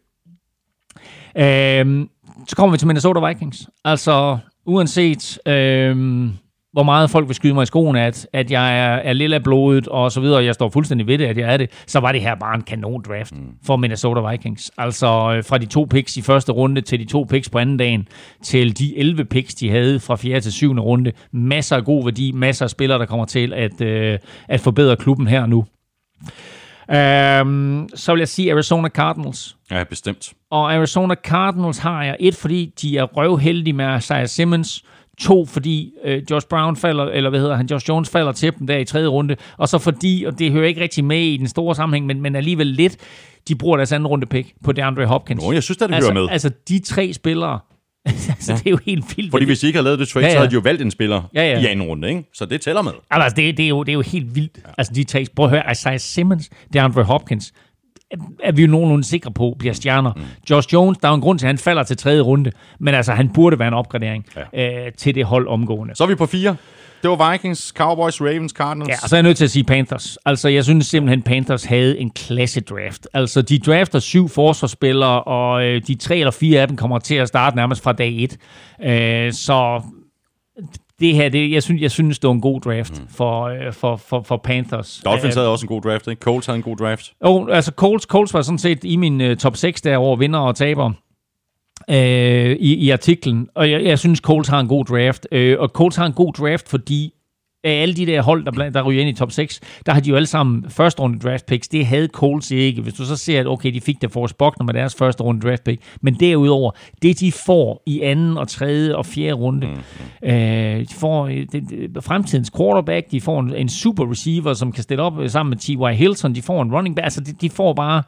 Øh, så kommer vi til Minnesota Vikings. Altså, uanset... Øh, hvor meget folk vil skyde mig i skoen, at, at jeg er, er lille af blodet og så videre, og jeg står fuldstændig ved det, at jeg er det, så var det her bare en kanon draft mm. for Minnesota Vikings. Altså øh, fra de to picks i første runde til de to picks på anden dagen, til de 11 picks, de havde fra fjerde til syvende runde. Masser af god værdi, masser af spillere, der kommer til at, øh, at forbedre klubben her nu. Um, så vil jeg sige Arizona Cardinals. Ja, bestemt. Og Arizona Cardinals har jeg et, fordi de er røvheldige med Isaiah Simmons, To, fordi øh, Josh Brown falder, eller hvad hedder han, Josh Jones falder til dem der i tredje runde, og så fordi, og det hører ikke rigtig med i den store sammenhæng, men, men alligevel lidt, de bruger deres anden runde pick på DeAndre Hopkins. Nå, jeg synes, at det altså, hører med. Altså, de tre spillere, [LAUGHS] altså, ja. det er jo helt vildt. Fordi hvis de ikke havde lavet det trade, Ja, ja, så havde de jo valgt en spiller Ja, ja. i anden runde, ikke? Så det tæller med. Altså, det, det, er jo, det er jo helt vildt. Ja. Altså, de tre, prøv at høre, Isaiah Simmons, DeAndre Hopkins, er vi jo nogenlunde sikre på, bliver stjerner. Mm. Josh Jones, der er en grund til, at han falder til tredje runde, men altså, han burde være en opgradering ja. øh, til det hold omgående. Så er vi på fire. Det var Vikings, Cowboys, Ravens, Cardinals. Ja, og så er jeg nødt til at sige Panthers. Altså, jeg synes simpelthen, Panthers havde en klasse draft. Altså, de drafter syv forsvarsspillere, og øh, de tre eller fire af dem kommer til at starte nærmest fra dag et. Øh, så det her, det, jeg, synes, jeg synes, det var en god draft mm. for, øh, for, for, for Panthers. Dolphins Øh, havde også en god draft, ikke? Colts havde en god draft. Jo, altså Colts, Colts var sådan set i min uh, top 6 der over vinder og taber øh, i, i artiklen. Og jeg, jeg synes, Colts har en god draft. Øh, og Colts har en god draft, fordi alle de der hold, der, blandt, der ryger ind i top 6, der har de jo alle sammen første runde draft picks. Det havde Colts ikke. Hvis du så ser, at okay, de fik det for Buckner med deres første runde draft pick, men derudover, det de får i anden og tredje og fjerde runde, mm. øh, de får øh, det, det, fremtidens quarterback, de får en, en super receiver, som kan stille op øh, sammen med T.Y. Hilton, de får en running back, altså de, de får bare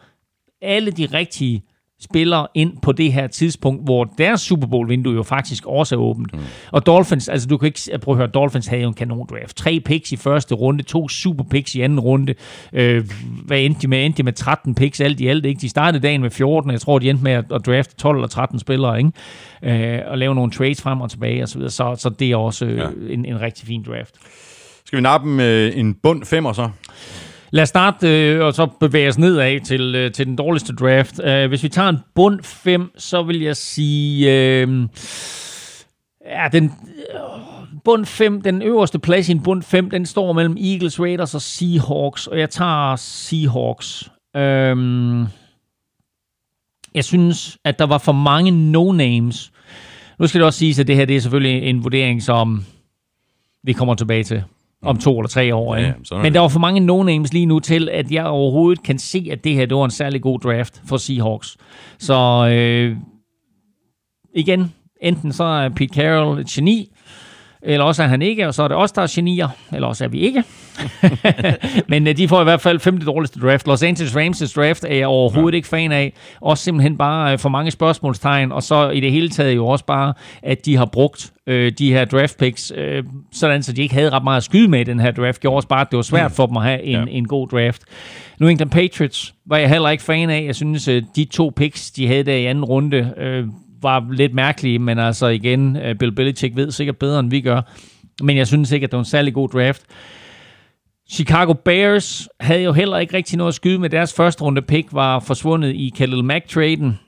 alle de rigtige spillere ind på det her tidspunkt, hvor deres Super Bowl-vindue jo faktisk også er åbent. Mm. Og Dolphins, altså du kan ikke prøve at høre, Dolphins havde jo en kanon draft. Tre picks i første runde, to super picks i anden runde. Øh, hvad endte de med? Endte de med 13 picks alt i alt, ikke? De startede dagen med 14, jeg tror, de endte med at, at drafte 12 eller 13 spillere, ikke? Øh, og lave nogle trades frem og tilbage og så videre. Så, så det er også øh, Ja. en, en rigtig fin draft. Skal vi nappe med en bund femmer så? Lad os starte øh, og så bevæge os nedad til, øh, til den dårligste draft. Uh, hvis vi tager en bund 5, så vil jeg sige... Øh, ja, den... Øh, bund 5, den øverste plads i en bund 5, den står mellem Eagles, Raiders og Seahawks, og jeg tager Seahawks. Øhm, jeg synes, at der var for mange no-names. Nu skal det også siges, at det her det er selvfølgelig en vurdering, som vi kommer tilbage til om to eller tre år. Ja, er Men der var for mange no-names lige nu til, at jeg overhovedet kan se, at det her det var en særlig god draft for Seahawks. Så øh, igen, enten så er Pete Carroll et geni, eller også er han ikke, og så er det os, der er genier, eller også er vi ikke. [LAUGHS] Men øh, de får i hvert fald femte dårligste draft. Los Angeles Rams' draft er jeg overhovedet ja. ikke fan af. Også simpelthen bare øh, for mange spørgsmålstegn, og så i det hele taget jo også bare, at de har brugt øh, de her draft picks, øh, sådan så de ikke havde ret meget at skyde med i den her draft. Gjorde også bare, at det var svært for dem at have en, ja. Ja. en god draft. New England Patriots var jeg heller ikke fan af. Jeg synes, øh, de to picks, de havde der i anden runde, øh, var lidt mærkelige, men altså igen, øh, Bill Belichick ved sikkert bedre, end vi gør. Men jeg synes ikke, at det var en særlig god draft. Chicago Bears havde jo heller ikke rigtig noget at skyde med. Deres første runde pick var forsvundet i Khalil Mack-traden.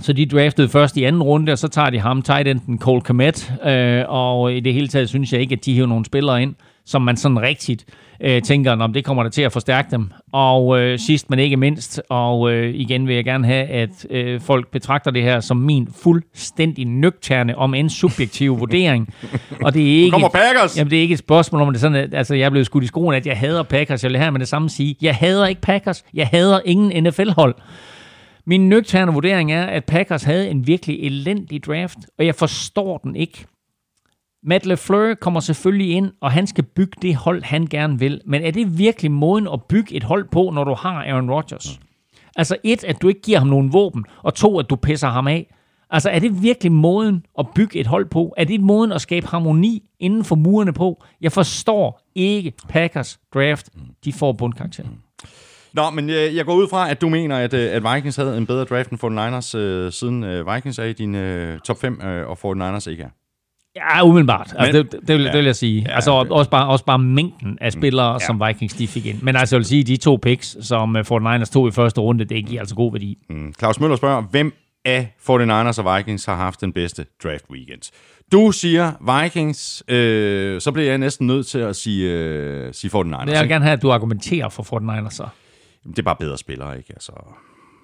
Så de draftede først i anden runde, og så tager de ham, tight enden Cole Komet. Øh, og i det hele taget synes jeg ikke, at de hiver nogle spillere ind, som man sådan rigtigt øh, tænker, om det kommer der til at forstærke dem. Og øh, sidst, men ikke mindst, og øh, igen vil jeg gerne have, at øh, folk betragter det her som min fuldstændig nøgterne, om en subjektiv vurdering. Og det er ikke, kommer Packers! Jamen, det er ikke et spørgsmål om, det er sådan, at altså, jeg er blevet skudt i skoen, at jeg hader Packers. Jeg vil have med det samme sige, jeg hader ikke Packers. Jeg hader ingen NFL-hold. Min nøgterne vurdering er, at Packers havde en virkelig elendig draft, og jeg forstår den ikke. Matt LeFleur kommer selvfølgelig ind, og han skal bygge det hold, han gerne vil. Men er det virkelig måden at bygge et hold på, når du har Aaron Rodgers? Altså et, at du ikke giver ham nogen våben, og to, at du pisser ham af. Altså er det virkelig måden at bygge et hold på? Er det måden at skabe harmoni inden for murene på? Jeg forstår ikke Packers draft. De får bundkarakter. Nå, men øh, jeg går ud fra, at du mener, at, øh, at Vikings havde en bedre draft end 49ers, øh, siden øh, Vikings er i din øh, top 5, øh, og 49ers ikke er. Ja, umiddelbart. Altså, Men- det, det, vil, ja. det vil jeg sige. Ja, altså, også, bare, også bare mængden af spillere, ja. som Vikings de fik ind. Men altså, jeg vil sige, de to picks, som øh, 49ers tog i første runde, det giver altså god værdi. Mm. Claus Møller spørger, hvem af 49ers og Vikings har haft den bedste draft weekend? Du siger Vikings, øh, så bliver jeg næsten nødt til at sige, øh, sige 49ers. Jeg vil ikke? gerne have, at du argumenterer for 49ers så. Det er bare bedre spillere, ikke? Altså,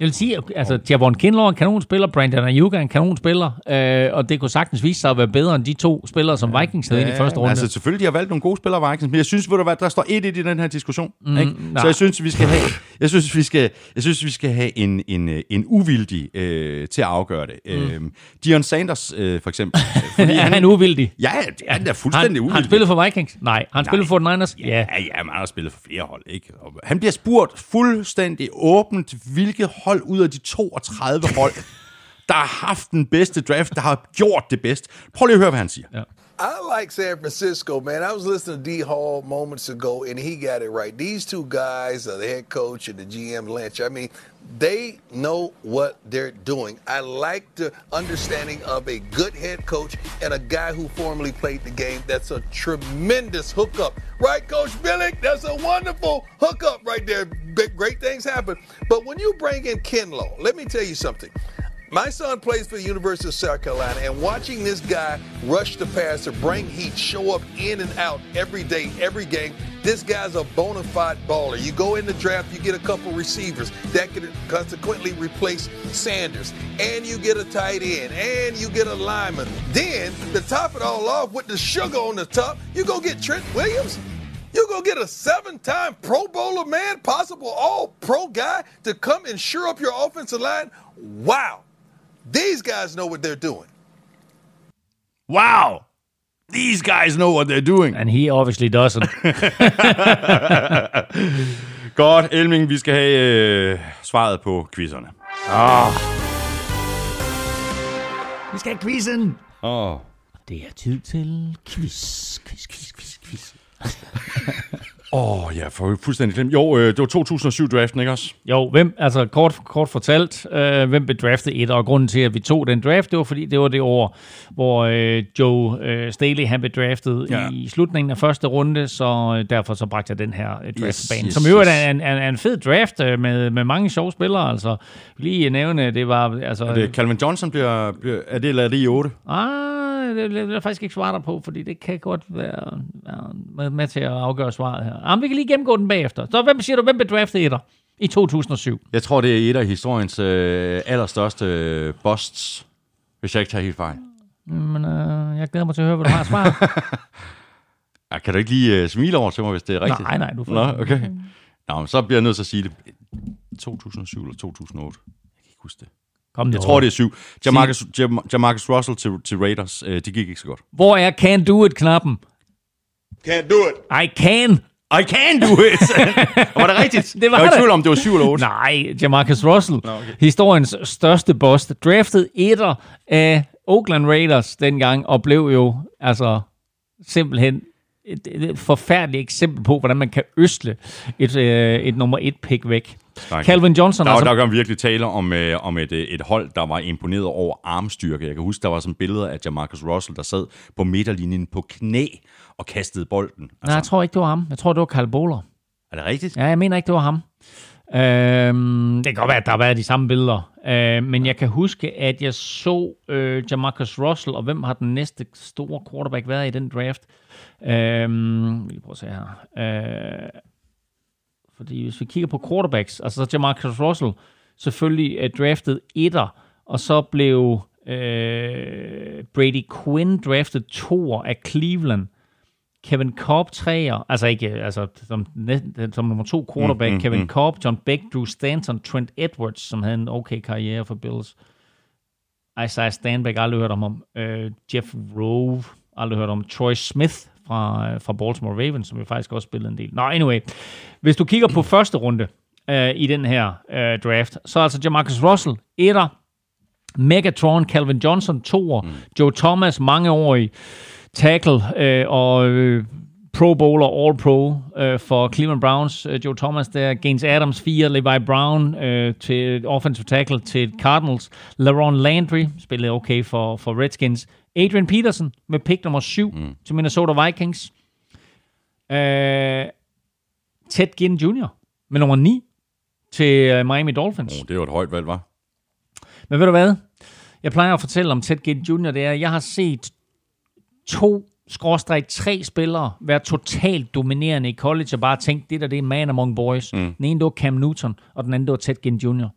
Jeg vil sige, altså, Javon Kinlaw er en kanonspiller, Brandon Ayuk er en kanonspiller, øh, og det kunne sagtens vise sig at være bedre end de to spillere, som Vikings havde ind i første runde. Altså selvfølgelig, de har valgt nogle gode spillere Vikings, men jeg synes, ved du hvad, der står 1-1 i den her diskussion. Mm, ikke? nej. Så jeg synes, vi skal have, jeg synes, vi skal, jeg synes, vi skal have en, en, øh, en uvildig øh, til at afgøre det. Mm. Øh, Dion Sanders, øh, for eksempel. [LAUGHS] Fordi er han uvildig? Ja, ja, han er fuldstændig han, uvildig. han spillet for Vikings? Nej. Han spillet for 49ers? Ja. Ja, ja, man har spillet for flere hold, ikke? Og han bliver spurgt fuldstændig åbent, hvilket hold hold ud af de 32 hold, der har haft den bedste draft, der har gjort det bedst. Prøv lige at høre, hvad han siger. Ja. I like San Francisco, man. I was listening to D Hall moments ago, and he got it right. These two guys, uh, the head coach and the GM Lynch, I mean, they know what they're doing. I like the understanding of a good head coach and a guy who formerly played the game. That's a tremendous hookup. Right, Coach Billick? That's a wonderful hookup right there. Great things happen. But when you bring in Kinlaw, let me tell you something. My son plays for the University of South Carolina, and watching this guy rush the passer, bring heat, show up in and out every day, every game, this guy's a bona fide baller. You go in the draft, you get a couple receivers that could consequently replace Sanders, and you get a tight end, and you get a lineman. Then, to top it all off with the sugar on the top, you go get Trent Williams. You go get a seven-time Pro Bowler man, possible All-Pro guy to come and sure up your offensive line. Wow, these guys know what they're doing. Wow! These guys know what they're doing. And he obviously doesn't. [LAUGHS] Godt, Elming, vi skal have øh, svaret på quizzerne. Vi skal have quizzen. Åh. Oh. Det er tid til quiz, quiz, quiz, quiz, quiz. [LAUGHS] Åh, oh, ja, for fuldstændig glemt. Jo, øh, det var 2007-draften, ikke også? Jo, hvem, altså kort, kort fortalt, øh, hvem blev draftet et, og grunden til, at vi tog den draft, det var fordi, det var det år, hvor øh, Joe øh, Staley, han blev draftet Ja. i slutningen af første runde, så øh, derfor så bragte jeg den her øh, draft Yes, bane, yes, som øvrigt yes. er en, en, en fed draft øh, med, med mange sjove spillere, altså lige nævne, det var, altså... Er det Calvin Johnson bliver, bliver er det eller er det i 8? Ah, det vil jeg faktisk ikke svare dig på, fordi det kan godt være, være med, med til at afgøre svaret her. Ah, men vi kan lige gennemgå den bagefter. Så hvem siger du, hvem blev draftet etter i 2007? Jeg tror, det er et af historiens øh, allerstørste øh, busts, hvis jeg ikke tager helt fejl. Men øh, jeg glæder mig til at høre, hvad du har svar. Ja, [LAUGHS] kan du ikke lige øh, smile over til mig, hvis det er rigtigt? Nej, nej, du får- Nå, okay. Nå, men så bliver jeg nødt til at sige det. 2007 eller 2008? Jeg kan ikke huske det. Kom Jeg tror, det er syv. Jamarcus, Jam, Jamarcus Russell til, til Raiders, øh, det gik ikke så godt. Hvor er can do it-knappen? Can't do it. I can. I can do it! [LAUGHS] var det rigtigt? Det var jeg var i det. tvivl om, det var 7 eller 8. Nej, Jamarcus Russell. okay. Historiens største bust. Draftet etter af Oakland Raiders dengang, og blev jo altså simpelthen et, et forfærdeligt eksempel på, hvordan man kan øsle et, øh, et nummer et pick væk. Nej. Calvin Johnson, Der, altså, der kan virkelig tale om, øh, om et, øh, et hold, der var imponeret over armstyrke. Jeg kan huske, der var sådan billeder af Jamarcus Russell, der sad på midterlinjen på knæ og kastede bolden. Altså, nej, jeg tror ikke, det var ham. Jeg tror, det var Carl Bowler. er det rigtigt? Ja, jeg mener ikke, det var ham. Øhm, det kan godt være, at der har været de samme billeder. Øh, men jeg kan huske, at jeg så øh, Jamarcus Russell, og hvem har den næste store quarterback været i den draft? Øhm, vi lige prøve at se her. Øh, fordi hvis vi kigger på quarterbacks, altså så Jamarcus Russell selvfølgelig øh, draftet etter, og så blev øh, Brady Quinn draftet toer af Cleveland. Kevin Cobb træer, altså ikke altså, som, som nummer to quarterback, mm, mm, Kevin mm. Cobb, John Beck, Drew Stanton, Trent Edwards, som havde en okay karriere for Bills. Isaiah Stanback, aldrig hørt om ham. Øh, Jeff Rove, aldrig hørt om. Troy Smith fra, øh, fra Baltimore Ravens, som jo faktisk også spillede en del. Nå, anyway. Hvis du kigger på første runde øh, i den her øh, draft, så er altså Jamarcus Russell, etter, Megatron, Calvin Johnson, toer, mm. Joe Thomas, mangeårig tackle øh, og øh, Pro Bowler, All Pro øh, for Cleveland Browns. Øh, Joe Thomas der, Gaines Adams 4, Levi Brown øh, til offensive tackle til Cardinals. LaRon Landry spillede okay for, for Redskins. Adrian Peterson med pick nummer 7 mm. til Minnesota Vikings. Øh, Ted Ginn Jr. med nummer 9 til øh, Miami Dolphins. Oh, det var et højt valg, var. Men ved du hvad? Jeg plejer at fortælle om Ted Ginn Jr., det er, at jeg har set to skråstreg tre spillere være totalt dominerende i college, og bare tænkt, det der det er man among boys. Mm. Den ene, det var Cam Newton, og den anden, det var Ted Ginn Jr.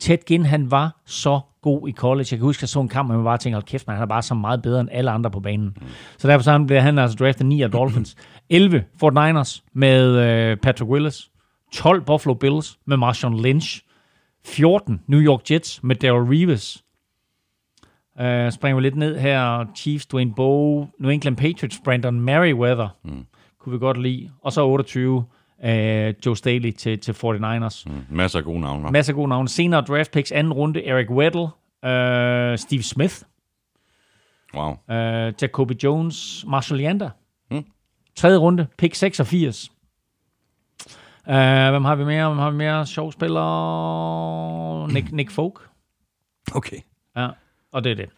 Ted Ginn, han var så god i college. Jeg kan huske, at jeg så en kamp, og man bare tænkte, hold kæft, man, han er bare så meget bedre end alle andre på banen. Mm. Så derfor så han blev han altså draftet 9 af Dolphins. [CLEARS THROAT] 11 Fort Niners med øh, Patrick Willis. 12 Buffalo Bills med Marshawn Lynch. 14 New York Jets med Daryl Reeves. Uh, springer vi lidt ned her. Chiefs, Dwayne Bowe, New England Patriots, Brandon Merriweather. Mm. Kunne vi godt lide. Og så 28, uh, Joe Staley til, til 49ers. Mm. Masser af gode navne. Masser af gode navne. Senere draft picks, anden runde, Eric Weddle, uh, Steve Smith, Wow. uh, Jacoby Jones, Marshall Yanda. Mm. Tredje runde, pick 86. Uh, hvem har vi mere? Hvem har vi mere? Sjov spiller. Nick, Nick Folk. Okay. Ja, og det er det.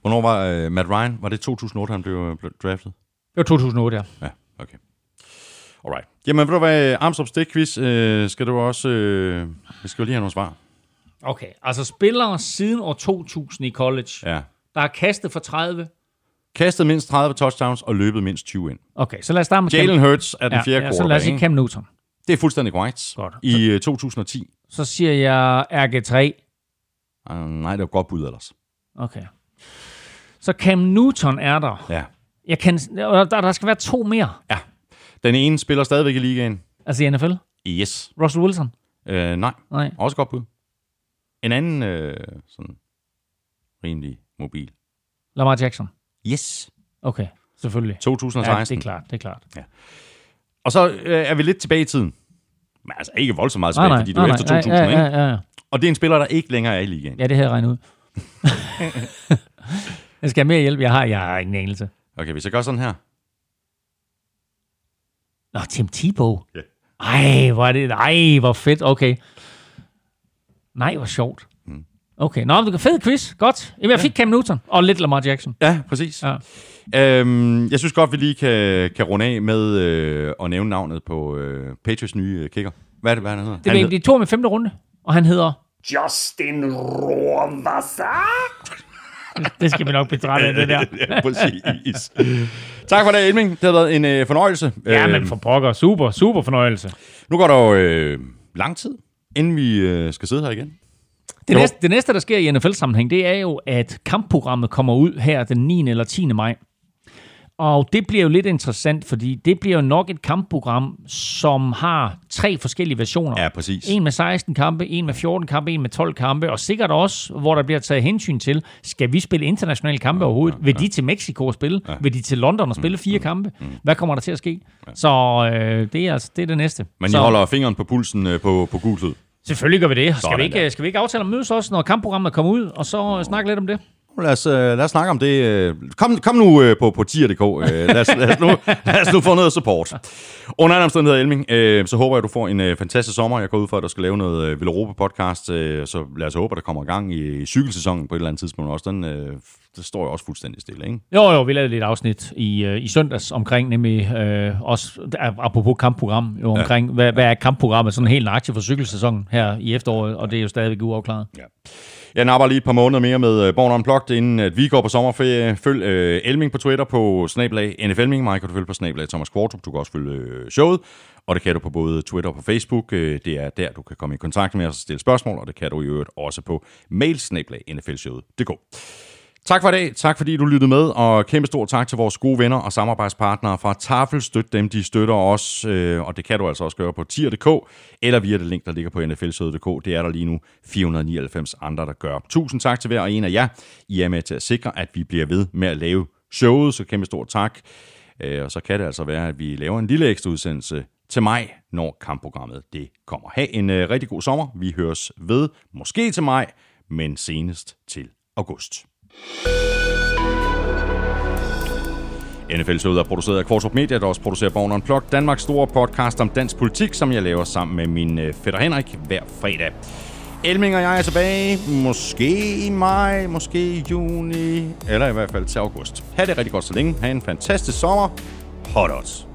Hvornår var uh, Matt Ryan? Var det 2008, han blev, øh, blev draftet? Det var 2008, ja. Ja, okay. Alright. Jamen, ved du hvad, Armstrong Stick Quiz, øh, skal du også... Øh, vi skal jo lige have nogle svar. Okay, altså spillere siden år 2000 i college, Ja. der har kastet for 30. Kastet mindst 30 touchdowns og løbet mindst 20 ind. Okay, så lad os starte med Jalen. Hurts er den ja, fjerde ja, så lad os sige. Cam Newton. Det er fuldstændig korrekt. Godt. I øh, 2010. Så siger jeg RG3. Uh, nej, det var godt bud ellers. Okay. Så Cam Newton er der. Ja. Jeg kan, der, der skal være to mere. Ja. Den ene spiller stadigvæk i ligaen. Altså i NFL. Yes. Russell Wilson. Øh, nej, Nej. også godt bud. En anden øh, sådan rimelig mobil. Lamar Jackson. Yes. Okay, selvfølgelig. 2016. Ja, det er klart, det er klart. Og så øh, er vi lidt tilbage i tiden. Men altså ikke voldsomt meget Nej, tilbage, nej, fordi var nej, efter nej, 2000, ja, ikke? ja, ja, ja. Og det er en spiller, der ikke længere er i ligaen. ja, det havde jeg regnet ud. [LAUGHS] jeg skal have mere hjælp. Jeg har, jeg har ingen anelse. Okay, hvis jeg gør sådan her. Nå, Tim Tebow. Ja. Ej, hvor er det... Ej, hvor fedt. Okay. Nej, hvor sjovt. Mm. Okay, nå, er fed quiz. Godt. Jamen, jeg fik Cam Newton og lidt Lamar Jackson. Ja, præcis. Ja. Øhm, jeg synes godt, vi lige kan, kan runde af med øh, at nævne navnet på øh, Patriots nye øh, kicker. Hvad er det, hvad han hedder? Det han er de to med femte runde, og han hedder... Justin Rohrwasser. Det skal vi nok betragte af det der. [LAUGHS] ja, præcis. tak for det, Elming. Det har været en øh, fornøjelse. Ja, Øhm, men for pokker. Super, super fornøjelse. Nu går der jo øh, lang tid, inden vi øh, skal sidde her igen. Det Jo. næste, det næste, der sker i NFL-sammenhæng, det er jo, at kampprogrammet kommer ud her den 9. eller 10. maj. Og det bliver jo lidt interessant, fordi det bliver jo nok et kampprogram, som har tre forskellige versioner. Ja, præcis. En med 16 kampe, en med 14 kampe, en med 12 kampe, og sikkert også, hvor der bliver taget hensyn til, skal vi spille internationale kampe overhovedet? Vil de til Mexico og spille? Vil de til London og spille fire kampe? Hvad kommer der til at ske? Så øh, det, er, altså, det er det næste. Men Så, jeg holder fingeren på pulsen øh, på, på gultid. Selvfølgelig gør vi det. Skal vi, Sådan ikke, der. skal vi ikke aftale at mødes også, når kampprogrammet kommer ud, og så øh, snakke lidt om det? Lad os, øh, lad os snakke om det. øh. Kom, kom nu øh, på, på tier.dk. Lad, os, lad, os nu, [LAUGHS] lad os nu få noget support. Under anden omstændighed, Elming, så håber jeg, at du får en fantastisk sommer. Jeg går ud fra, at der skal lave noget Villeuropa-podcast, øh, så lad os håbe, at der kommer gang i, cykelsæsonen på et eller andet tidspunkt også. Den, det står jo også fuldstændig stille, ikke? Jo, jo, vi lavede lidt afsnit i, øh, i søndags omkring, nemlig øh, også apropos kampprogram, jo omkring, ja. hvad, hvad er kampprogrammet sådan helt nøjagtigt for cykelsæsonen her i efteråret, og det er jo stadigvæk uafklaret. Ja. Jeg napper lige et par måneder mere med øh, Born Unplugged, inden at vi går på sommerferie. Følg øh, Elming på Twitter på snablag NFLming. Mig kan du følge på snablag Thomas Kvartrup. Du kan også følge øh, showet, og det kan du på både Twitter og på Facebook. Øh, det er der, du kan komme i kontakt med os og stille spørgsmål, og det kan du i øvrigt også på mail snablag nflshowet.dk. Tak for i dag. Tak fordi du lyttede med, og kæmpe stor tak til vores gode venner og samarbejdspartnere fra Tafel. Støt dem, de støtter os, øh, og det kan du altså også gøre på tier.dk, eller via det link, der ligger på nflsøde.dk. Det er der lige nu 499 andre, der gør. Tusind tak til hver og en af jer. I er med til at sikre, at vi bliver ved med at lave showet, så kæmpe stor tak. Øh, og så kan det altså være, at vi laver en lille ekstra udsendelse til mig, når kampprogrammet det kommer. Ha' en øh, rigtig god sommer. Vi høres ved, måske til maj, men senest til august. NFL-showet er produceret af Kvartrup Media, der også producerer Born Unplugged, Danmarks store podcast om dansk politik, som jeg laver sammen med min øh, fætter Henrik hver fredag. Elming og jeg er tilbage, måske i maj, måske i juni, eller i hvert fald til august. Ha' det rigtig godt så længe. Ha' en fantastisk sommer. Hot odds.